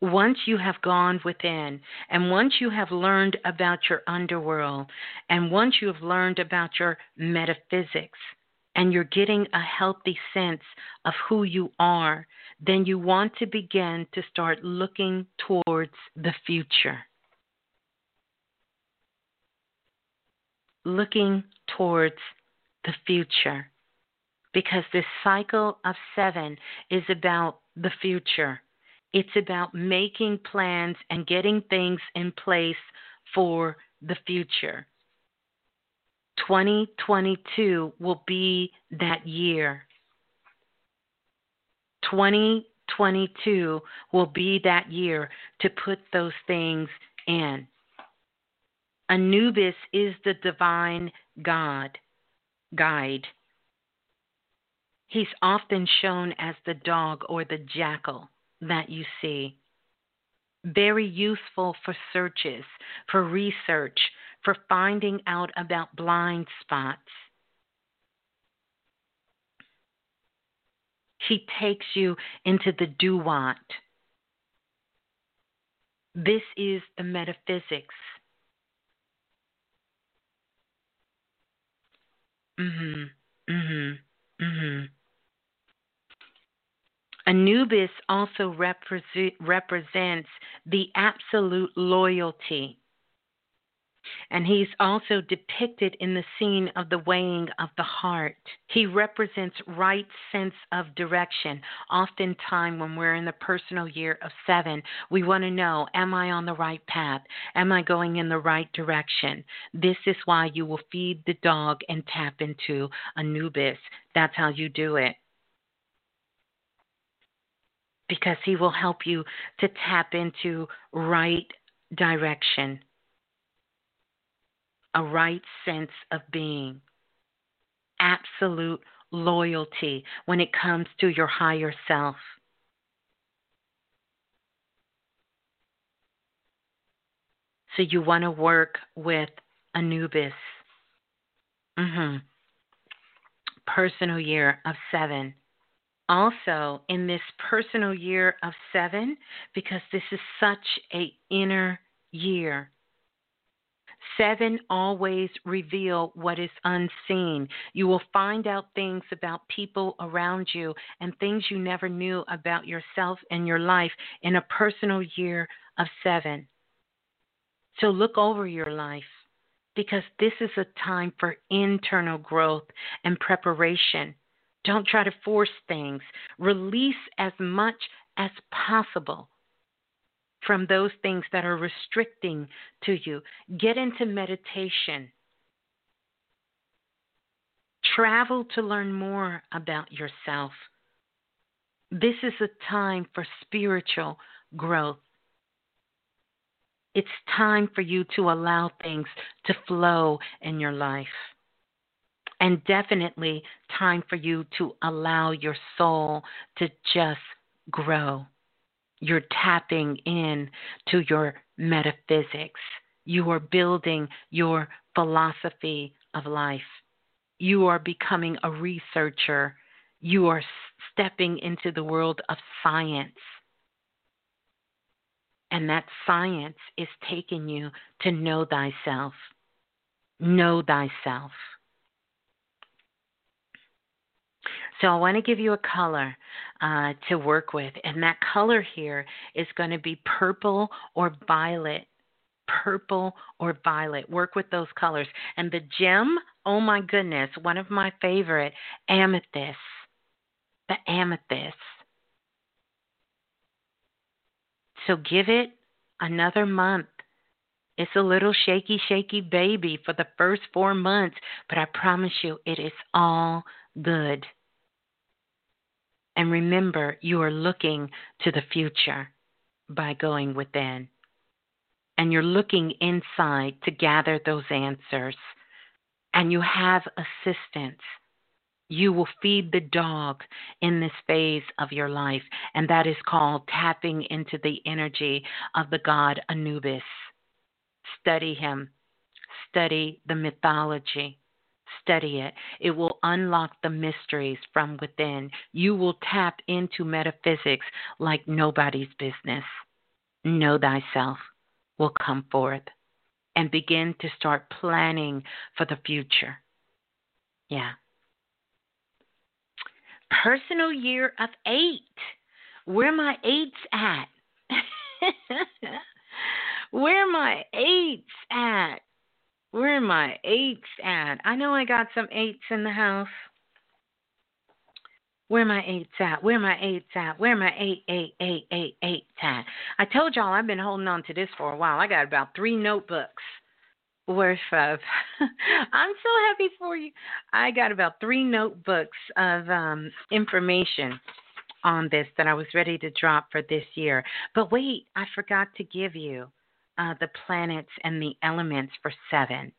Once you have gone within and once you have learned about your underworld and once you have learned about your metaphysics and you're getting a healthy sense of who you are, then you want to begin to start looking towards the future. Looking towards the future. Because this cycle of seven is about the future it's about making plans and getting things in place for the future. 2022 will be that year. 2022 will be that year to put those things in. Anubis is the divine God, guide. He's often shown as the dog or the jackal that you see. Very useful for searches, for research, for finding out about blind spots. He takes you into the duat. This is the metaphysics. Mhm. Mhm. Mhm. Anubis also represents the absolute loyalty. And he's also depicted in the scene of the weighing of the heart. He represents right sense of direction. Oftentimes, when we're in the personal year of seven, we want to know Am I on the right path? Am I going in the right direction? This is why you will feed the dog and tap into Anubis. That's how you do it because He will help you to tap into right direction, a right sense of being, absolute loyalty when it comes to your higher self. So you want to work with Anubis. Mm-hmm. Personal year of seven also in this personal year of seven because this is such a inner year. Seven always reveal what is unseen. You will find out things about people around you and things you never knew about yourself and your life in a personal year of seven. So look over your life because this is a time for internal growth and preparation don't try to force things. Release as much as possible from those things that are restricting to you. Get into meditation. Travel to learn more about yourself. This is a time for spiritual growth. It's time for you to allow things to flow in your life and definitely time for you to allow your soul to just grow. You're tapping in to your metaphysics. You are building your philosophy of life. You are becoming a researcher. You are stepping into the world of science. And that science is taking you to know thyself. Know thyself. So I want to give you a color uh, to work with, and that color here is going to be purple or violet. Purple or violet. Work with those colors. And the gem, oh my goodness, one of my favorite, amethyst. The amethyst. So give it another month. It's a little shaky, shaky baby for the first four months, but I promise you it is all good. And remember, you are looking to the future by going within. And you're looking inside to gather those answers. And you have assistance. You will feed the dog in this phase of your life, and that is called tapping into the energy of the god Anubis. Study him, study the mythology, study it. It will unlock the mysteries from within. You will tap into metaphysics like nobody's business. Know thyself will come forth and begin to start planning for the future. Yeah. Personal year of eight. Where my eights at? Where my eights at? Where are my eights at? I know I got some eights in the house. Where my eights at? Where my eights at? Where my eight, eight, eight, eight, eights at? I told y'all I've been holding on to this for a while. I got about three notebooks worth of. I'm so happy for you. I got about three notebooks of um, information on this that I was ready to drop for this year. But wait, I forgot to give you uh, the planets and the elements for seven.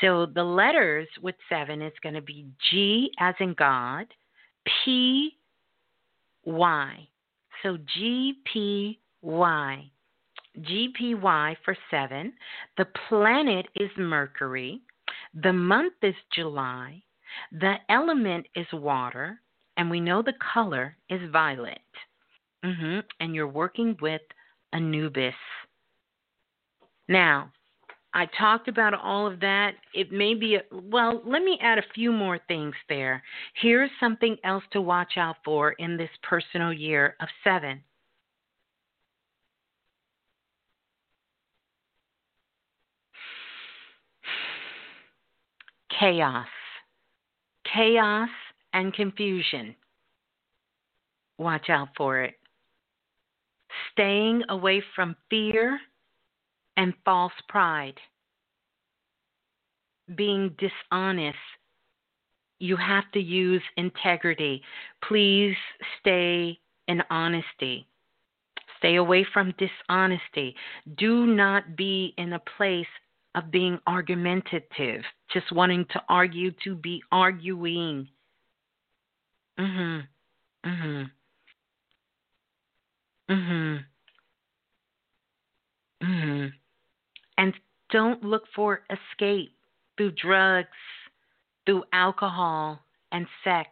So the letters with seven is going to be G as in God, P, Y. So G, P, Y. For seven. The planet is Mercury. The month is July. The element is water. And we know the color is violet. Mm-hmm. And you're working with Anubis. Now, I talked about all of that. It may be, a, well, let me add a few more things there. Here's something else to watch out for in this personal year of seven. Chaos. Chaos and confusion. Watch out for it. Staying away from fear and false pride. Being dishonest. You have to use integrity. Please stay in honesty. Stay away from dishonesty. Do not be in a place of being argumentative, just wanting to argue to be arguing. Mhm. Mhm. Mhm. Mhm and don't look for escape through drugs, through alcohol and sex.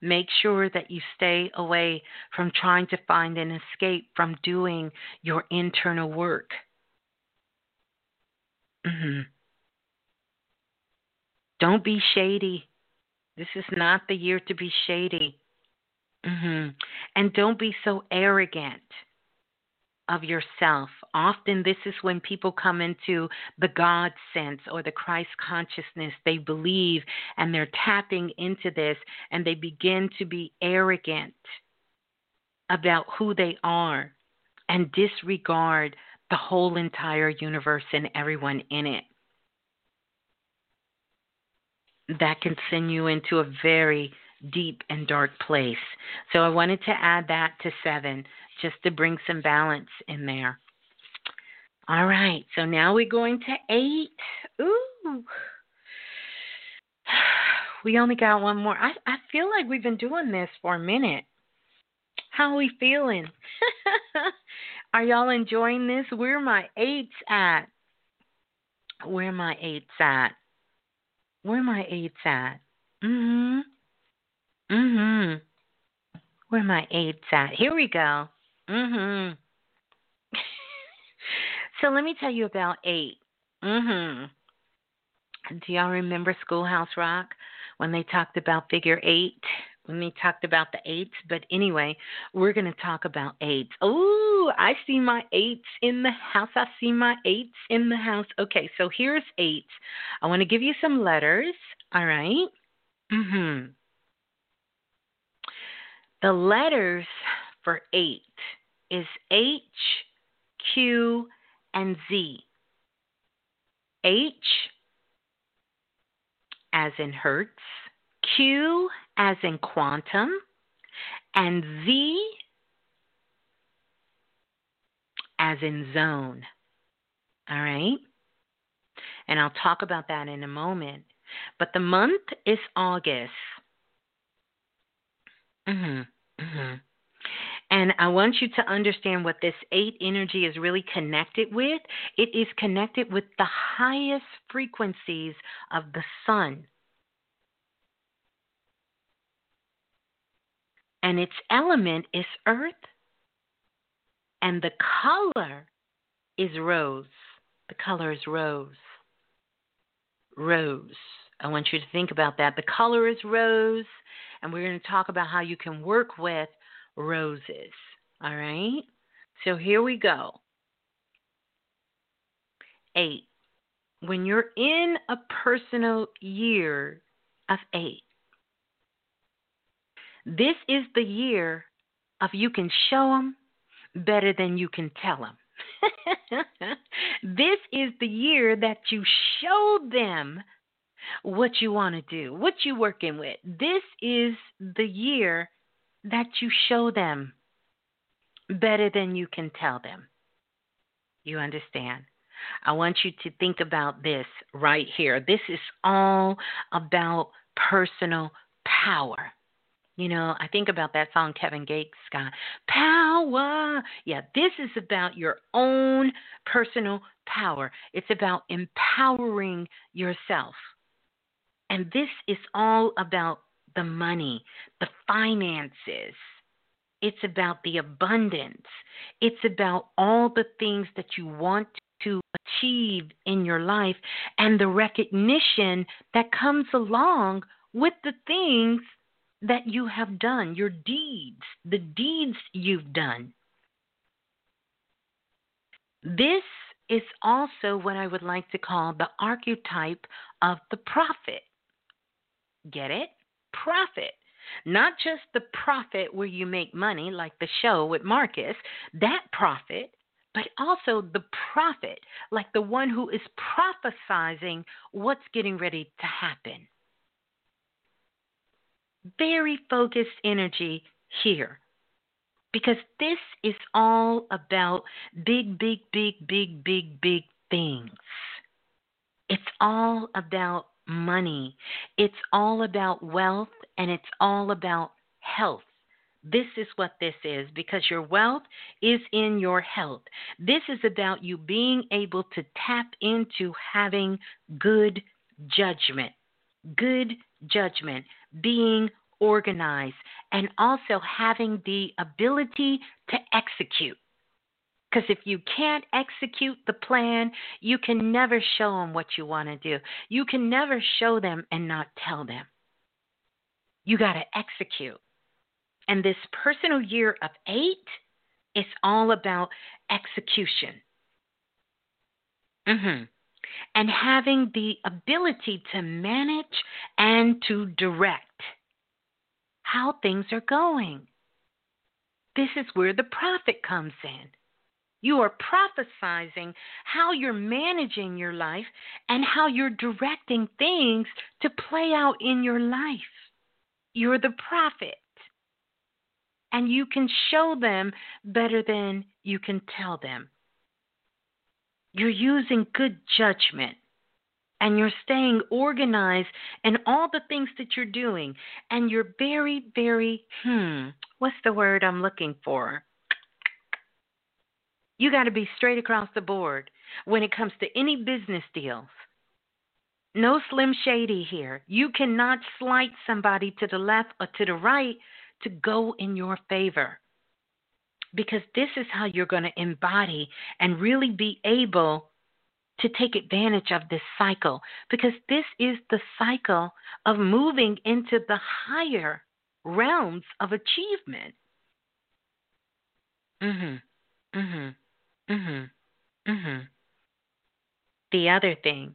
Make sure that you stay away from trying to find an escape from doing your internal work. Mm-hmm. Don't be shady. This is not the year to be shady. Mm-hmm. And don't be so arrogant of yourself. Often, this is when people come into the God sense or the Christ consciousness. They believe and they're tapping into this and they begin to be arrogant about who they are and disregard the whole entire universe and everyone in it. That can send you into a very deep and dark place. So I wanted to add that to seven just to bring some balance in there. All right, so now we're going to eight. Ooh. We only got one more. I, I feel like we've been doing this for a minute. How are we feeling? are y'all enjoying this? Where my eights at? Where my eights at? Where my eights at? Mhm. Mhm. Where my eights at? Here we go. Mhm. So let me tell you about eight. Mhm. Do y'all remember Schoolhouse Rock when they talked about figure eight? When they talked about the eights, but anyway, we're going to talk about eights. Oh, I see my eights in the house. I see my eights in the house. Okay, so here's eights. I want to give you some letters. All right. Mhm. The letters for eight is H, Q, and Z. H as in hertz, Q as in quantum, and Z as in zone. All right? And I'll talk about that in a moment. But the month is August. Mhm. Mhm. And I want you to understand what this eight energy is really connected with. It is connected with the highest frequencies of the sun. And its element is earth. And the color is rose. The color is rose. Rose. I want you to think about that. The color is rose. And we're going to talk about how you can work with roses. All right? So here we go. Eight. When you're in a personal year of eight, this is the year of you can show them better than you can tell them. this is the year that you show them what you want to do, what you're working with. This is the year that you show them better than you can tell them. You understand? I want you to think about this right here. This is all about personal power. You know, I think about that song Kevin Gates got, Power. Yeah, this is about your own personal power. It's about empowering yourself. And this is all about the money, the finances. It's about the abundance. It's about all the things that you want to achieve in your life and the recognition that comes along with the things that you have done, your deeds, the deeds you've done. This is also what I would like to call the archetype of the prophet. Get it? Profit. Not just the profit where you make money, like the show with Marcus, that profit, but also the prophet, like the one who is prophesizing what's getting ready to happen. Very focused energy here because this is all about big, big, big, big, big, big things. It's all about money. It's all about wealth and it's all about health. This is what this is because your wealth is in your health. This is about you being able to tap into having good judgment. Good judgment, being organized, and also having the ability to execute. Because if you can't execute the plan, you can never show them what you want to do. You can never show them and not tell them. You got to execute. And this personal year of eight is all about execution. Mm-hmm. And having the ability to manage and to direct how things are going. This is where the profit comes in. You are prophesizing how you're managing your life and how you're directing things to play out in your life. You're the prophet. And you can show them better than you can tell them. You're using good judgment and you're staying organized in all the things that you're doing. And you're very, very, hmm, what's the word I'm looking for? You got to be straight across the board when it comes to any business deals. No slim shady here. You cannot slight somebody to the left or to the right to go in your favor. because this is how you're going to embody and really be able to take advantage of this cycle because this is the cycle of moving into the higher realms of achievement. Mhm. Mhm. Mhm. Mhm. The other thing,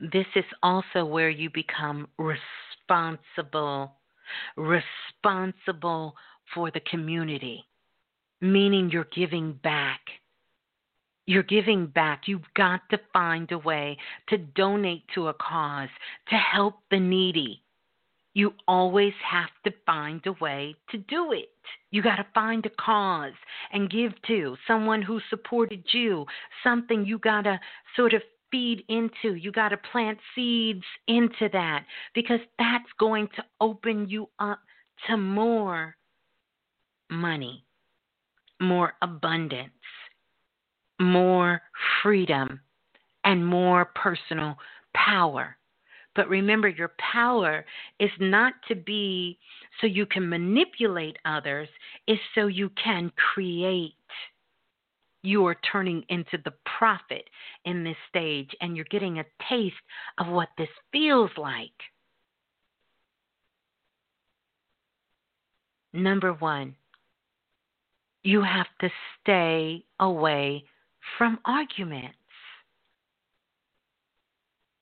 this is also where you become responsible responsible for the community, meaning you're giving back. You're giving back. You've got to find a way to donate to a cause, to help the needy. You always have to find a way to do it. You got to find a cause and give to someone who supported you, something you got to sort of feed into. You got to plant seeds into that because that's going to open you up to more money, more abundance, more freedom, and more personal power. But remember, your power is not to be so you can manipulate others, it's so you can create you are turning into the prophet in this stage and you're getting a taste of what this feels like. Number one, you have to stay away from arguments.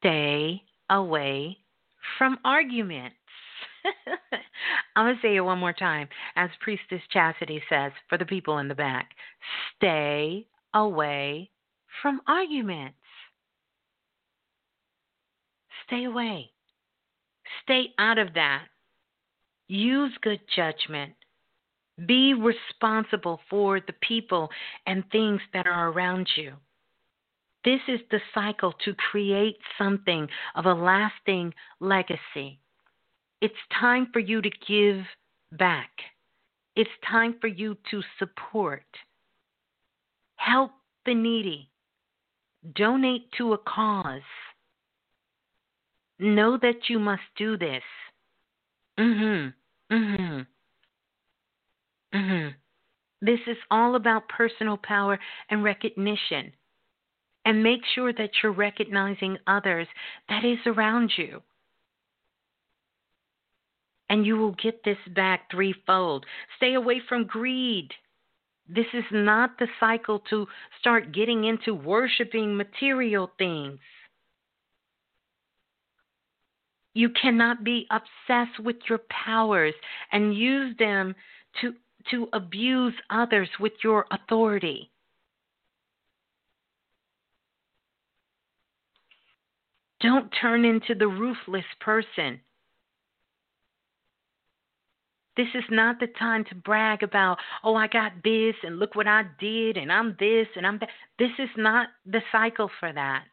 Stay away from arguments. I'm going to say it one more time. As Priestess Chastity says for the people in the back stay away from arguments. Stay away. Stay out of that. Use good judgment. Be responsible for the people and things that are around you. This is the cycle to create something of a lasting legacy. It's time for you to give back. It's time for you to support. Help the needy. Donate to a cause. Know that you must do this. Mhm. Mhm. Mhm. This is all about personal power and recognition. And make sure that you're recognizing others that is around you and you will get this back threefold. Stay away from greed. This is not the cycle to start getting into worshiping material things. You cannot be obsessed with your powers and use them to, to abuse others with your authority. Don't turn into the ruthless person. This is not the time to brag about, oh, I got this and look what I did and I'm this and I'm that. This is not the cycle for that.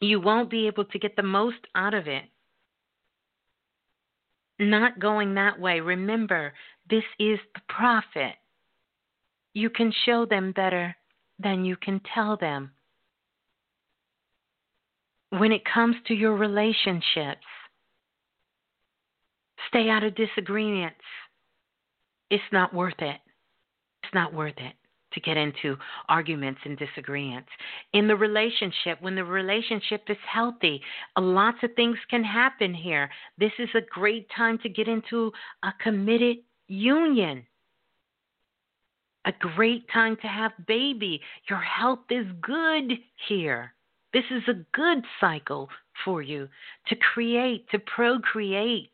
You won't be able to get the most out of it. Not going that way. Remember, this is the prophet. You can show them better than you can tell them. When it comes to your relationships, Stay out of disagreements. It's not worth it. It's not worth it to get into arguments and disagreements. In the relationship, when the relationship is healthy, lots of things can happen here. This is a great time to get into a committed union. A great time to have baby. Your health is good here. This is a good cycle for you to create, to procreate.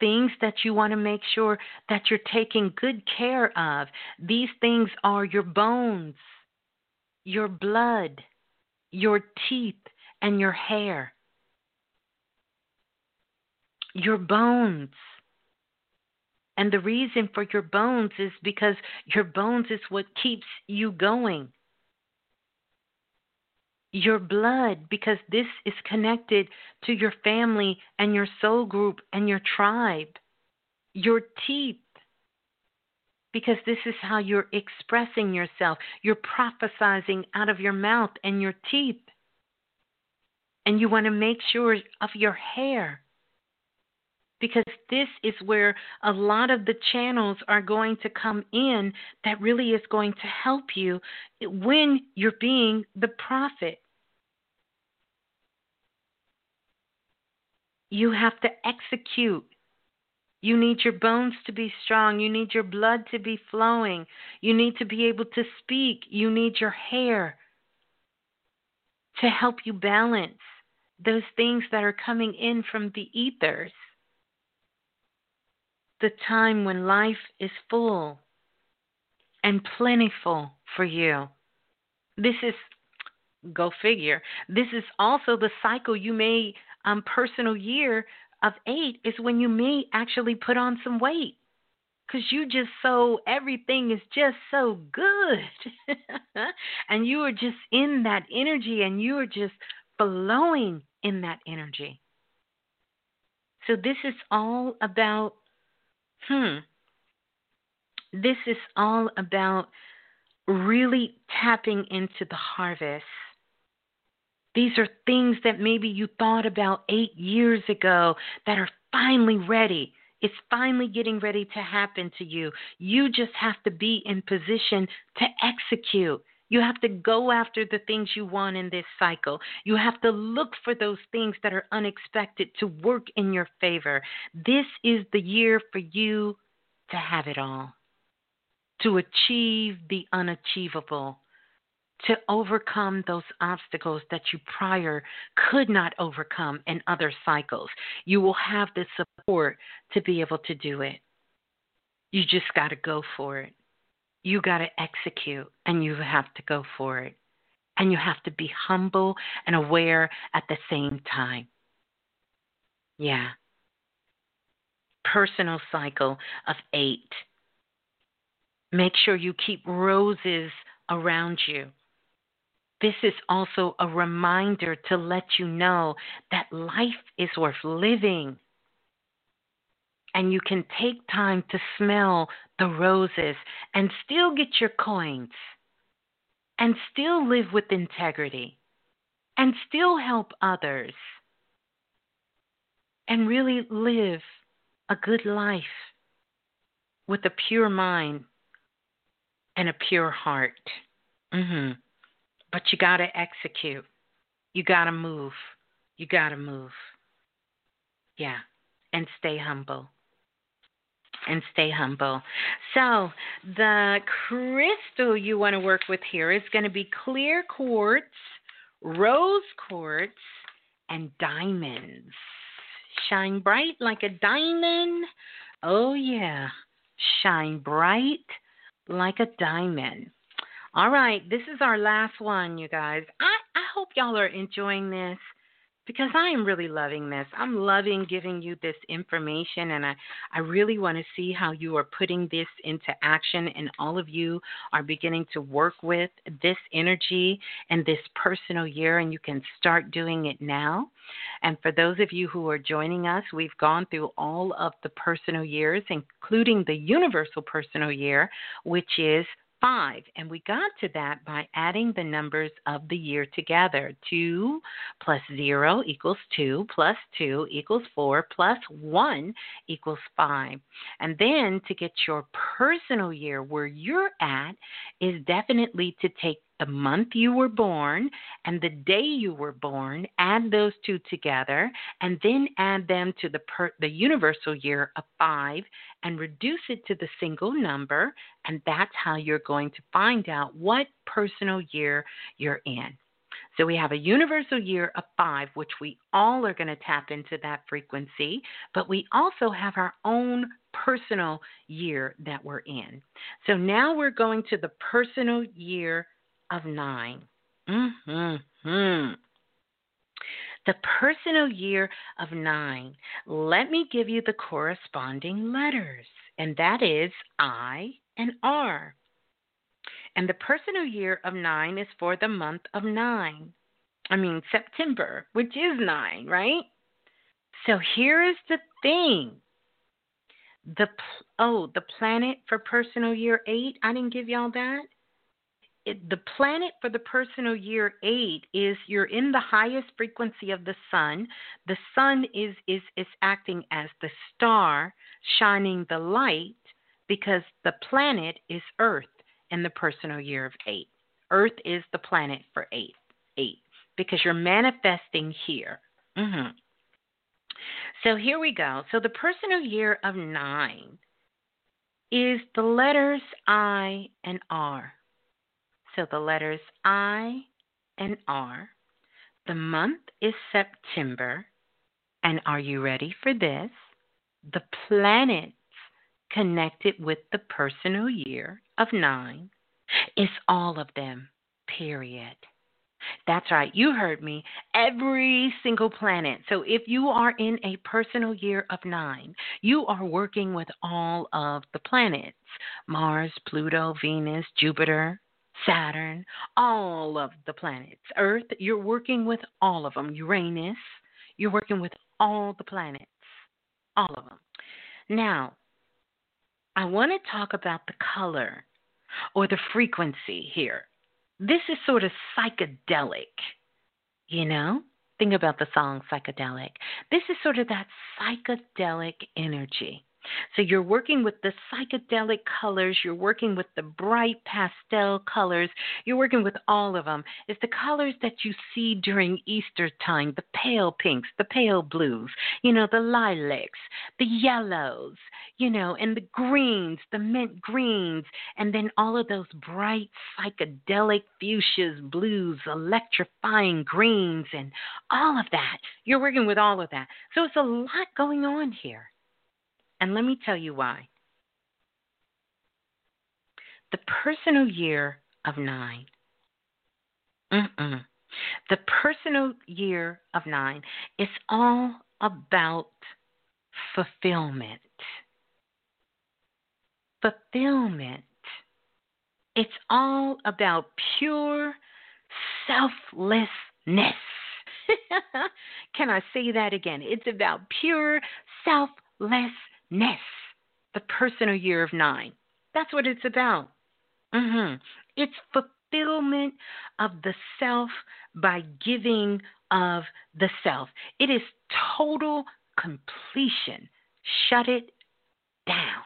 things that you want to make sure that you're taking good care of. These things are your bones, your blood, your teeth, and your hair. Your bones. And the reason for your bones is because your bones is what keeps you going your blood because this is connected to your family and your soul group and your tribe. Your teeth because this is how you're expressing yourself. You're prophesizing out of your mouth and your teeth. And you want to make sure of your hair because this is where a lot of the channels are going to come in that really is going to help you when you're being the prophet. You have to execute. You need your bones to be strong. You need your blood to be flowing. You need to be able to speak. You need your hair to help you balance those things that are coming in from the ethers the time when life is full and plentiful for you. This is, go figure, this is also the cycle you may, um, personal year of eight is when you may actually put on some weight. Because you just so, everything is just so good. and you are just in that energy and you are just flowing in that energy. So, this is all about hmm, this is all about really tapping into the harvest. These are things that maybe you thought about eight years ago that are finally ready. It's finally getting ready to happen to you. You just have to be in position to execute. You have to go after the things you want in this cycle. You have to look for those things that are unexpected to work in your favor. This is the year for you to have it all, to achieve the unachievable, to overcome those obstacles that you prior could not overcome in other cycles. You will have the support to be able to do it. You just got to go for it you got to execute and you have to go for it. And you have to be humble and aware at the same time. Yeah. Personal cycle of eight. Make sure you keep roses around you. This is also a reminder to let you know that life is worth living and you can take time to smell the roses and still get your coins and still live with integrity and still help others and really live a good life with a pure mind and a pure heart. hmm But you got to execute. You got to move. You got to move. Yeah. And stay humble and stay humble. So, the crystal you want to work with here is going to be clear quartz, rose quartz, and diamonds. Shine bright like a diamond. Oh, yeah. Shine bright like a diamond. All right, this is our last one, you guys. I, I hope y'all are enjoying this because I am really loving this. I'm loving giving you this information, and I, I really want to see how you are putting this into action, and all of you are beginning to work with this energy and this personal year, and you can start doing it now. And for those of you who are joining us, we've gone through all of the personal years, including the universal personal year, which is five. And we got to that by adding the numbers of the year together. Two plus zero equals two, plus two equals four, plus one equals five. And then to get your personal year where you're at is definitely to take the month you were born and the day you were born, add those two together, and then add them to the per, the universal year of 5 and reduce it to the single number, and that's how you're going to find out what personal year you're in. So we have a universal year of five, which we all are going to tap into that frequency, but we also have our own personal year that we're in. So now we're going to the personal year of 9 Mm-hmm. The personal year of nine. Let me give you the corresponding letters, and that is I and R. And the personal year of nine is for the month of nine. I mean, September, which is nine, right? So here is the thing. The oh, the planet for personal year eight. I didn't give y'all that it, the planet for the personal year eight is you're in the highest frequency of the sun. The sun is is is acting as the star shining the light because the planet is Earth in the personal year of eight. Earth is the planet for eight. Eight because you're manifesting here. Mm-hmm. So here we go. So the personal year of nine is the letters I and R. So the letters I and R. The month is September. And are you ready for this? The planets connected with the personal year of nine is all of them, period. That's right, you heard me. Every single planet. So if you are in a personal year of nine, you are working with all of the planets Mars, Pluto, Venus, Jupiter, Saturn, all of the planets. Earth, you're working with all of them. Uranus, you're working with all the planets. All of them. Now, I want to talk about the color or the frequency here this is sort of psychedelic, you know? Think about the song psychedelic. This is sort of that psychedelic energy. So you're working with the psychedelic colors, you're working with the bright pastel colors, you're working with all of them. It's the colors that you see during Easter time the pale pinks, the pale blues, you know, the lilacs, the yellows, you know, and the greens, the mint greens, and then all of those bright psychedelic fuchsias, blues, electrifying greens, and all of that. You're working with all of that. So it's a lot going on here. And let me tell you why. The personal year of nine. Mm-mm. The personal year of nine is all about fulfillment. Fulfillment. It's all about pure selflessness. Can I say that again? It's about pure selflessness ness, the personal year of nine. That's what it's about. Mm-hmm. It's fulfillment of the self by giving of the self. It is total completion. Shut it down.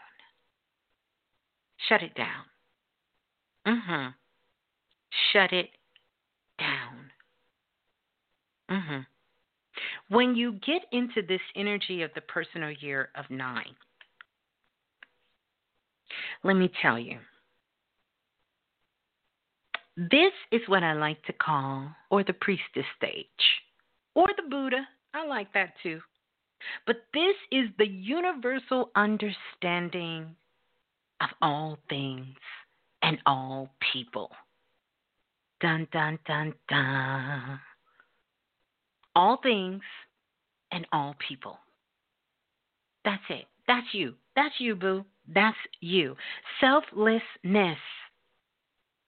Shut it down. Mm-hmm. Shut it down. Mm-hmm. When you get into this energy of the personal year of nine, let me tell you, this is what I like to call, or the priestess stage, or the Buddha. I like that too. But this is the universal understanding of all things and all people. Dun, dun, dun, dun all things and all people. That's it. That's you. That's you, boo. That's you. Selflessness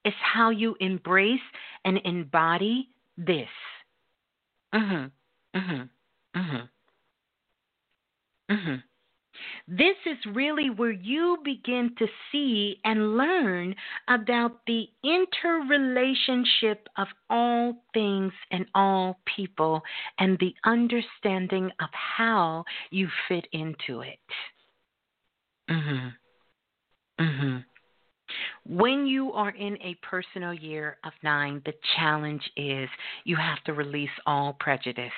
is how you embrace and embody this. Mhm. Mhm. Mhm. Mhm. This is really where you begin to see and learn about the interrelationship of all things and all people and the understanding of how you fit into it. Mhm. Mhm. When you are in a personal year of 9, the challenge is you have to release all prejudice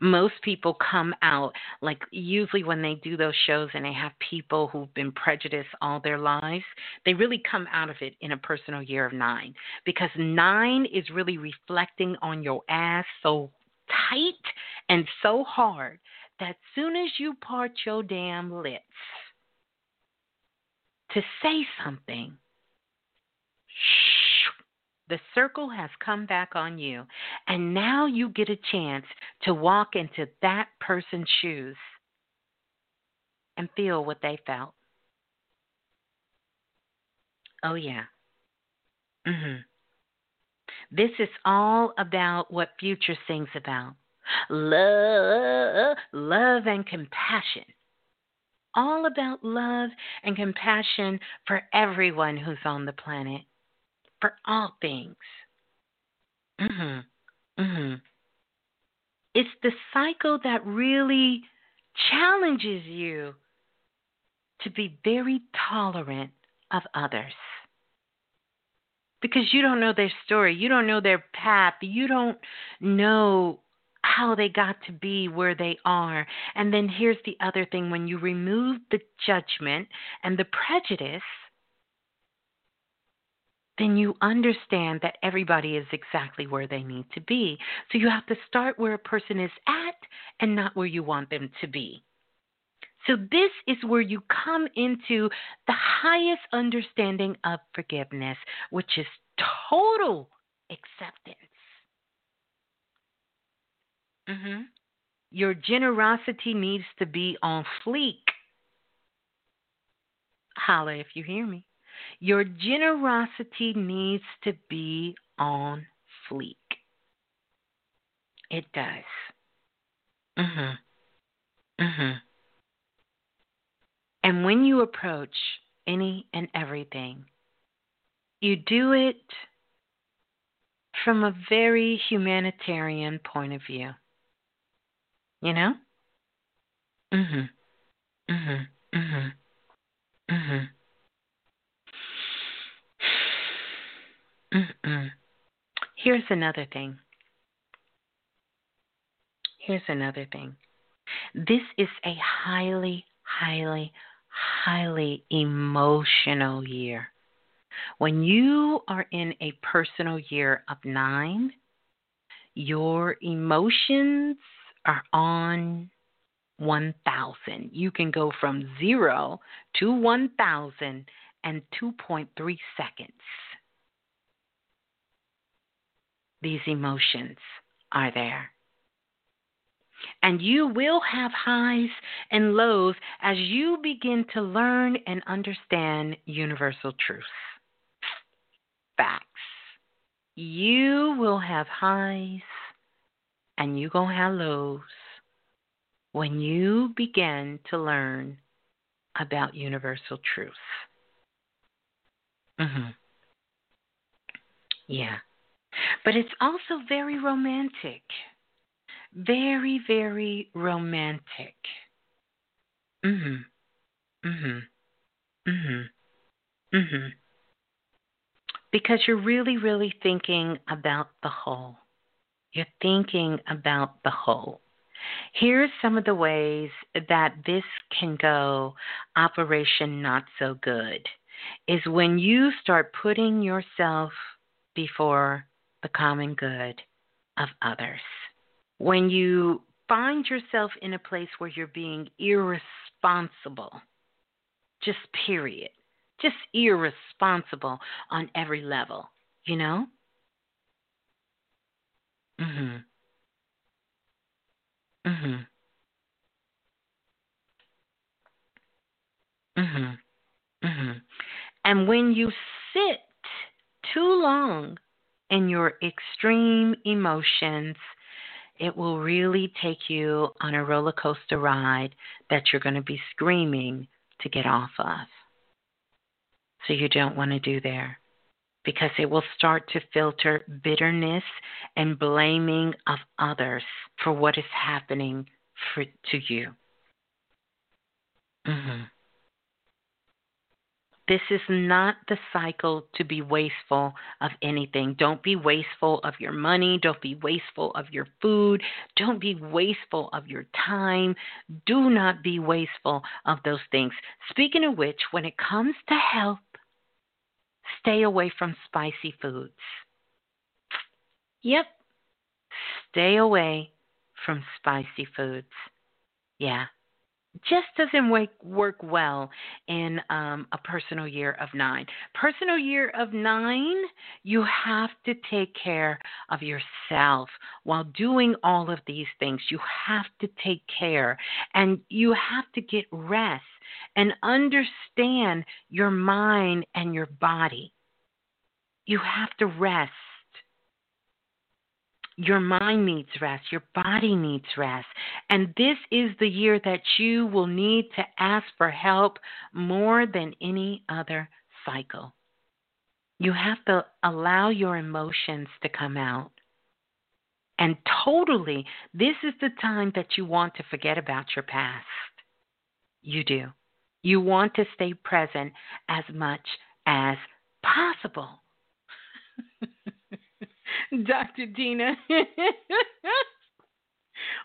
most people come out like usually when they do those shows and they have people who've been prejudiced all their lives they really come out of it in a personal year of nine because nine is really reflecting on your ass so tight and so hard that soon as you part your damn lips to say something shh the circle has come back on you, and now you get a chance to walk into that person's shoes and feel what they felt. Oh, yeah. Mhm. This is all about what Future sings about love, love and compassion. All about love and compassion for everyone who's on the planet for all things. Mhm. Mhm. It's the cycle that really challenges you to be very tolerant of others. Because you don't know their story, you don't know their path, you don't know how they got to be where they are. And then here's the other thing when you remove the judgment and the prejudice, then you understand that everybody is exactly where they need to be. So you have to start where a person is at and not where you want them to be. So, this is where you come into the highest understanding of forgiveness, which is total acceptance. Mm-hmm. Your generosity needs to be on fleek. Holla if you hear me. Your generosity needs to be on fleek. It does. Mhm. Mhm. And when you approach any and everything, you do it from a very humanitarian point of view. You know? Mhm. Mhm. Mhm. Mhm. Mm-mm. Here's another thing. Here's another thing. This is a highly, highly, highly emotional year. When you are in a personal year of nine, your emotions are on 1,000. You can go from zero to 1,000 and 2.3 seconds these emotions are there. And you will have highs and lows as you begin to learn and understand universal truths. Facts. You will have highs and you going to have lows when you begin to learn about universal truths. Mhm. Yeah. But it's also very romantic. Very, very romantic. Mhm. Mhm. Mhm. Mhm. Because you're really, really thinking about the whole. You're thinking about the whole. Here's some of the ways that this can go operation not so good is when you start putting yourself before the common good of others. When you find yourself in a place where you're being irresponsible, just period, just irresponsible on every level, you know? Mhm. Mhm. Mhm. Mhm. And when you sit too long in your extreme emotions, it will really take you on a roller coaster ride that you're going to be screaming to get off of. So you don't want to do there because it will start to filter bitterness and blaming of others for what is happening for, to you. Mm-hmm. This is not the cycle to be wasteful of anything. Don't be wasteful of your money. Don't be wasteful of your food. Don't be wasteful of your time. Do not be wasteful of those things. Speaking of which, when it comes to health, stay away from spicy foods. Yep, stay away from spicy foods. Yeah, just doesn't work work well in um, a personal year of nine. Personal year of nine, you have to take care of yourself while doing all of these things. You have to take care and you have to get rest and understand your mind and your body. You have to rest your mind needs rest. Your body needs rest. And this is the year that you will need to ask for help more than any other cycle. You have to allow your emotions to come out. And totally, this is the time that you want to forget about your past. You do. You want to stay present as much as possible. Dr. Dina.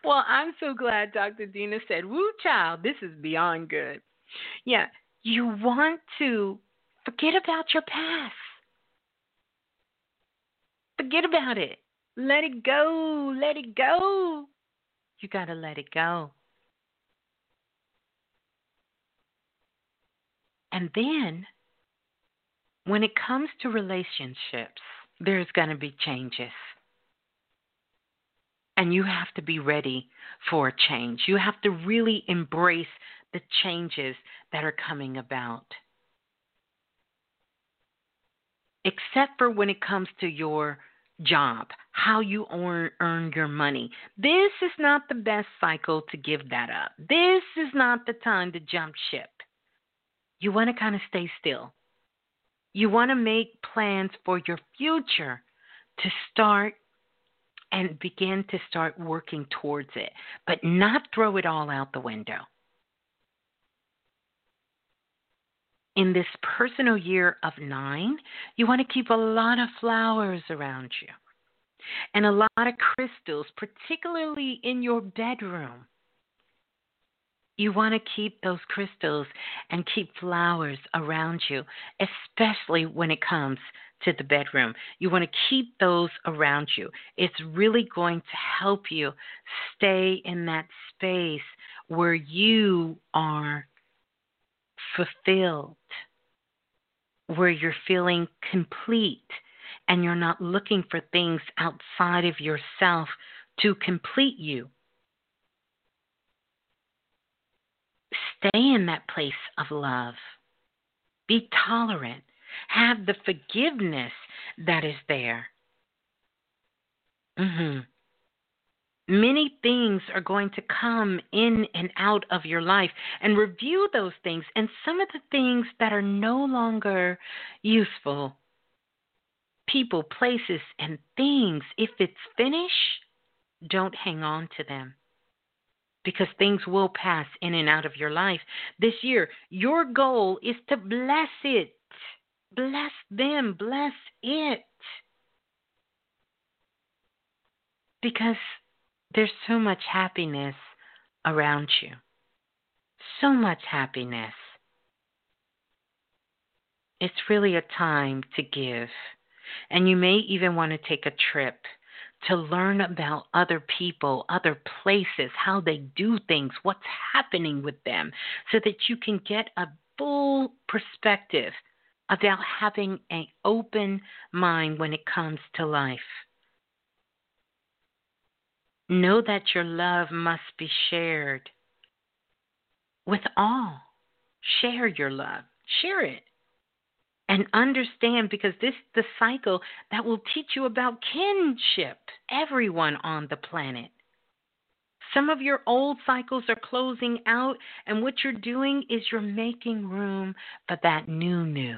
well, I'm so glad Dr. Dina said, Woo, child, this is beyond good. Yeah, you want to forget about your past. Forget about it. Let it go. Let it go. You got to let it go. And then, when it comes to relationships, there's going to be changes. And you have to be ready for a change. You have to really embrace the changes that are coming about. Except for when it comes to your job, how you earn, earn your money. This is not the best cycle to give that up. This is not the time to jump ship. You want to kind of stay still. You want to make plans for your future to start and begin to start working towards it, but not throw it all out the window. In this personal year of nine, you want to keep a lot of flowers around you and a lot of crystals, particularly in your bedroom. You want to keep those crystals and keep flowers around you, especially when it comes to the bedroom. You want to keep those around you. It's really going to help you stay in that space where you are fulfilled, where you're feeling complete, and you're not looking for things outside of yourself to complete you. Stay in that place of love. Be tolerant. Have the forgiveness that is there. Mm-hmm. Many things are going to come in and out of your life and review those things and some of the things that are no longer useful. People, places, and things, if it's finished, don't hang on to them because things will pass in and out of your life. This year, your goal is to bless it. Bless them, bless it. Because there's so much happiness around you. So much happiness. It's really a time to give. And you may even want to take a trip to learn about other people, other places, how they do things, what's happening with them, so that you can get a full perspective about having an open mind when it comes to life. Know that your love must be shared with all. Share your love, share it. And understand because this is the cycle that will teach you about kinship, everyone on the planet. Some of your old cycles are closing out, and what you're doing is you're making room for that new new.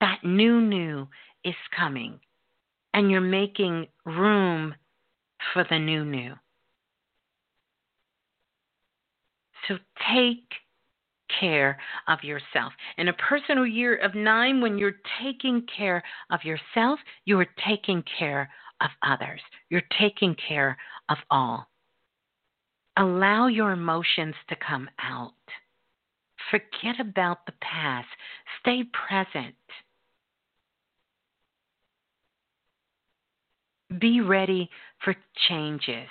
That new new is coming, and you're making room for the new new. So take care of yourself. In a personal year of nine, when you're taking care of yourself, you are taking care of others. You're taking care of all. Allow your emotions to come out. Forget about the past. Stay present. Be ready for changes.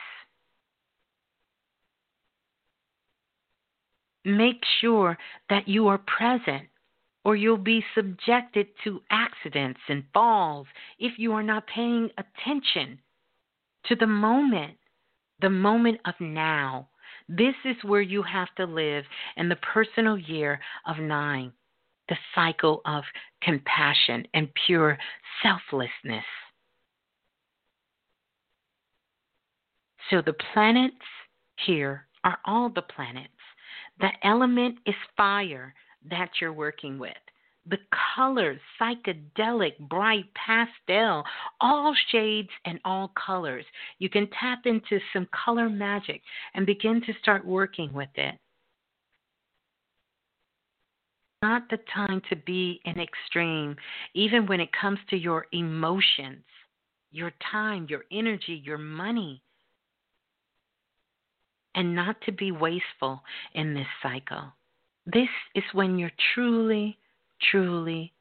Make sure that you are present or you'll be subjected to accidents and falls if you are not paying attention to the moment, the moment of now. This is where you have to live in the personal year of nine, the cycle of compassion and pure selflessness. So the planets here are all the planets. The element is fire that you're working with. the colors, psychedelic, bright, pastel, all shades and all colors. You can tap into some color magic and begin to start working with it. Not the time to be an extreme, even when it comes to your emotions, your time, your energy, your money. And not to be wasteful in this cycle. This is when you're truly truly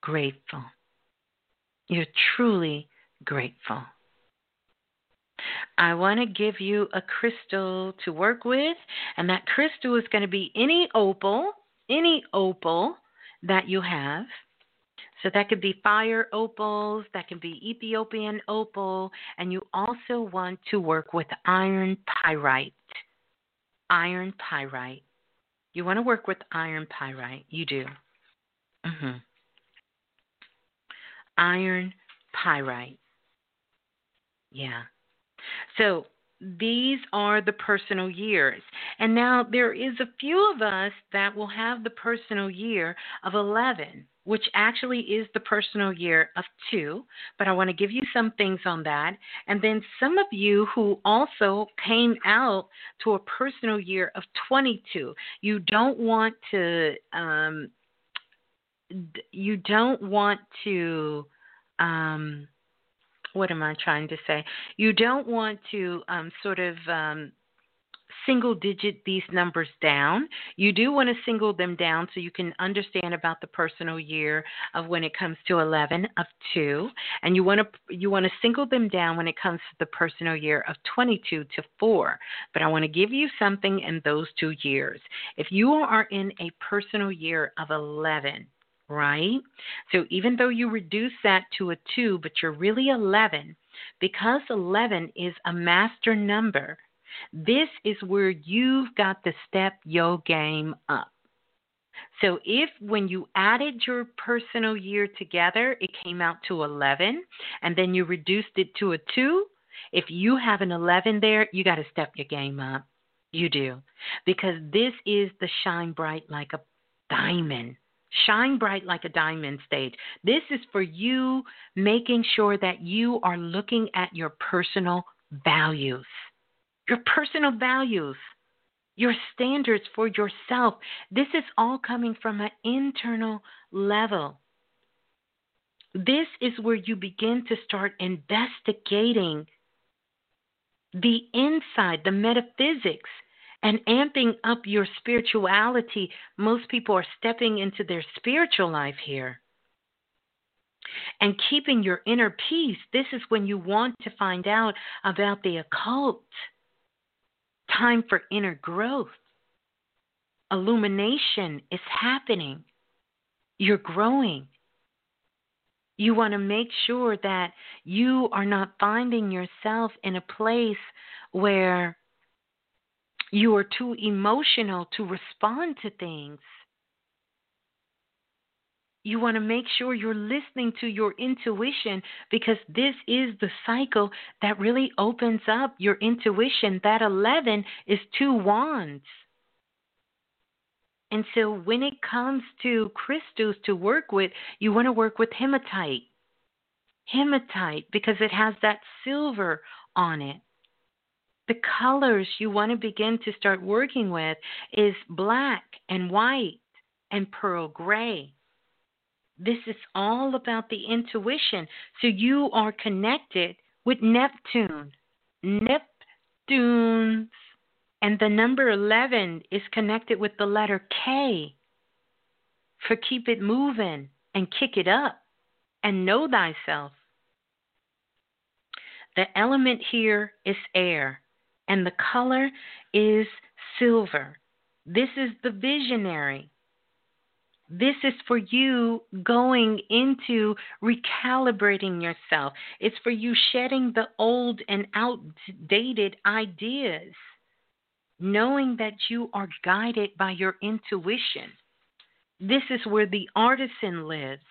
grateful. You're truly grateful. I want to give you a crystal to work with, and that crystal is going to be any opal, any opal that you have. So that could be fire opals, that can be Ethiopian opal, and you also want to work with iron pyrite. Iron pyrite. You want to work with iron pyrite. You do. Mm-hmm. Iron pyrite. Yeah. So these are the personal years. And now there is a few of us that will have the personal year of 11, which actually is the personal year of 2, but I want to give you some things on that. And then some of you who also came out to a personal year of 22. You don't want to um, you don't want to um, what am I trying to say? You don't want to um, sort of um, single digit these numbers down. You do want to single them down so you can understand about the personal year of when it comes to 11 of 2 and you want to you want to single them down when it comes to the personal year of 22 to 4. But I want to give you something in those two years. If you are in a personal year of 11, right? So even though you reduce that to a 2, but you're really 11, because 11 is a master number, this is where you've got to step your game up. So if when you added your personal year together, it came out to 11, and then you reduced it to a 2, if you have an 11 there, you got to step your game up. You do. Because this is the shine bright like a diamond Shine bright like a diamond stage. This is for you making sure that you are looking at your personal values. Your personal values, your standards for yourself. This is all coming from an internal level. This is where you begin to start investigating the inside, the metaphysics and amping up your spirituality. Most people are stepping into their spiritual life here. And keeping your inner peace. This is when you want to find out about the occult. Time for inner growth. Illumination is happening. You're growing. You want to make sure that you are not finding yourself in a place where you are too emotional to respond to things. You want to make sure you're listening to your intuition because this is the cycle that really opens up your intuition. That 11 is two wands. And so when it comes to crystals to work with, you want to work with hematite. Hematite because it has that silver on it the colors you want to begin to start working with is black and white and pearl gray. This is all about the intuition. So you are connected with Neptune. Neptune's and the number 11 is connected with the letter K for keep it moving and kick it up and know thyself. The element here is air and the color is silver. This is the visionary. This is for you going into recalibrating yourself. It's for you shedding the old and outdated ideas, knowing that you are guided by your intuition. This is where the artisan lives.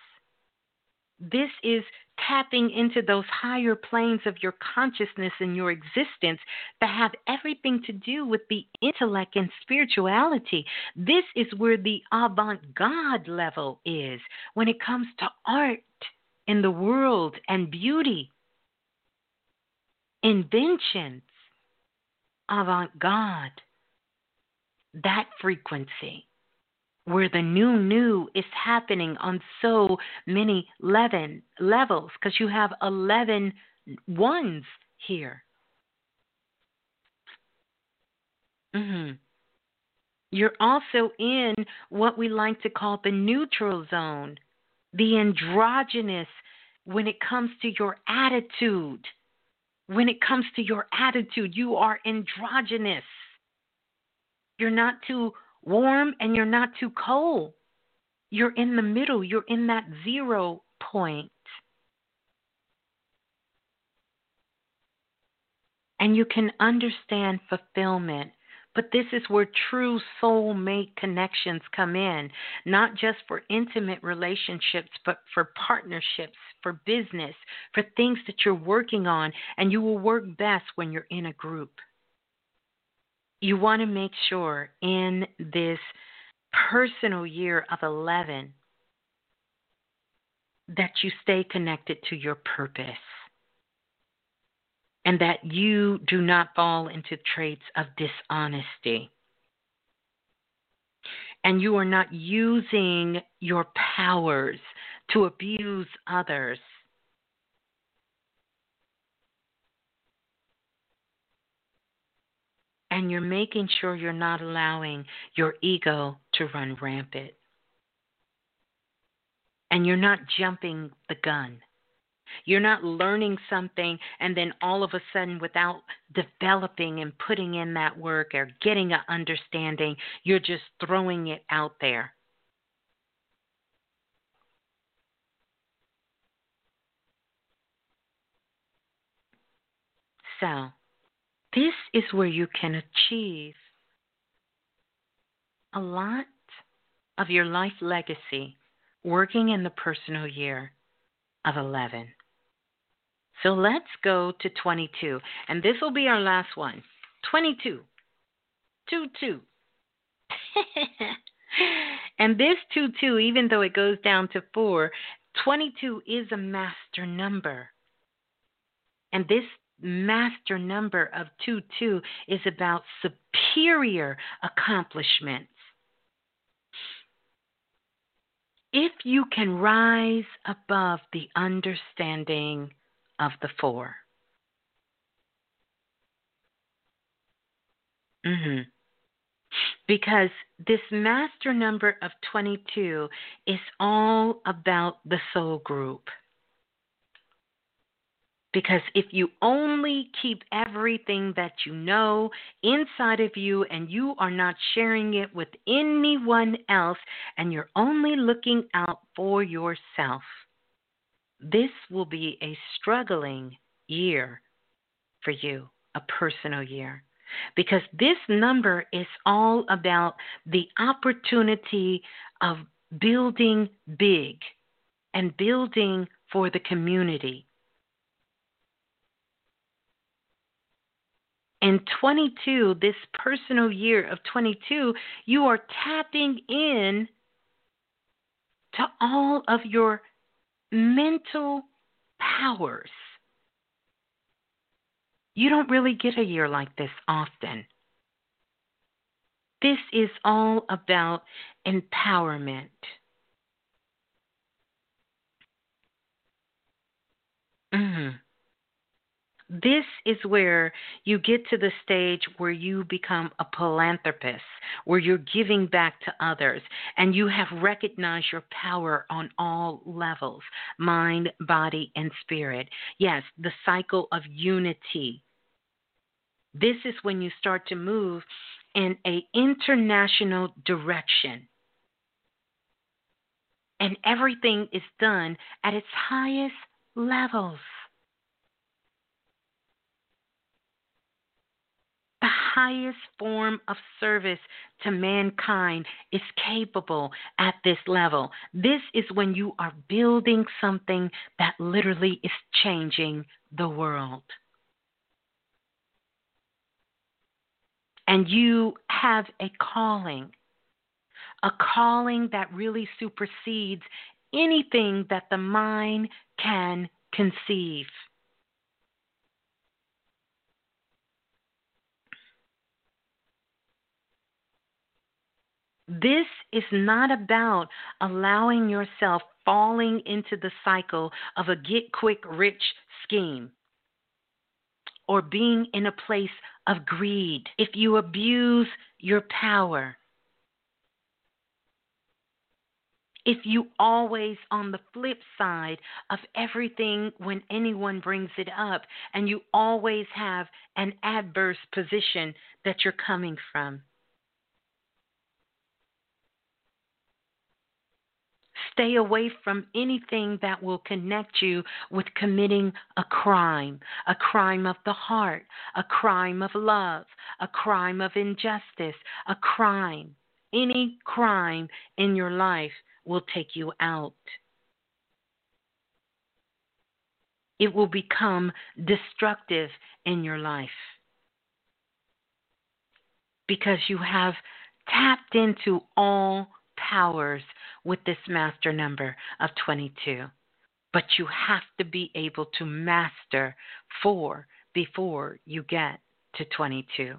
This is tapping into those higher planes of your consciousness and your existence that have everything to do with the intellect and spirituality. This is where the avant garde level is when it comes to art in the world and beauty, inventions, avant garde, that frequency where the new new is happening on so many 11 levels because you have 11 ones here. Mm-hmm. You're also in what we like to call the neutral zone, the androgynous when it comes to your attitude. When it comes to your attitude, you are androgynous. You're not too warm and you're not too cold. You're in the middle, you're in that zero point. And you can understand fulfillment. But this is where true soulmate connections come in, not just for intimate relationships, but for partnerships, for business, for things that you're working on. And you will work best when you're in a group you want to make sure in this personal year of 11 that you stay connected to your purpose and that you do not fall into traits of dishonesty. And you are not using your powers to abuse others and you're making sure you're not allowing your ego to run rampant. And you're not jumping the gun. You're not learning something and then all of a sudden, without developing and putting in that work or getting an understanding, you're just throwing it out there. So, this is where you can achieve a lot of your life legacy working in the personal year of 11. So let's go to 22. And this will be our last one 22. 2 2. and this 2 2, even though it goes down to 4, 22 is a master number. And this master number of 2 2 is about superior accomplishments. If you can rise above the understanding of the 4. Mm-hmm. Because this master number of 22 is all about the soul group. Because if you only keep everything that you know inside of you and you are not sharing it with anyone else and you're only looking out for yourself, this will be a struggling year for you, a personal year. Because this number is all about the opportunity of building big and building for the community And 22, this personal year of 22, you are tapping in to all of your mental powers. You don't really get a year like this often. This is all about empowerment. Mm-hmm. This is where you get to the stage where you become a philanthropist, where you're giving back to others, and you have recognized your power on all levels mind, body, and spirit. Yes, the cycle of unity. This is when you start to move in a international direction. And everything is done at its highest levels. the highest form of service to mankind is capable at this level. This is when you are building something that literally is changing the world. And you have a calling, a calling that really supersedes anything that the mind can conceive. This is not about allowing yourself falling into the cycle of a get quick rich scheme or being in a place of greed. If you abuse your power, if you always on the flip side of everything when anyone brings it up and you always have an adverse position that you're coming from Stay away from anything that will connect you with committing a crime, a crime of the heart, a crime of love, a crime of injustice, a crime. Any crime in your life will take you out. It will become destructive in your life because you have tapped into all powers with this master number of 22. But you have to be able to master four before you get to 22.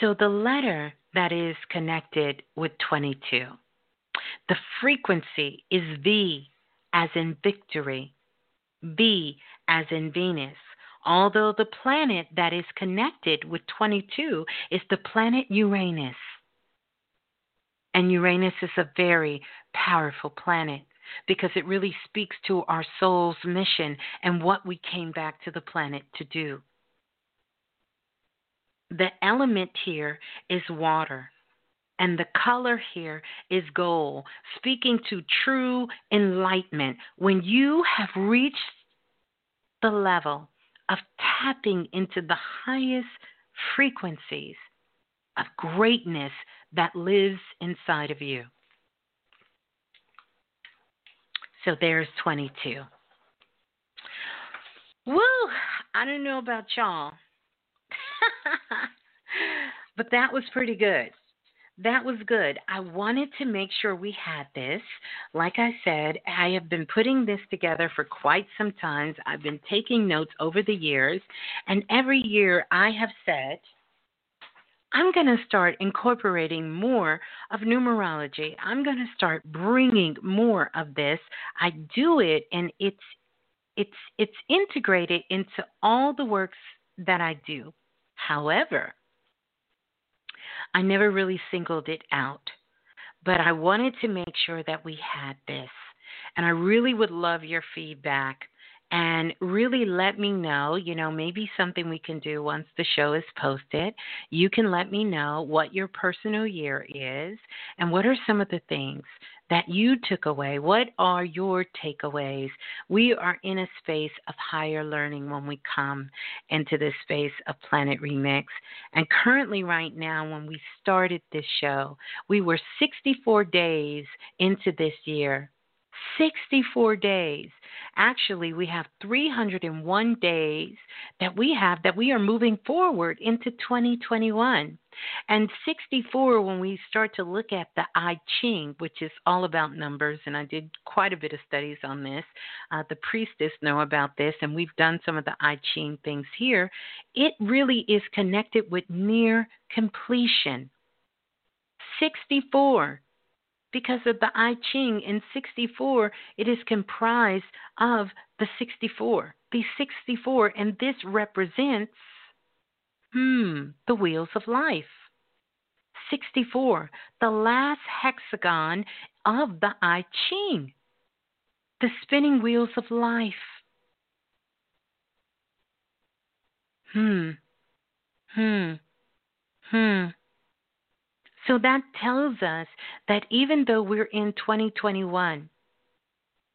So the letter that is connected with 22, the frequency is V as in victory, V as in Venus, although the planet that is connected with 22 is the planet Uranus. And Uranus is a very powerful planet because it really speaks to our soul's mission and what we came back to the planet to do. The element here is water. And the color here is gold, speaking to true enlightenment. When you have reached the level of tapping into the highest frequencies of greatness that lives inside of you. So there's 22. Woo! I don't know about y'all, but that was pretty good that was good. I wanted to make sure we had this. Like I said, I have been putting this together for quite some time. I've been taking notes over the years, and every year I have said, I'm going to start incorporating more of numerology. I'm going to start bringing more of this. I do it and it's it's it's integrated into all the works that I do. However, I never really singled it out, but I wanted to make sure that we had this. And I really would love your feedback and really let me know, you know, maybe something we can do once the show is posted. You can let me know what your personal year is and what are some of the things that you took away. What are your takeaways? We are in a space of higher learning when we come into this space of Planet Remix. And currently, right now, when we started this show, we were 64 days into this year. 64 days. Actually, we have 301 days that we have that we are moving forward into 2021. And 64, when we start to look at the I Ching, which is all about numbers, and I did quite a bit of studies on this. Uh, the priestess know about this, and we've done some of the I Ching things here. It really is connected with near completion. 64 because of the I Ching in 64, it is comprised of the 64, the 64, and this represents, hmm, the wheels of life. 64, the last hexagon of the I Ching, the spinning wheels of life. Hmm, hmm, hmm. So that tells us that even though we're in 2021,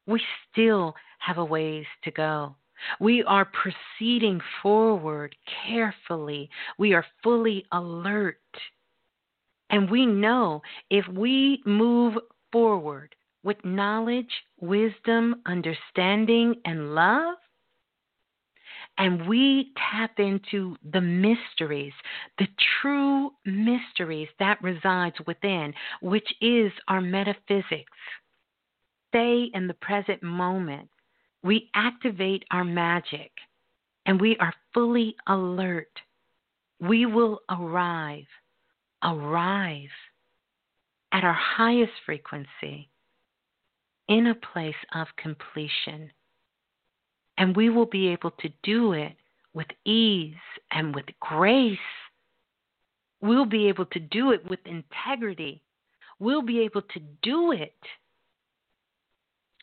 we still have a ways to go. We are proceeding forward carefully. We are fully alert. And we know if we move forward with knowledge, wisdom, understanding, and love, and we tap into the mysteries, the true mysteries that resides within, which is our metaphysics. Stay in the present moment. We activate our magic and we are fully alert. We will arrive, arrive at our highest frequency in a place of completion. And we will be able to do it with ease and with grace. We'll be able to do it with integrity. We'll be able to do it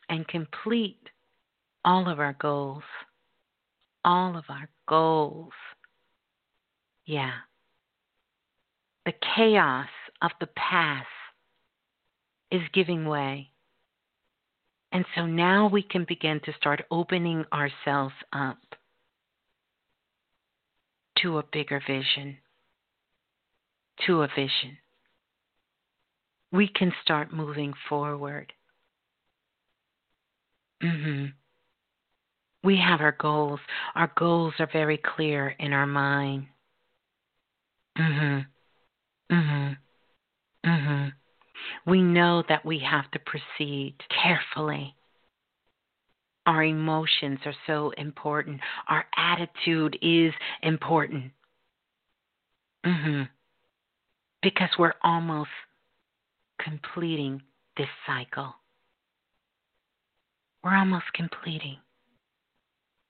and complete all of our goals. All of our goals. Yeah. The chaos of the past is giving way. And so now we can begin to start opening ourselves up to a bigger vision, to a vision. We can start moving forward. Mm-hmm. We have our goals. Our goals are very clear in our mind. Mhm. Mhm. Mhm. We know that we have to proceed carefully. Our emotions are so important. Our attitude is important. Mhm. Because we're almost completing this cycle. We're almost completing.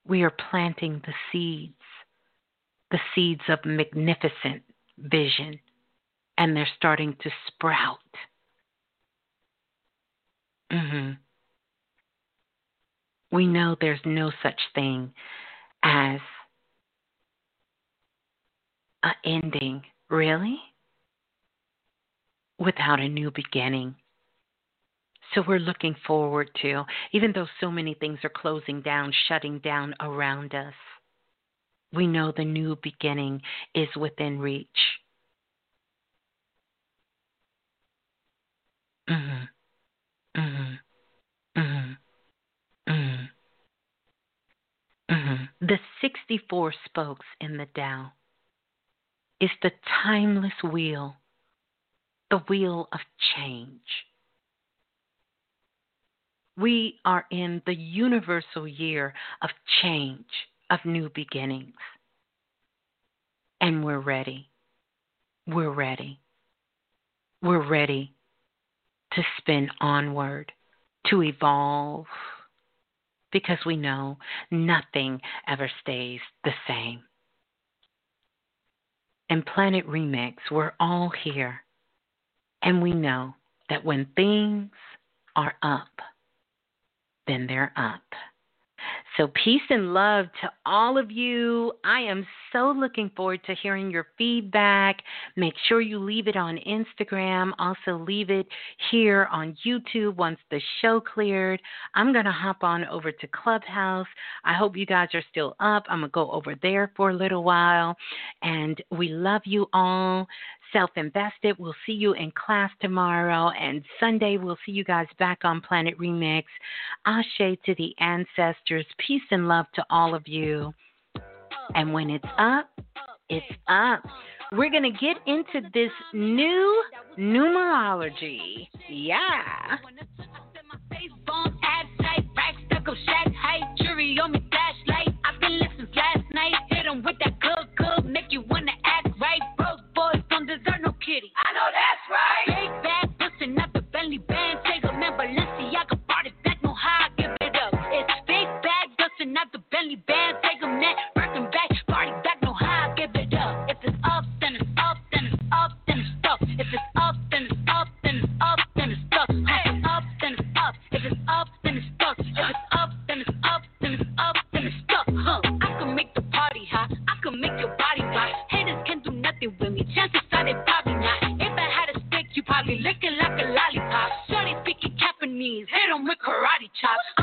We are planting the seeds, the seeds of magnificent vision, and they're starting to sprout. Mm-hmm. We know there's no such thing as an ending, really, without a new beginning. So we're looking forward to, even though so many things are closing down, shutting down around us, we know the new beginning is within reach. Mm-hmm. Mm-hmm. Mm-hmm. Mm-hmm. The 64 spokes in the Tao is the timeless wheel, the wheel of change. We are in the universal year of change, of new beginnings. And we're ready. We're ready. We're ready to spin onward, to evolve, because we know nothing ever stays the same. In Planet Remix, we're all here, and we know that when things are up, then they're up. So, peace and love to all of you. I am so looking forward to hearing your feedback. Make sure you leave it on Instagram. Also, leave it here on YouTube once the show cleared. I'm going to hop on over to Clubhouse. I hope you guys are still up. I'm going to go over there for a little while. And we love you all self invested. We'll see you in class tomorrow. And Sunday, we'll see you guys back on Planet Remix. Ashe to the ancestors. Peace and love to all of you. And when it's up, it's up. We're going to get into this new numerology. Yeah. with that good, good, make you wanna act don't deserve no kitty. I know that's right. Big bag, bustin' out the Bentley band. Take a man, Balenciaga, brought it back, know how I give it up. It's big bag, bustin' out the Bentley band. Take a man, karate chops.